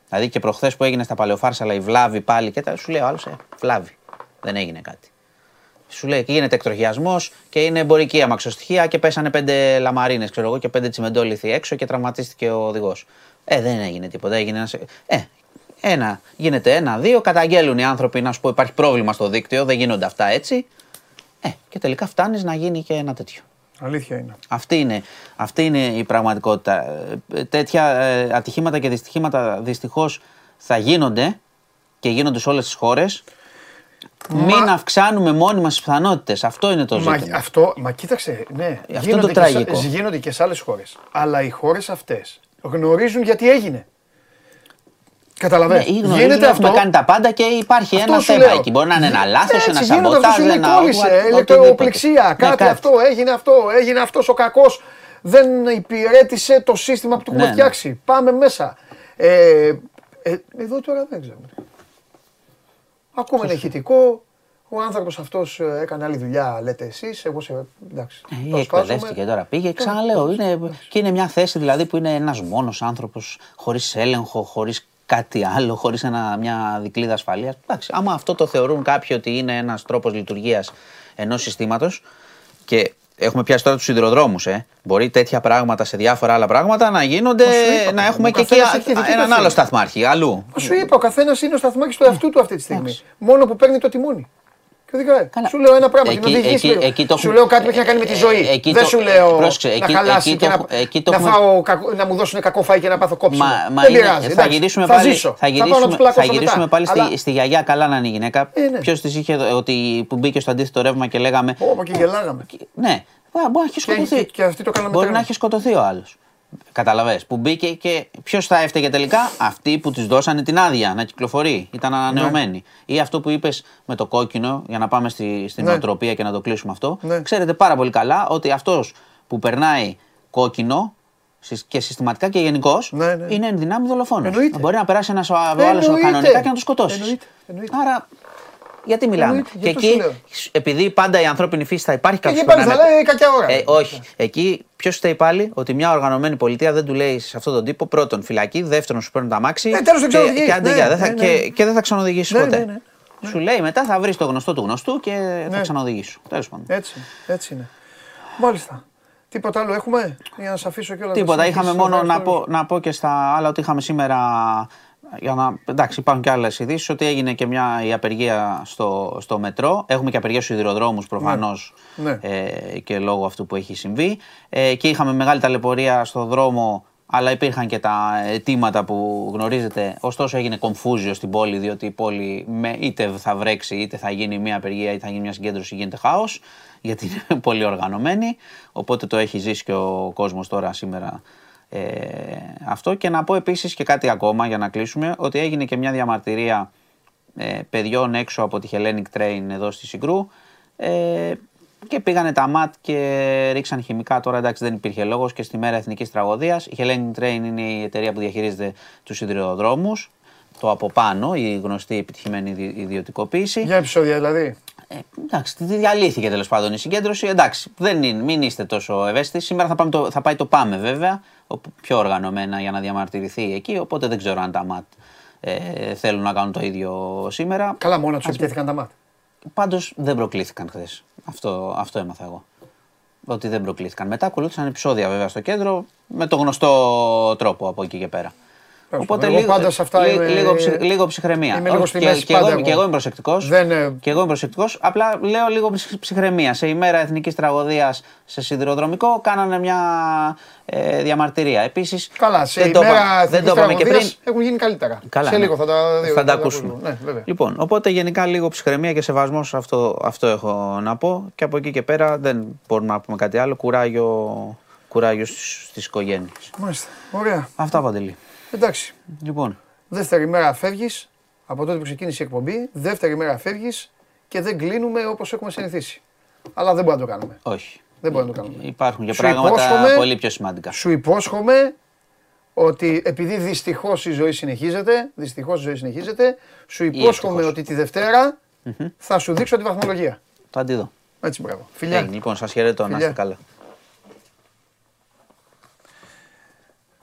Δηλαδή και προχθές που έγινε στα παλαιοφάρσαλα η βλάβη πάλι και τα σου λέει ο άλλο, ε, βλάβη. Δεν έγινε κάτι. Σου λέει και γίνεται εκτροχιασμός και είναι εμπορική αμαξοστοιχεία και πέσανε πέντε λαμαρίνες, ξέρω εγώ, και πέντε τσιμεντόλιθοι έξω και τραυματίστηκε ο οδηγός. Ε, δεν έγινε τίποτα. Έγινε ένας... Ε, ένα, γίνεται ένα, δύο, καταγγέλουν οι άνθρωποι να σου πω υπάρχει πρόβλημα στο δίκτυο, δεν γίνονται αυτά έτσι. Ε, και τελικά φτάνεις να γίνει και ένα τέτοιο. Αλήθεια είναι. Αυτή είναι, αυτή είναι η πραγματικότητα. Ε, τέτοια ε, ατυχήματα και δυστυχήματα δυστυχώς θα γίνονται και γίνονται σε όλες τις χώρες. Μα... Μην αυξάνουμε μόνοι μας τις πιθανότητες. Αυτό είναι το ζήτημα. Μα, αυτό, μα κοίταξε, ναι. Αυτό γίνονται, το τραγικό. Και, γίνονται και σε άλλες χώρες. Αλλά οι χώρες αυτές γνωρίζουν γιατί έγινε. Καταλαβαίνετε. Ναι, Γίνεται αυτό. κάνει τα πάντα και υπάρχει αυτό ένα θέμα εκεί. Μπορεί να είναι ένα λάθος, ένα σαμποτάζ, ένα κόλλησε, ηλεκτροπληξία, κάτι αυτό, έγινε αυτό, έγινε αυτός ο κακός. Δεν υπηρέτησε το σύστημα που του έχουμε ναι, ναι. φτιάξει. Πάμε μέσα. Ε, ε, εδώ τώρα δεν ξέρω. Ακούμε ένα ηχητικό. Ο άνθρωπος αυτός ε, έκανε άλλη δουλειά, λέτε εσείς. Εγώ σε. Εντάξει. Ε, εκπαιδεύτηκε τώρα. Πήγε, ξαναλέω. Είναι, και είναι μια θέση δηλαδή που είναι ένας μόνος άνθρωπος, χωρίς έλεγχο, χωρίς κάτι άλλο, χωρίς μια δικλίδα ασφαλείας. Εντάξει, άμα αυτό το θεωρούν κάποιοι ότι είναι ένας τρόπος λειτουργίας ενός συστήματος και Έχουμε πιάσει τώρα τους σιδηροδρόμους. Ε. Μπορεί τέτοια πράγματα σε διάφορα άλλα πράγματα να γίνονται, να έχουμε και εκεί έναν άλλο σταθμάρχη. Αλλού. Σου είπα, ο καθένας είναι ο σταθμάρχης του εαυτού του αυτή τη στιγμή. Μόνο που παίρνει το τιμόνι. Καλά. Σου λέω ένα πράγμα. Εκεί, εκεί, εκεί, το... Σου λέω κάτι που έχει να κάνει με τη ζωή. Εκεί Δεν σου λέω πρόσεξε, να χαλάσει και να, να, φάω, να μου δώσουν κακό φάι και να πάθω κόψιμο. Μα, Δεν πειράζει. Θα γυρίσουμε θα πάλι, ζήσω. Θα γυρίσουμε, θα γυρίσουμε πάλι στη, στη γιαγιά καλά να είναι η γυναίκα. Ε, ναι. Ποιος της είχε ότι, που μπήκε στο αντίθετο ρεύμα και λέγαμε. Όπω και γελάγαμε. Ναι, μπορεί να έχει σκοτωθεί. Μπορεί να έχει σκοτωθεί ο άλλος. Καταλαβες, που μπήκε και ποιος θα έφταιγε τελικά, αυτοί που τη δώσανε την άδεια να κυκλοφορεί, ήταν ανανεωμένοι. Ναι. Ή αυτό που είπες με το κόκκινο, για να πάμε στη, στην ναι. νοοτροπία και να το κλείσουμε αυτό. Ναι. Ξέρετε πάρα πολύ καλά ότι αυτός που περνάει κόκκινο και συστηματικά και γενικώς ναι, ναι. είναι ενδυνάμει δολοφόνος. Μπορεί να περάσει ένα άλλο κανονικά και να το σκοτώσεις. Άρα γιατί μιλάμε; και εκεί, επειδή πάντα η ανθρώπινη φύση θα υπάρχει κάποιος. Εκεί πάλι θα λέει κακιά ώρα. Ε, όχι. Εκεί ποιος φταίει πάλι; Ότι μια οργανωμένη πολιτεία δεν του λέει σε αυτόν τον τύπο πρώτον φυλακή, δεύτερον σου παίρνουν τα μάξι. Ε, τέλος, και, και, ναι, δεν θα, ναι, και, ναι. και δεν θα ξανοδηγήσεις ναι, ποτέ. Ναι, ναι, Σου λέει μετά θα βρεις το γνωστό του γνωστού και θα ξανοδηγήσει. Τέλος πάντων. Έτσι, έτσι είναι. Μάλιστα. Τίποτα άλλο έχουμε; Για να σας αφήσω κιόλα. Τίποτα. Είχαμε μόνο να πω, να πω και στα άλλα ότι είχαμε σήμερα για να, εντάξει, υπάρχουν και άλλες ειδήσεις ότι έγινε και μια η απεργία στο, στο μετρό. Έχουμε και απεργία στους υδροδρόμους προφανώς ναι. ναι. ε, και λόγω αυτού που έχει συμβεί. Ε, και είχαμε μεγάλη ταλαιπωρία στο δρόμο, αλλά υπήρχαν και τα αιτήματα που γνωρίζετε. Ωστόσο, έγινε κομφούζιο στην πόλη, διότι η πόλη με, είτε θα βρέξει, είτε θα γίνει μια απεργία, είτε θα γίνει μια συγκέντρωση, γίνεται χάος. Γιατί είναι [laughs] πολύ οργανωμένη. Οπότε το έχει ζήσει και ο κόσμος τώρα σήμερα ε, αυτό και να πω επίσης και κάτι ακόμα για να κλείσουμε ότι έγινε και μια διαμαρτυρία ε, παιδιών έξω από τη Hellenic Train εδώ στη Συγκρού ε, και πήγανε τα ΜΑΤ και ρίξαν χημικά. Τώρα εντάξει δεν υπήρχε λόγος και στη μέρα εθνικής τραγωδίας. Η Hellenic Train είναι η εταιρεία που διαχειρίζεται τους σιδηροδρόμους. Το από πάνω, η γνωστή επιτυχημένη ιδιωτικοποίηση. Για επεισόδια δηλαδή. Ε, εντάξει, διαλύθηκε τέλος πάντων η συγκέντρωση. Εντάξει, δεν είναι, μην είστε τόσο ευαίσθητοι. Σήμερα θα, πάμε το, θα πάει το Πάμε βέβαια, πιο οργανωμένα για να διαμαρτυρηθεί εκεί. Οπότε δεν ξέρω αν τα ΜΑΤ ε, θέλουν να κάνουν το ίδιο σήμερα. Καλά, μόνο τους επιτέθηκαν τα ΜΑΤ. Πάντως δεν προκλήθηκαν χθες. Αυτό, αυτό έμαθα εγώ. Ότι δεν προκλήθηκαν. Μετά ακολούθησαν επεισόδια βέβαια στο κέντρο με το γνωστό τρόπο από εκεί και πέρα. Οπότε λίγο, πάντα σε αυτά λίγο, λίγο, λίγο ψυχραιμία. Είμαι λίγο στη μέση και, εγώ, και εγώ είμαι προσεκτικός. Και εγώ είμαι προσεκτικός. Απλά λέω λίγο ψυχραιμία. Σε ημέρα εθνικής τραγωδίας σε σιδηροδρομικό κάνανε μια ε, διαμαρτυρία. Επίσης. Καλά, σε δεν ημέρα δεν το είπαμε και πριν. Έχουν γίνει καλύτερα. Καλά, σε ναι. λίγο θα τα, θα τα ακούσουμε. Ναι, λοιπόν, οπότε γενικά λίγο ψυχραιμία και σεβασμός αυτό, αυτό έχω να πω. Και από εκεί και πέρα δεν μπορούμε να πούμε κάτι άλλο. Κουράγιο, κουράγιο στις οικογένειες. Μάλιστα. Ωραία. Αυτά παντελή. Εντάξει. Λοιπόν. Δεύτερη μέρα φεύγεις από τότε που ξεκίνησε η εκπομπή. Δεύτερη μέρα φεύγεις και δεν κλείνουμε όπως έχουμε συνηθίσει. Αλλά δεν μπορούμε να το κάνουμε. Όχι. Δεν μπορούμε να το κάνουμε. Υπάρχουν και πράγματα πολύ πιο σημαντικά. Σου υπόσχομαι ότι επειδή δυστυχώς η ζωή συνεχίζεται, δυστυχώς η ζωή συνεχίζεται, σου υπόσχομαι ότι τη δευτερα θα σου δείξω τη βαθμολογία. Το αντίδω. Έτσι, μπράβο. Φιλιά. Hey, λοιπόν, σας χαιρετώ. Να είστε καλά.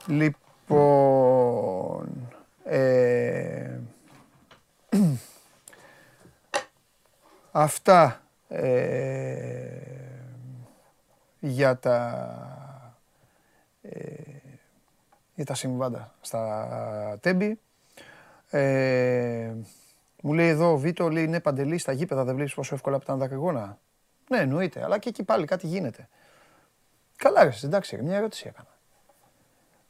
Λοιπόν. Λοιπόν, ε, αυτά ε, για τα ε, για τα συμβάντα στα τέμπη. Ε, μου λέει εδώ ο Βίτο, λέει ναι Παντελή, στα γήπεδα δεν βλέπεις πόσο εύκολα πετάνε τα κρυγόνα. Ναι, εννοείται, αλλά και εκεί πάλι κάτι γίνεται. Καλά, ρε, εντάξει, μια ερώτηση έκανα.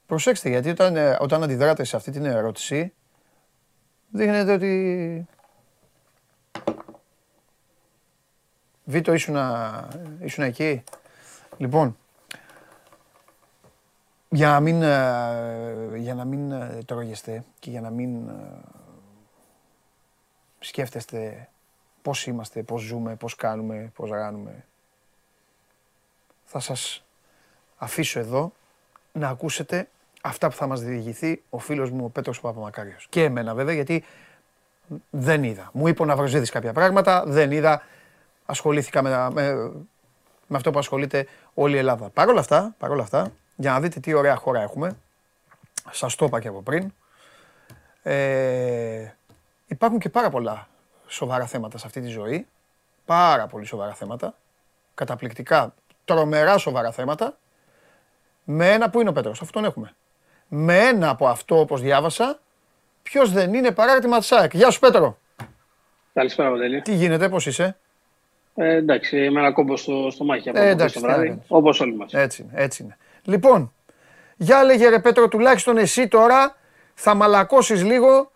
Προσέξτε, γιατί όταν, ε, όταν αντιδράτε σε αυτή την ερώτηση, δείχνετε ότι... Βίτο, ήσουν, ήσουν εκεί. Λοιπόν, για να μην, ε, για να μην ε, τρόγεστε και για να μην σκέφτεστε πώς είμαστε, πώς ζούμε, πώς κάνουμε, πώς ράνουμε, θα σας αφήσω εδώ να ακούσετε αυτά που θα μας διηγηθεί ο φίλος μου ο Πέτρος Παπαμακάριος. Και εμένα βέβαια γιατί δεν είδα. Μου είπε ο Ναυροζίδης κάποια πράγματα, δεν είδα. Ασχολήθηκα με, με, με αυτό που ασχολείται όλη η Ελλάδα. Παρ' όλα αυτά, παρ αυτά, για να δείτε τι ωραία χώρα έχουμε, σας το είπα και από πριν, Ε, υπάρχουν και πάρα πολλά σοβαρά θέματα σε αυτή τη ζωή. Πάρα πολύ σοβαρά θέματα. Καταπληκτικά, τρομερά σοβαρά θέματα. Με ένα που είναι ο Πέτρος, αυτόν έχουμε. Με ένα από αυτό, όπως διάβασα, ποιος δεν είναι παράρτημα της ΑΕΚ. Γεια σου Πέτρο. Καλησπέρα, Βαγγέλη. Τι γίνεται, πώς είσαι; Ε, εντάξει, με ένα κόμπο στο, στο μάχη από ε, εντάξει, το βράδυ, όπως όλοι μας. Έτσι είναι, έτσι είναι. Λοιπόν, για λέγε ρε Πέτρο, τουλάχιστον εσύ τώρα θα μαλακώσεις λίγο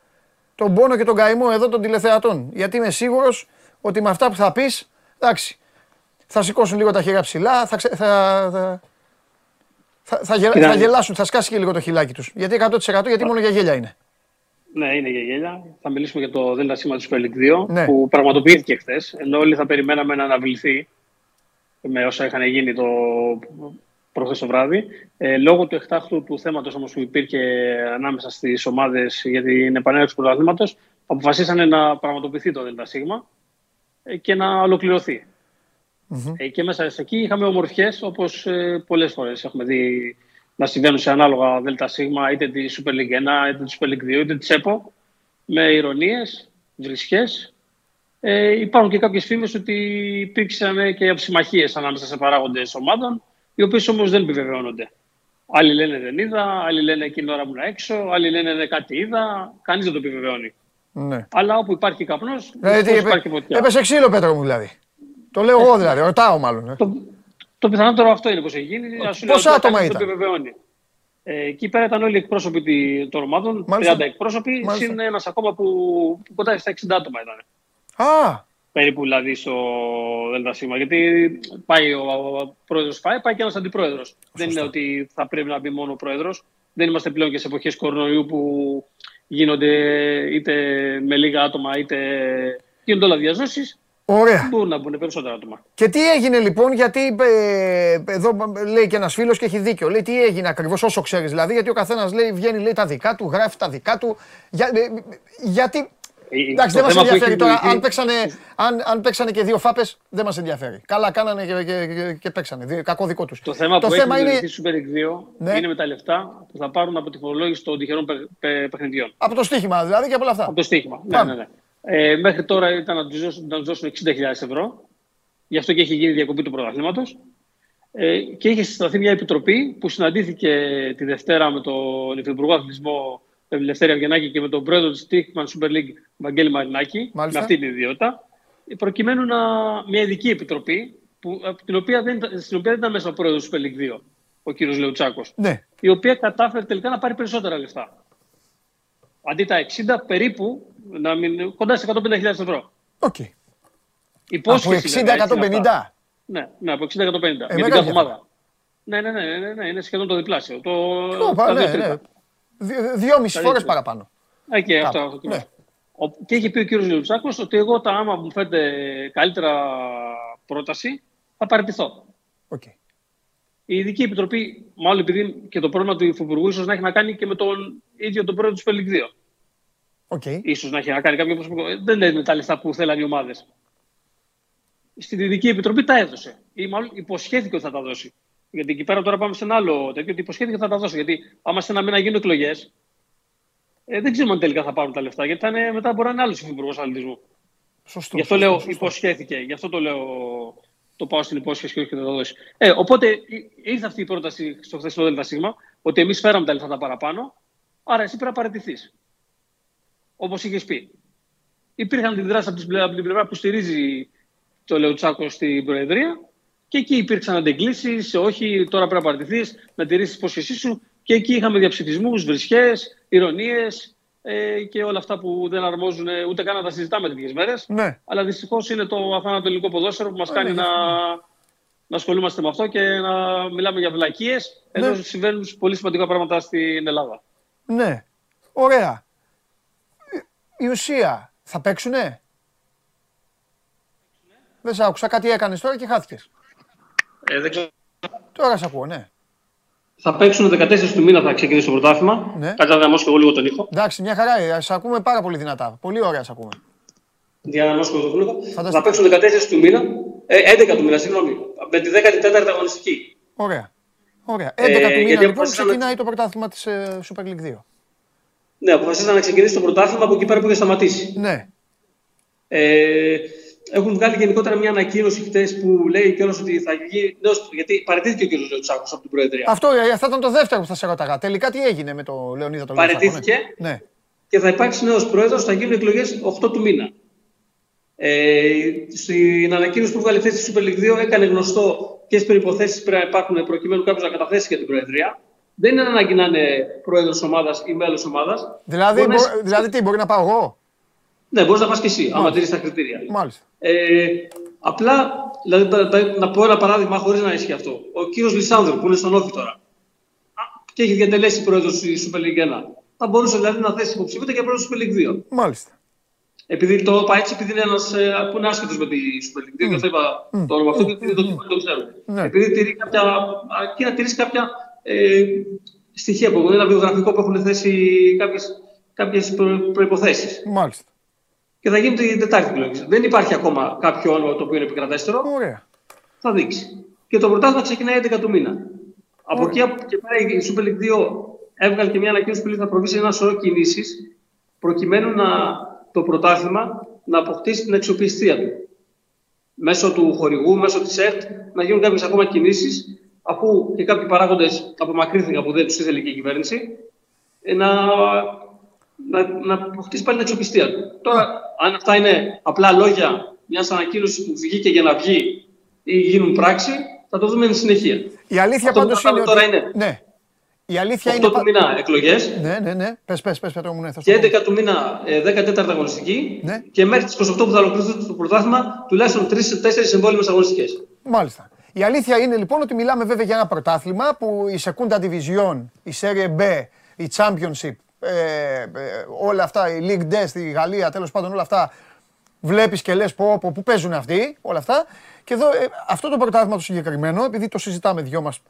τον πόνο και τον καημό εδώ των τηλεθεατών. Γιατί είμαι σίγουρος ότι με αυτά που θα πεις, εντάξει, θα σηκώσουν λίγο τα χέρια ψηλά, θα, θα, θα, θα, θα, θα γελάσουν, θα σκάσει και λίγο το χιλάκι τους. Γιατί 100% γιατί μόνο για γέλια είναι. Ναι, είναι για γέλια. Θα μιλήσουμε για το ΔΣ του Super League 2 ναι. που πραγματοποιήθηκε χθες. Ενώ όλοι θα περιμέναμε να αναβληθεί με όσα είχαν γίνει το προχθές το βράδυ. Ε, λόγω του εκτάκτου του θέματος όμως που υπήρχε ανάμεσα στις ομάδες για την επανέλευση του πρωταθλήματος, αποφασίσανε να πραγματοποιηθεί το ΔΣ ε, και να ολοκληρωθεί. Ε, και μέσα σε εκεί είχαμε ομορφιές όπως ε, πολλές φορές έχουμε δει να συμβαίνουν σε ανάλογα ΔΣ, είτε τη Super League 1, είτε τη Super League 2, είτε της ΕΠΟ, με ηρωνίες, βρισχέ. Ε, υπάρχουν και κάποιες φήμες ότι υπήρξαν και αψημαχίες ανάμεσα σε παράγοντες ομάδων, οι οποίες όμως δεν επιβεβαιώνονται. Άλλοι λένε δεν είδα, άλλοι λένε εκείνη ώρα ήμουν έξω, άλλοι λένε δεν κάτι είδα. Κανείς δεν το επιβεβαιώνει. Ναι. Αλλά όπου υπάρχει καπνός, δηλαδή, υπάρχει φωτιά. Έπεσε ξύλο, Πέτρο μου δηλαδή. Το λέω εγώ δηλαδή, ρωτάω μάλλον. Ε. Το, το πιθανότερο αυτό είναι πώ έχει γίνει. Πόσα άτομα ήταν; Ε, εκεί πέρα ήταν όλοι οι εκπρόσωποι των ομάδων, 30 εκπρόσωποι, συν ένας ακόμα που, που κοντά στα 60 άτομα ήταν. Α! Περίπου δηλαδή στο ΔΣ. Γιατί πάει ο, ο πρόεδρος πάει, πάει και ένας αντιπρόεδρος. Δεν είναι ότι θα πρέπει να μπει μόνο ο πρόεδρος. Δεν είμαστε πλέον και σε εποχές κορονοϊού που γίνονται είτε με λίγα άτομα είτε γίνονται όλα διαζώσεις. Ωραία. Μπορούν να μπουν περισσότερα άτομα. Και τι έγινε λοιπόν, γιατί ε, εδώ λέει και ένας φίλος και έχει δίκιο. Λέει τι έγινε ακριβώς, όσο ξέρεις δηλαδή, γιατί ο καθένας λέει βγαίνει λέει, τα δικά του, γράφει τα δικά του. Για, ε, γιατί. Ε, εντάξει, δεν μας ενδιαφέρει τώρα. Αν παίξανε, αν, αν παίξανε και δύο φάπες, δεν μας ενδιαφέρει. Καλά, κάνανε και, και, και, και παίξανε. Κακό δικό τους. Το θέμα το που θέμα έχει είναι... στη Super League 2 ναι. είναι με τα λεφτά που θα πάρουν από τη φορολόγηση των τυχερών παιχνιδιών. Από το στοίχημα δηλαδή και από όλα αυτά. Από το στοίχημα. Ναι, ναι, ναι. Ε, μέχρι τώρα ήταν να τους δώσουν, δώσουν 60.000 ευρώ. Γι' αυτό και έχει γίνει διακοπή του πρωταθλήματος. Ε, και είχε συσταθεί μια επιτροπή που συναντήθηκε τη Δευτέρα με τον Υφυπουργό Αθλητισμό Ελευθέρη Αυγενάκη και με τον πρόεδρο της ... Super League Βαγγέλη Μαρινάκη, με αυτή την ιδιότητα, προκειμένου να, μια ειδική επιτροπή, που, την οποία δεν, στην οποία δεν ήταν μέσα ο πρόεδρος του Super League 2, ο κύριος Λεουτσάκος, ναι. η οποία κατάφερε τελικά να πάρει περισσότερα λεφτά. Αντί τα 60, περίπου να μην, κοντά σε 150.000 ευρώ. Οκ. Okay. Από 60-150. Ναι, ναι, από 60-150. Ε, για την κάθε ομάδα. Ναι, ναι, ναι, ναι, ναι, είναι σχεδόν το διπλάσιο. Το, το, ναι, ναι. Δυόμιση φορές παραπάνω. Εκεί, αυτό, αυτό ναι. Και έχει πει ο κύριος Λιουτσάκο ότι εγώ τα άμα μου φαίνεται καλύτερα πρόταση θα παραιτηθώ. Okay. Η Ειδική Επιτροπή, μάλλον επειδή και το πρόβλημα του Υφυπουργού ίσως να έχει να κάνει και με τον ίδιο τον πρόεδρο του Σπελικ 2. Okay. Ίσως να έχει να κάνει κάποιο προσωπικό. Δεν λένε τα λεφτά που θέλανε οι ομάδες. Στην Ειδική Επιτροπή τα έδωσε. Ή μάλλον υποσχέθηκε ότι θα τα δώσει. Γιατί εκεί πέρα τώρα πάμε σε ένα άλλο τέτοιο. Ότι υποσχέθηκε ότι θα τα δώσει. Γιατί άμα σε ένα μήνα γίνουν εκλογές, ε, δεν ξέρουμε αν τελικά θα πάρουν τα λεφτά. Γιατί θα μετά μπορεί να είναι άλλος υπουργό αθλητισμού. Σωστό. Γι' αυτό λέω σωστό. υποσχέθηκε. Γι' αυτό το λέω. Το πάω στην υπόσχεση και όχι θα τα δώσει. Ε, οπότε ήρθε αυτή η πρόταση στο χθεσινό ΔΣ ότι εμείς φέραμε τα λεφτά τα παραπάνω. Άρα εσύ πρέπει να παραιτηθείς όπως είχες πει. Υπήρχαν αντιδράσει από την πλευρά που στηρίζει το Λεουτσάκο στην Προεδρία και εκεί υπήρξαν αντεγκλήσεις. Όχι, τώρα πρέπει να παρτιθεί, να τηρήσεις τις υπόσχεσή σου. Και εκεί είχαμε διαψηφισμούς, βρισχές, ηρωνίες ε, και όλα αυτά που δεν αρμόζουν ούτε καν να τα συζητάμε τέτοιες μέρες. Ναι. Αλλά δυστυχώς είναι το αθάνατο ελληνικό ποδόσφαιρο που μας κάνει να, να ασχολούμαστε με αυτό και να μιλάμε για βλακίες, ναι. ενώ συμβαίνουν πολύ σημαντικά πράγματα στην Ελλάδα. Ναι. Ωραία η ουσία θα παίξουνε; Δεν σ' άκουσα, κάτι έκανες τώρα και χάθηκες. Ε, δεν ξέρω. Τώρα σε ακούω, ναι. Θα παίξουν 14 του μήνα, θα ξεκινήσει το πρωτάθλημα. Ναι. Κάτι να και εγώ λίγο τον ήχο. Εντάξει, μια χαρά. Ε, σε ακούμε πάρα πολύ δυνατά. Πολύ ωραία σε ακούμε. Για να και εγώ τον ήχο. Θα παίξουν 14 του μήνα. Ε, 11 του μήνα, συγγνώμη. Με τη 14η αγωνιστική. Ωραία. Ωραία. 11 ε, του μήνα λοιπόν ξεκινάει το πρωτάθλημα της ε, Super League 2. Ναι, αποφασίσαν να ξεκινήσει το πρωτάθλημα από εκεί πέρα που είχε σταματήσει. Ναι. Ε, έχουν βγάλει γενικότερα μια ανακοίνωση χτες που λέει κιόλας ότι θα γίνει. γιατί παραιτήθηκε ο κ. Λεωτσάκο από την Προεδρία. Αυτό, ε, αυτό ήταν το δεύτερο που θα σε ρωτάγα. Τελικά τι έγινε με τον Λεωνίδα τον Παραιτήθηκε. Ναι. Και θα υπάρξει νέος πρόεδρος, θα γίνουν εκλογές 8 του μήνα. Ε, στην ανακοίνωση που βγάλει χθες στη Super League 2 έκανε γνωστό ποιες προποθέσει πρέπει να υπάρχουν προκειμένου κάποιος να καταθέσει για την Προεδρία. Δεν είναι ανάγκη να είναι πρόεδρος ομάδας ή μέλος ομάδας. Δηλαδή, μπορεί, δηλαδή τι, μπορεί να πάω εγώ; Ναι, μπορείς να πας και εσύ, άμα τηρείς τα κριτήρια. Μάλιστα. Ε, απλά, δηλαδή, να πω ένα παράδειγμα χωρίς να ισχύει αυτό. Ο κύριος Λισάνδρου, που είναι στον Όφη τώρα, και έχει διατελέσει πρόεδρος τη Super League 1, θα μπορούσε δηλαδή να θέσει υποψηφιότητα για πρόεδρος τη Super League 2. Μάλιστα. Επειδή το είπα έτσι, επειδή είναι ένας ε, που είναι άσχετος με τη Super League 2, mm. και αυτό είπα mm. το όνομα αυτό, γιατί δεν το ξέρω. Ναι. Επειδή τηρεί κάποια, αρκεί να τηρήσει κάποια ε, στοιχεία που ένα βιογραφικό που έχουν θέσει κάποιες προποθέσει. Μάλιστα και θα γίνει την Τετάρτη εκλογή. Δεν υπάρχει ακόμα κάποιο όνομα το οποίο είναι επικρατέστερο. Ωραία. Θα δείξει. Και το πρωτάθλημα ξεκινάει 11 του μήνα. Από εκεί και πέρα η Super League 2 έβγαλε και μια ανακοίνωση που θα προβεί σε ένα σωρό κινήσεις προκειμένου να, το πρωτάθλημα να αποκτήσει την αξιοπιστία του. Μέσω του χορηγού, μέσω της ΕΡΤ, να γίνουν κάποιες ακόμα κινήσεις, αφού και κάποιοι παράγοντες απομακρύνθηκαν που δεν τους ήθελε και η κυβέρνηση, να να, να αποκτήσει πάλι την αξιοπιστία του. Τώρα, αν αυτά είναι απλά λόγια μιας ανακοίνωσης που βγήκε για να βγει ή γίνουν πράξη, θα το δούμε εν συνεχεία. Η αλήθεια πάντως είναι. Τώρα είναι. Ναι. Η αλήθεια 8 είναι. του μήνα εκλογές. Ναι, ναι, ναι. Πες, πες, πες, μου, ναι, Και 11 του μήνα 14 ε, αγωνιστική. Ναι. Και μέχρι τις 28 που θα ολοκληρωθεί το πρωτάθλημα, τουλάχιστον 3-4 εμβόλυμε αγωνιστικές. Μάλιστα. Η αλήθεια είναι λοιπόν ότι μιλάμε βέβαια για ένα πρωτάθλημα που η Secunda Division, η Serie B, η Championship ε, ε, όλα αυτά, η League D στη Γαλλία, τέλος πάντων όλα αυτά, βλέπεις και λες πω, πω, που παίζουν αυτοί, όλα αυτά. Και εδώ ε, αυτό το πρωτάθλημα το συγκεκριμένο, επειδή το συζητάμε δυο μας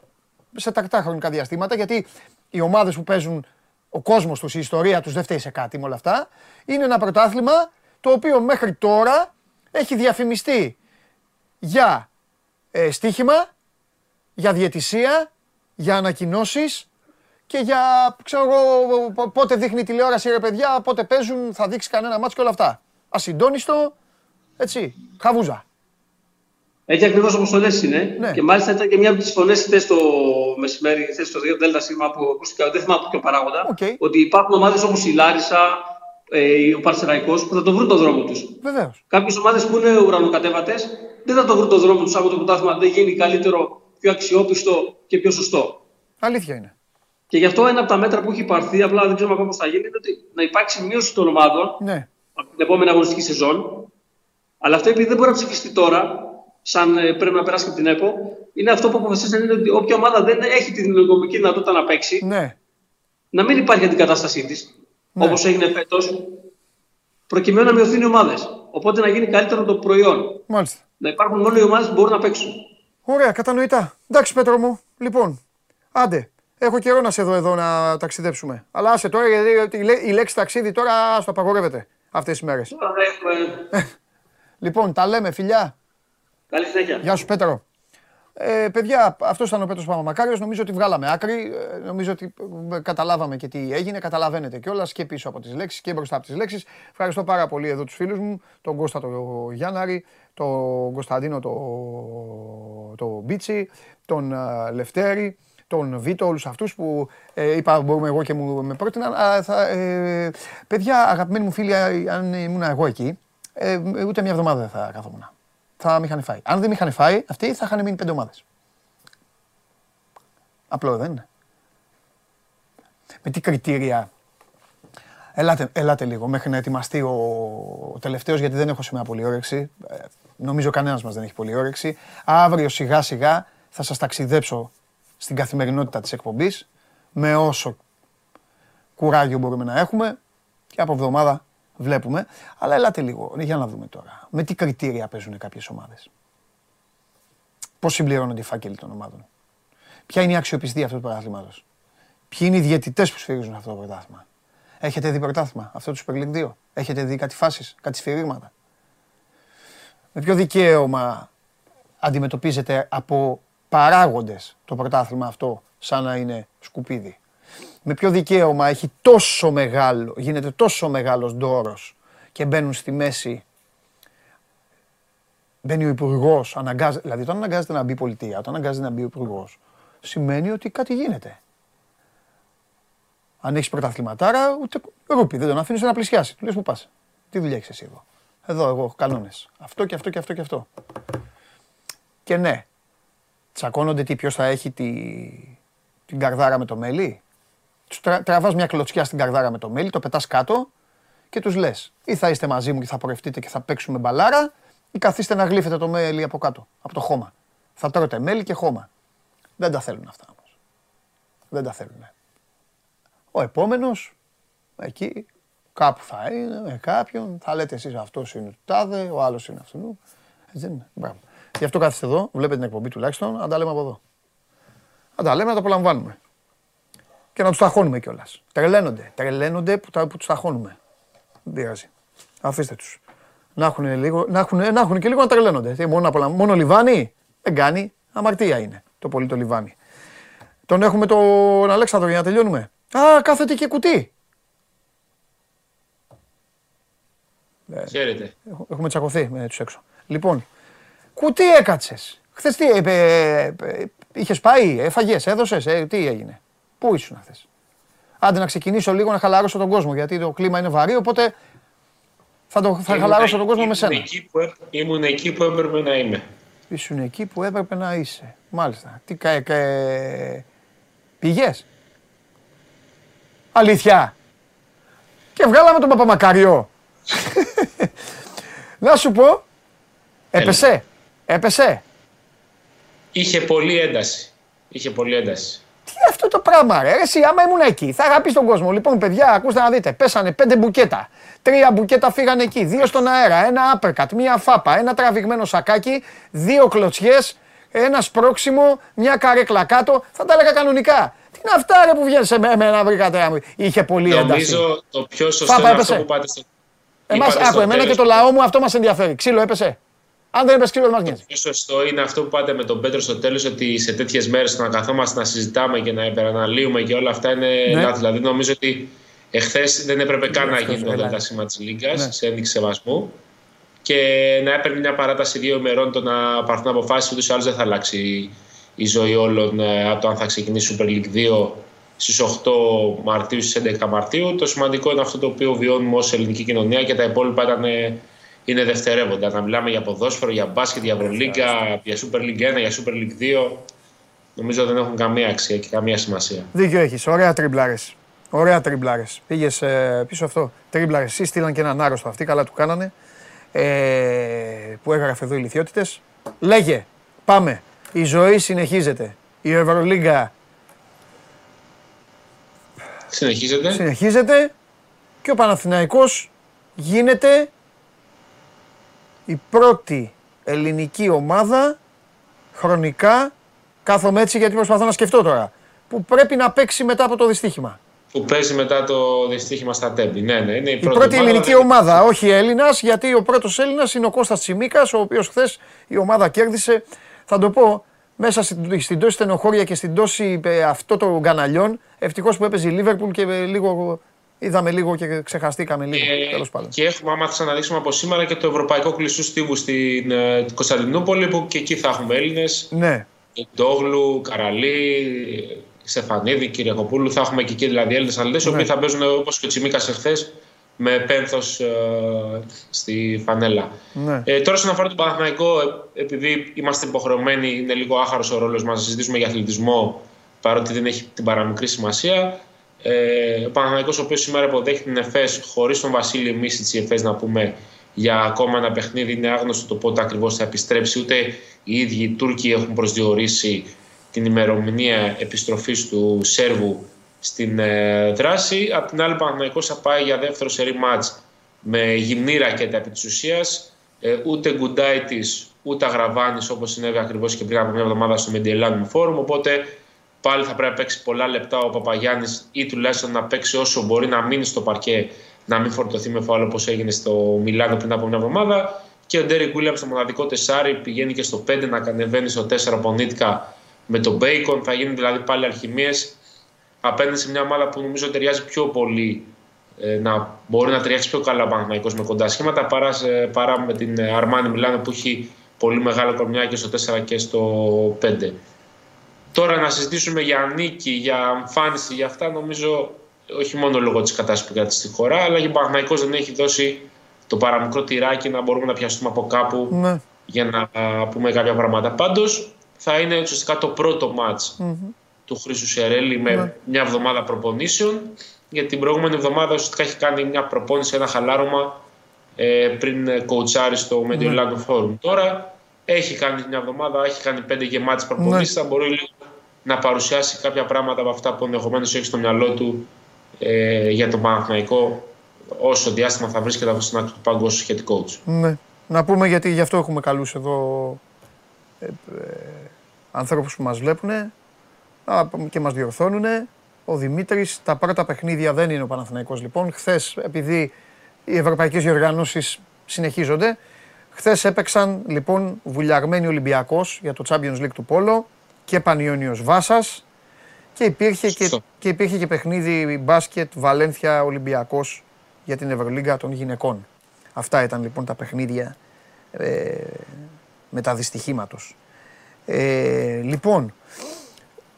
σε τακτά χρονικά διαστήματα, γιατί οι ομάδες που παίζουν, ο κόσμος τους, η ιστορία τους δεν φταίει σε κάτι με όλα αυτά, είναι ένα πρωτάθλημα το οποίο μέχρι τώρα έχει διαφημιστεί για ε, στοίχημα, για διαιτησία, για ανακοινώσεις, και για, ξέρω εγώ, πότε δείχνει τηλεόραση ρε παιδιά, πότε παίζουν, θα δείξει κανένα μάτσο και όλα αυτά. Ασυντόνιστο, έτσι, χαβούζα. Έτσι ακριβώς όπως το λες είναι. Ναι. Και μάλιστα ήταν και μια από τις φωνές χθες το μεσημέρι, χθες στο 2 Δέλτα Σίγμα που ακούστηκα, δεν θυμάμαι ποιο παράγοντα. Okay. Ότι υπάρχουν ομάδες όπως η Λάρισα, ε, ο Παρσεραϊκό που θα το βρουν τον δρόμο τους. Βεβαίως. Κάποιες ομάδες που είναι ουρανοκατέβατες δεν θα το βρουν τον δρόμο τους από το πρωτάθλημα δεν γίνει καλύτερο, πιο αξιόπιστο και πιο σωστό. Αλήθεια είναι. Και γι' αυτό ένα από τα μέτρα που έχει πάρθει, απλά δεν ξέρουμε ακόμα πώς θα γίνει, είναι ότι να υπάρξει μείωση των ομάδων ναι. από την επόμενη αγωνιστική σεζόν. Αλλά αυτό επειδή δεν μπορεί να ψηφιστεί τώρα, σαν ε, πρέπει να περάσει από την ΕΠΟ, είναι αυτό που αποφασίσαν είναι ότι όποια ομάδα δεν έχει την νομική δυνατότητα να παίξει, ναι. να μην υπάρχει αντικατάστασή της, ναι. όπως έγινε φέτος, προκειμένου να μειωθούν οι ομάδες. Οπότε να γίνει καλύτερο το προϊόν. Μάλιστα. Να υπάρχουν μόνο οι ομάδες που μπορούν να παίξουν. Ωραία, κατανοητά. Εντάξει, Πέτρο μου. Λοιπόν, άντε. Έχω καιρό να σε δω εδώ να ταξιδέψουμε. Αλλά άσε τώρα, γιατί η λέξη ταξίδι τώρα το απαγορεύεται αυτές τις μέρες. [laughs] λοιπόν, τα λέμε, φιλιά. Καλή συνέχεια. Γεια σου, Πέτρο. Ε, παιδιά, αυτός ήταν ο Πέτρος Παπαμακάριος. Νομίζω ότι βγάλαμε άκρη. Ε, νομίζω ότι ε, καταλάβαμε και τι έγινε. Καταλαβαίνετε κιόλας και πίσω από τις λέξεις και μπροστά από τις λέξεις. Ευχαριστώ πάρα πολύ εδώ τους φίλους μου. Τον Κώστα τον Γιάνναρη, τον Κωνσταντίνο τον το Μπίτσι, τον uh, Λευτέρη τον Βίτο, όλους αυτούς που ε, είπα μπορούμε εγώ και μου με πρότειναν. Α, θα, ε, παιδιά, αγαπημένοι μου φίλοι, αν ήμουν εγώ εκεί, ε, ούτε μια εβδομάδα δεν θα καθόμουν. Θα με είχαν φάει. Αν δεν με είχαν φάει, αυτοί θα είχαν μείνει πέντε ομάδες. Απλό δεν είναι. Με τι κριτήρια; Ελάτε, ελάτε λίγο μέχρι να ετοιμαστεί ο, ο τελευταίος, γιατί δεν έχω σημαία πολύ όρεξη. Ε, νομίζω κανένας μας δεν έχει πολύ όρεξη. Αύριο σιγά σιγά θα σας ταξιδέψω στην καθημερινότητα της εκπομπής με όσο κουράγιο μπορούμε να έχουμε και από εβδομάδα βλέπουμε. Αλλά ελάτε λίγο, για να δούμε τώρα. Με τι κριτήρια παίζουν κάποιες ομάδες. Πώς συμπληρώνονται οι φάκελοι των ομάδων. Ποια είναι η αξιοπιστία αυτού του πρωτάθληματος. Ποιοι είναι οι διαιτητές που σφυρίζουν αυτό το πρωτάθλημα. Έχετε δει πρωτάθλημα, αυτό του Super 2. Έχετε δει κάτι φάσεις, κάτι σφυρίγματα. Με ποιο δικαίωμα αντιμετωπίζετε από παράγοντες το πρωτάθλημα αυτό σαν να είναι σκουπίδι. με ποιο δικαίωμα έχει τόσο μεγάλο, γίνεται τόσο μεγάλος ντόρος και μπαίνουν στη μέση Μπαίνει ο υπουργός, δηλαδή όταν αναγκάζεται να μπει η πολιτεία, όταν αναγκάζεται να μπει ο υπουργός, σημαίνει ότι κάτι γίνεται. Αν έχεις πρωταθληματάρα, ούτε ρούπι, δεν τον αφήνεις να πλησιάσει. Του λες που πας; Τι δουλειά έχεις εσύ εδώ; Εδώ, εγώ, κανόνες. Αυτό και αυτό και αυτό και αυτό. Και ναι, τσακώνονται τι, ποιος θα έχει τη, την καρδάρα με το μέλι; Τους τρα, τραβάς μια κλωτσιά στην καρδάρα με το μέλι, το πετάς κάτω και τους λες ή θα είστε μαζί μου και θα πορευτείτε και θα παίξουμε μπαλάρα ή καθίστε να γλύφετε το μέλι από κάτω, από το χώμα. Θα τρώτε μέλι και χώμα. Δεν τα θέλουν αυτά όμως. Δεν τα θέλουν. Ο επόμενος, εκεί, κάπου θα είναι, με κάποιον, θα λέτε εσείς αυτός είναι του τάδε, ο άλλος είναι αυτού. Έτσι δεν είναι. Μπράβο. Γι' αυτό κάθεστε εδώ, βλέπετε την εκπομπή τουλάχιστον, να τα λέμε από εδώ. Να τα λέμε, να τα απολαμβάνουμε. Και να τους ταχώνουμε κιόλας. Τρελαίνονται. Τρελαίνονται που, τα, που τους ταχώνουμε. Δεν πειράζει. Αφήστε τους. Να έχουν, λίγο, να, έχουν, να έχουν και λίγο να τρελαίνονται. Τι, μόνο, μόνο λιβάνι δεν κάνει. Αμαρτία είναι το πολύ το λιβάνι. Τον έχουμε τον Αλέξανδρο για να τελειώνουμε. Α, κάθεται και κουτί. Χαίρετε. Έχουμε τσακωθεί με τους έξω. Λοιπόν, κουτί έκατσες. Χθες τι, ε, ε, ε, είχες πάει, έφαγες, έδωσες, ε, τι έγινε. Πού ήσουν χθες. Άντε να ξεκινήσω λίγο να χαλαρώσω τον κόσμο γιατί το κλίμα είναι βαρύ. Οπότε θα, το, θα χαλαρώσω τον κόσμο με σένα. Εκεί που, ήμουν εκεί που έπρεπε να είμαι. Ήσουν εκεί που έπρεπε να είσαι. Μάλιστα. Τι κα, κα, πήγες; Αλήθεια. Και βγάλαμε τον Παπαμακαριό. [laughs] να σου πω. Έπεσε. Έπεσε; Είχε πολύ ένταση. Είχε πολύ ένταση. Τι αυτό το πράγμα, ρε; Εσύ, άμα ήμουν εκεί, θα αγαπήσει τον κόσμο. Λοιπόν, παιδιά, ακούστε να δείτε. Πέσανε πέντε μπουκέτα. Τρία μπουκέτα φύγανε εκεί. Δύο στον αέρα. Ένα άπερκατ, μία φάπα, ένα τραβηγμένο σακάκι, δύο κλωτσιές, ένα σπρώξιμο, μια καρέκλα κάτω. Θα τα έλεγα κανονικά. Τι είναι αυτά ρε, που βγαίνεις σε μένα, βρήκατε. Είχε πολύ ένταση. Νομίζω το πιο σωστό είναι αυτό που πάτε στο. Εμάς, άκου, εμένα και το λαό μου αυτό μας ενδιαφέρει. Ξύλο έπεσε. Αν δεν έπεσε ξύλο, δεν μα νοιάζει. Το σωστό είναι αυτό που πάτε με τον Πέτρο στο τέλος, ότι σε τέτοιες μέρες να καθόμαστε να συζητάμε και να υπεραναλύουμε και όλα αυτά είναι ναι. Δηλαδή, νομίζω ότι εχθές δεν έπρεπε καν να γίνει το δελτάσμα της Λίγκας ναι. σε ένδειξη σεβασμού και να έπαιρνε μια παράταση δύο ημερών το να πάρθουν αποφάσεις. Ούτως ή άλλως δεν θα αλλάξει η ζωή όλων ε, από το αν θα ξεκινήσει η Super League 2 στις 8 Μαρτίου, στις 11 Μαρτίου. Το σημαντικό είναι αυτό το οποίο βιώνουμε ως ελληνική κοινωνία και τα υπόλοιπα ήταν είναι δευτερεύοντα. Να μιλάμε για ποδόσφαιρο, για μπάσκετ, για Ευρωλίγκα, για Super League 1, για Super League 2. Νομίζω δεν έχουν καμία αξία και καμία σημασία. Δίκιο έχεις. Ωραία τριμπλάρες. Ωραία τριμπλάρες. Πήγες ε, πίσω αυτό. Τριμπλάρες. Εσύ στείλαν και έναν άρρωστο αυτοί, καλά του κάνανε. Ε, που έγραφε εδώ οι λιθιότητε. Λέγε, πάμε. Η ζωή συνεχίζεται. Η Ευρωλίγκα συνεχίζεται. συνεχίζεται και ο Παναθηναϊκός γίνεται η πρώτη ελληνική ομάδα χρονικά, κάθομαι έτσι γιατί προσπαθώ να σκεφτώ τώρα, που πρέπει να παίξει μετά από το δυστύχημα. Που παίζει μετά το δυστύχημα στα τέμπη. Ναι, ναι, είναι η, η πρώτη, ελληνική ομάδα, όχι Έλληνας, γιατί ο πρώτος Έλληνας είναι ο Κώστας Τσιμίκας, ο οποίος χθες η ομάδα κέρδισε. Θα το πω, μέσα στην, στην τόση στενοχώρια και στην τόση ε, αυτό των καναλιών, ευτυχώς που έπαιζε η Λίβερπουλ και ε, λίγο είδαμε λίγο και ξεχαστήκαμε λίγο. Ε, τέλος πάντων. Και έχουμε, άμα θα αναδείξουμε από σήμερα, και το ευρωπαϊκό κλειστού στίβου στην ε, Κωνσταντινούπολη, που και εκεί θα έχουμε Έλληνες. Ναι. Ντόγλου, Καραλή, Στεφανίδη, Κυριακοπούλου. Θα έχουμε και εκεί δηλαδή Έλληνες αθλητές, οι οποίοι ναι. θα παίζουν όπως και ο Τσιμίκας εχθές με πένθος ε, στη φανέλα. Ναι. Ε, τώρα, όσον αφορά τον Παναθηναϊκό, ε, επειδή είμαστε υποχρεωμένοι, είναι λίγο άχαρος ο ρόλος μας να συζητήσουμε για αθλητισμό, παρότι δεν έχει την παραμικρή σημασία. Ε, ο Παναθηναϊκός ο οποίος σήμερα υποδέχεται την ΕΦΕΣ χωρίς τον Βασίλειο Μίσιτ, η ΕΦΕΣ να πούμε για ακόμα ένα παιχνίδι. Είναι άγνωστο το πότε ακριβώς θα επιστρέψει. Ούτε οι ίδιοι οι Τούρκοι έχουν προσδιορίσει την ημερομηνία επιστροφής του Σέρβου στην ε, δράση. Απ' την άλλη, ο Παναθηναϊκός θα πάει για δεύτερο σερή μάτς με γυμνή ρακέτα επί της ουσίας. Ε, ούτε Γκουντάιτης ούτε Αγραβάνης όπως συνέβη ακριβώς και πριν από μια εβδομάδα στο Μεντιελάνου Φόρουμ. Οπότε πάλι θα πρέπει να παίξει πολλά λεπτά ο Παπαγιάννης ή τουλάχιστον να παίξει όσο μπορεί να μείνει στο παρκέ, να μην φορτωθεί με φάουλ όπως έγινε στο Μιλάνο πριν από μια εβδομάδα. Και ο Ντέρι Βίλιαμς στο μοναδικό τεσάρι πηγαίνει και στο 5 να κατεβαίνει στο 4 πονίτικα με τον Μπέικον. Θα γίνουν δηλαδή πάλι αλχημίες απέναντι σε μια ομάδα που νομίζω ταιριάζει πιο πολύ ε, να μπορεί να ταιριάξει πιο καλά ο Παναθηναϊκός με κοντά σχήματα παρά, παρά με την Αρμάνη Μιλάνο που έχει πολύ μεγάλο κορμιά και στο 4 και στο 5. Τώρα να συζητήσουμε για νίκη, για εμφάνιση, για αυτά νομίζω όχι μόνο λόγω της κατάστασης που κρατήσει στη χώρα, αλλά και ο Παναθυναϊκό δεν έχει δώσει το παραμικρό τυράκι να μπορούμε να πιαστούμε από κάπου ναι. για να πούμε κάποια πράγματα. Πάντως θα είναι ουσιαστικά το πρώτο ματ του Χρήσου Σερέλη με ναι. μια εβδομάδα προπονήσεων. Γιατί την προηγούμενη εβδομάδα ουσιαστικά έχει κάνει μια προπόνηση, ένα χαλάρωμα ε, πριν κοουτσάρει στο Mediolanum ναι. Forum. Τώρα έχει κάνει μια εβδομάδα, έχει κάνει πέντε γεμάτε προπονήσεις. Θα μπορεί λίγο να παρουσιάσει κάποια πράγματα από αυτά που ενδεχομένως έχει στο μυαλό του ε, για τον Παναθηναϊκό όσο διάστημα θα βρίσκεται αυτό στην άκρη του πάγκου ως head coach. Ναι. Να πούμε γιατί γι' αυτό έχουμε καλούς εδώ ε, ε, ανθρώπους που μας βλέπουν και μας διορθώνουν. Ο Δημήτρης, τα πρώτα παιχνίδια δεν είναι ο Παναθηναϊκός λοιπόν. Χθες επειδή οι ευρωπαϊκές διοργανώσεις συνεχίζονται, χθες έπαιξαν λοιπόν βουλιαγμένοι Ολυμπιακός για το Champions League του Πόλο και Πανιόνιος Βάσας και υπήρχε και, και, υπήρχε και παιχνίδι μπάσκετ Βαλένθια Ολυμπιακός για την Ευρωλίγκα των γυναικών. Αυτά ήταν λοιπόν τα παιχνίδια ε, με τα δυστυχήματος. Ε, λοιπόν,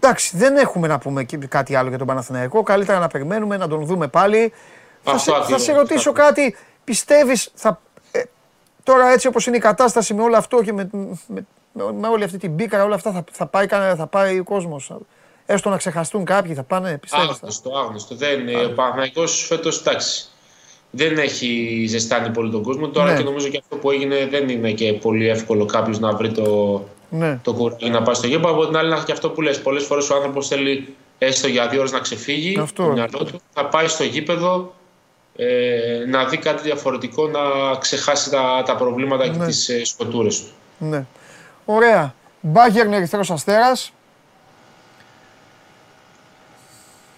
εντάξει, δεν έχουμε να πούμε κάτι άλλο για τον Παναθηναϊκό. Καλύτερα να περιμένουμε, να τον δούμε πάλι. θα, σε, θα σε ρωτήσω κάτι. Πιστεύεις, θα, ε, τώρα έτσι όπως είναι η κατάσταση με όλο αυτό και με, με, με, όλη αυτή την πίκρα, όλα αυτά θα, θα, πάει, θα πάει ο κόσμος. Έστω να ξεχαστούν κάποιοι, θα πάνε, πιστεύεις. Άγνωστο, άγνωστο. Δεν, ο Παναθηναϊκός φέτος, εντάξει, δεν έχει ζεστάνει πολύ τον κόσμο. Τώρα ναι. και νομίζω και αυτό που έγινε δεν είναι και πολύ εύκολο κάποιος να βρει το, ναι. το κουράγιο να πάει στο γήπεδο. Από την άλλη, είναι και αυτό που λες. Πολλές φορές ο άνθρωπος θέλει έστω για δύο ώρες να ξεφύγει αυτό. το μυαλό του. Θα πάει στο γήπεδο ε, να δει κάτι διαφορετικό, να ξεχάσει τα, τα προβλήματα ναι. και τις ε, σκοτούρες του. Ναι. Ωραία. Μπάγκερν Ερυθρός Αστέρας.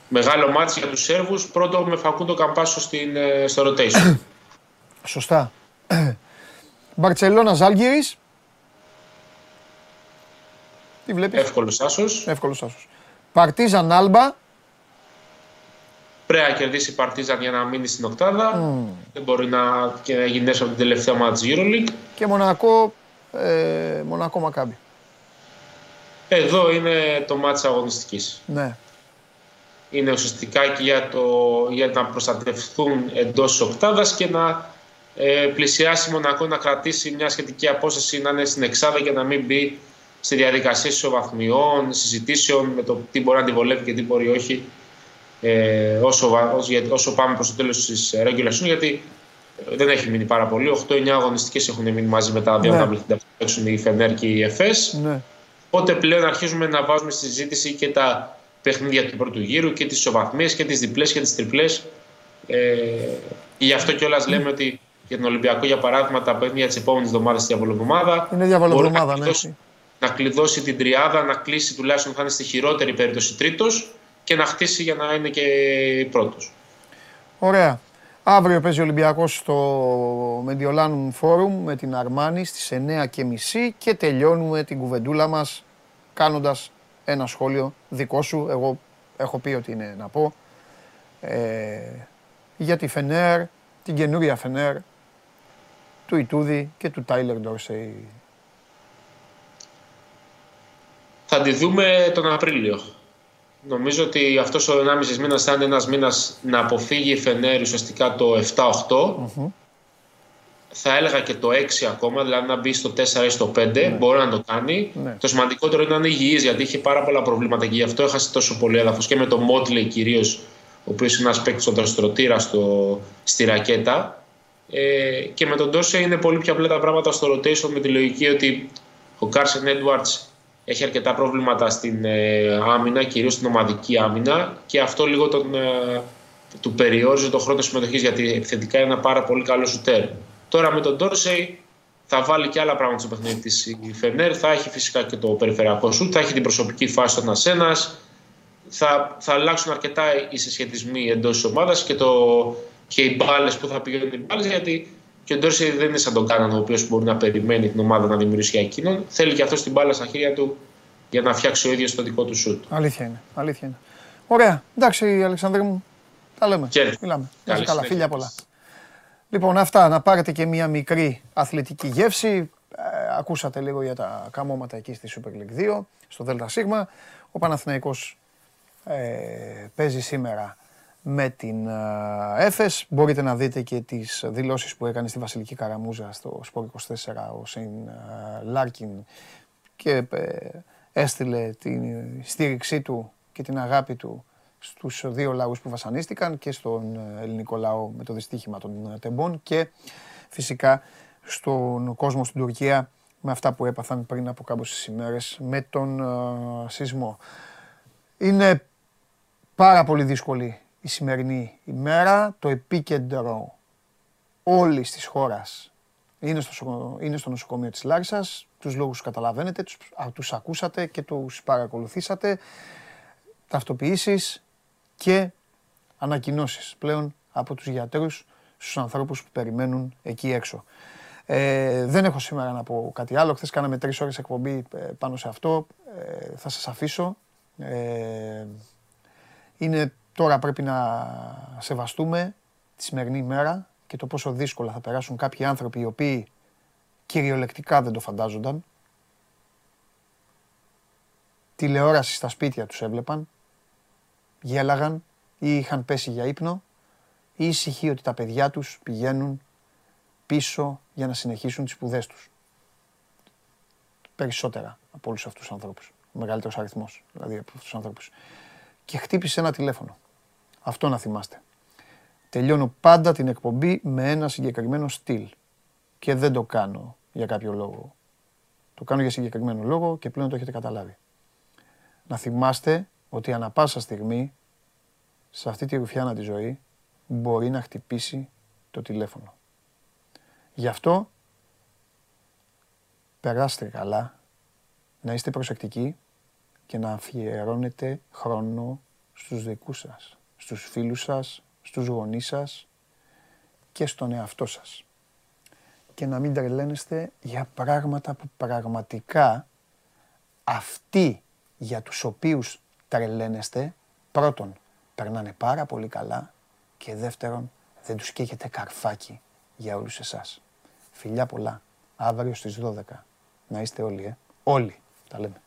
Μεγάλο μάτι για τους Σέρβους, πρώτο με Φακούντο Καμπάσο στην, ε, στο rotation. [coughs] Σωστά. [coughs] Μπαρτσελώνα Ζάλγκυρης. Τι βλέπεις; Εύκολος άσος. Εύκολος άσος. Παρτίζαν Άλμπα. Πρέπει να κερδίσει η Παρτίζαν για να μείνει στην οκτάδα. Δεν μπορεί να, και να γίνει από την τελευταία μάτια της EuroLeague. Και Μονακό, ε, Μονακό Μακάμπι. Εδώ είναι το μάτς αγωνιστικής. Ναι είναι ουσιαστικά και για, το, για να προστατευτούν εντός της οκτάδας και να ε, πλησιάσει Μονακό να κρατήσει μια σχετική απόσταση να είναι στην εξάδα και να μην μπει στη διαδικασία ισοβαθμιών, συζητήσεων με το τι μπορεί να αντιβολεύει και τι μπορεί όχι ε, όσο, όσο, όσο πάμε προς το τέλος της regular γιατί δεν έχει μείνει πάρα πολύ. 8-9 αγωνιστικές έχουν μείνει μαζί με τα δύο ναι. που παίξουν οι Φενέρ και οι ΕΦΕΣ. Ναι. Οπότε πλέον αρχίζουμε να βάζουμε στη συζήτηση και τα παιχνίδια του πρώτου γύρου και τις ισοβαθμίες και τις διπλές και τις τριπλές. Ε, γι' αυτό κιόλας λέμε ότι για τον Ολυμπιακό, για παράδειγμα, τα παιχνίδια της επόμενης εβδομάδας στη διαβολοβδομάδα. Είναι διαβολοβδομάδα, να, ναι. κλειδώσει, να κλειδώσει την τριάδα, να κλείσει τουλάχιστον θα είναι στη χειρότερη περίπτωση τρίτος και να χτίσει για να είναι και πρώτος. Ωραία. Αύριο παίζει ο Ολυμπιακός στο Mediolanum Forum με την Αρμάνη στις 9.30 και τελειώνουμε την κουβεντούλα μας κάνοντας ένα σχόλιο δικό σου. Εγώ έχω πει ότι είναι να πω. Ε, για τη Φενέρ, την καινούρια Φενέρ, του Ιτούδη και του Τάιλερ Ντόρσεϊ. Θα τη δούμε τον Απρίλιο. Νομίζω ότι αυτός ο 1,5 μήνας θα είναι ένας μήνας να αποφύγει η Φενέρ ουσιαστικά το 7-8 θα έλεγα και το 6 ακόμα, δηλαδή να μπει στο 4 ή στο 5, ναι. μπορεί να το κάνει. Ναι. Το σημαντικότερο είναι να είναι υγιής, γιατί είχε πάρα πολλά προβλήματα και γι' αυτό έχασε τόσο πολύ έδαφος και με το Μότλε κυρίως, ο οποίος είναι ένας παίκτης στον δραστηριοτήρα στο, στη ρακέτα. Ε, και με τον Τόσε είναι πολύ πιο απλά τα πράγματα στο rotation με τη λογική ότι ο Κάρσεν Έντουαρτς έχει αρκετά προβλήματα στην ε, άμυνα, κυρίως στην ομαδική άμυνα και αυτό λίγο τον, ε, του περιόριζε τον χρόνο συμμετοχής γιατί επιθετικά είναι ένα πάρα πολύ καλό σουτέρ. Τώρα με τον Ντόρσεϊ θα βάλει και άλλα πράγματα στο παιχνίδι της η Φενέρ. Θα έχει φυσικά και το περιφερειακό σου, θα έχει την προσωπική φάση των Ασένας. Θα, θα αλλάξουν αρκετά οι συσχετισμοί εντός της ομάδας και, το, και οι μπάλες που θα πηγαίνουν οι μπάλες. Γιατί και ο Ντόρσεϊ δεν είναι σαν τον Κάναν, ο οποίος μπορεί να περιμένει την ομάδα να δημιουργήσει για εκείνον. Θέλει και αυτός την μπάλα στα χέρια του για να φτιάξει ο ίδιος το δικό του σουτ. Αλήθεια είναι. Αλήθεια είναι. Ωραία. Εντάξει, Αλεξανδρέ μου. Τα λέμε. Μιλάμε. καλά. Φίλια πολλά. Λοιπόν, αυτά. Να πάρετε και μία μικρή αθλητική γεύση. Ε, ακούσατε λίγο για τα καμώματα εκεί στη Super League 2, στο ΔΣ. Ο Παναθηναϊκός ε, παίζει σήμερα με την ε, Εφές. Μπορείτε να δείτε και τις δηλώσεις που έκανε στη Βασιλική Καραμούζα στο Sport 24 ο Σέιν ε, Λάρκιν και έστειλε την στήριξή του και την αγάπη του στους δύο λαούς που βασανίστηκαν και στον ελληνικό λαό με το δυστύχημα των Τεμπών και φυσικά στον κόσμο στην Τουρκία με αυτά που έπαθαν πριν από κάποιες ημέρες με τον σεισμό. Είναι πάρα πολύ δύσκολη η σημερινή ημέρα. Το επίκεντρο όλης της χώρας είναι στο, είναι στο νοσοκομείο της Λάρισας. Τους λόγους καταλαβαίνετε, τους, τους ακούσατε και τους παρακολουθήσατε. Ταυτοποιήσεις και ανακοινώσεις πλέον από τους γιατρούς στους ανθρώπους που περιμένουν εκεί έξω. Ε, δεν έχω σήμερα να πω κάτι άλλο. Χθες κάναμε τρεις ώρες εκπομπή ε, πάνω σε αυτό. Ε, θα σας αφήσω. Ε, είναι τώρα πρέπει να σεβαστούμε τη σημερινή ημέρα και το πόσο δύσκολα θα περάσουν κάποιοι άνθρωποι οι οποίοι κυριολεκτικά δεν το φαντάζονταν. Τηλεόραση στα σπίτια τους έβλεπαν, γέλαγαν ή είχαν πέσει για ύπνο ή ησυχεί ότι τα παιδιά τους πηγαίνουν πίσω για να συνεχίσουν τις σπουδές τους. Περισσότερα από όλους αυτούς τους ανθρώπους. Ο μεγαλύτερος αριθμός δηλαδή από αυτούς τους ανθρώπους και χτύπησε ένα τηλέφωνο. Αυτό να θυμάστε. Τελειώνω πάντα την εκπομπή με ένα συγκεκριμένο στυλ. Και δεν το κάνω για κάποιο λόγο. Το κάνω για συγκεκριμένο λόγο και πλέον το έχετε καταλάβει. Να θυμάστε ότι ανα πάσα στιγμή σε αυτή τη ρουφιάνα τη ζωή μπορεί να χτυπήσει το τηλέφωνο. Γι' αυτό περάστε καλά, να είστε προσεκτικοί και να αφιερώνετε χρόνο στους δικούς σας, στους φίλους σας, στους γονείς σας και στον εαυτό σας. Και να μην τρελαίνεστε για πράγματα που πραγματικά αυτοί για τους οποίους τρελαίνεστε, πρώτον, περνάνε πάρα πολύ καλά και δεύτερον, δεν τους καίγεται καρφάκι για όλους εσάς. Φιλιά πολλά. Αύριο στις 12. Να είστε όλοι, ε. Όλοι. Τα λέμε.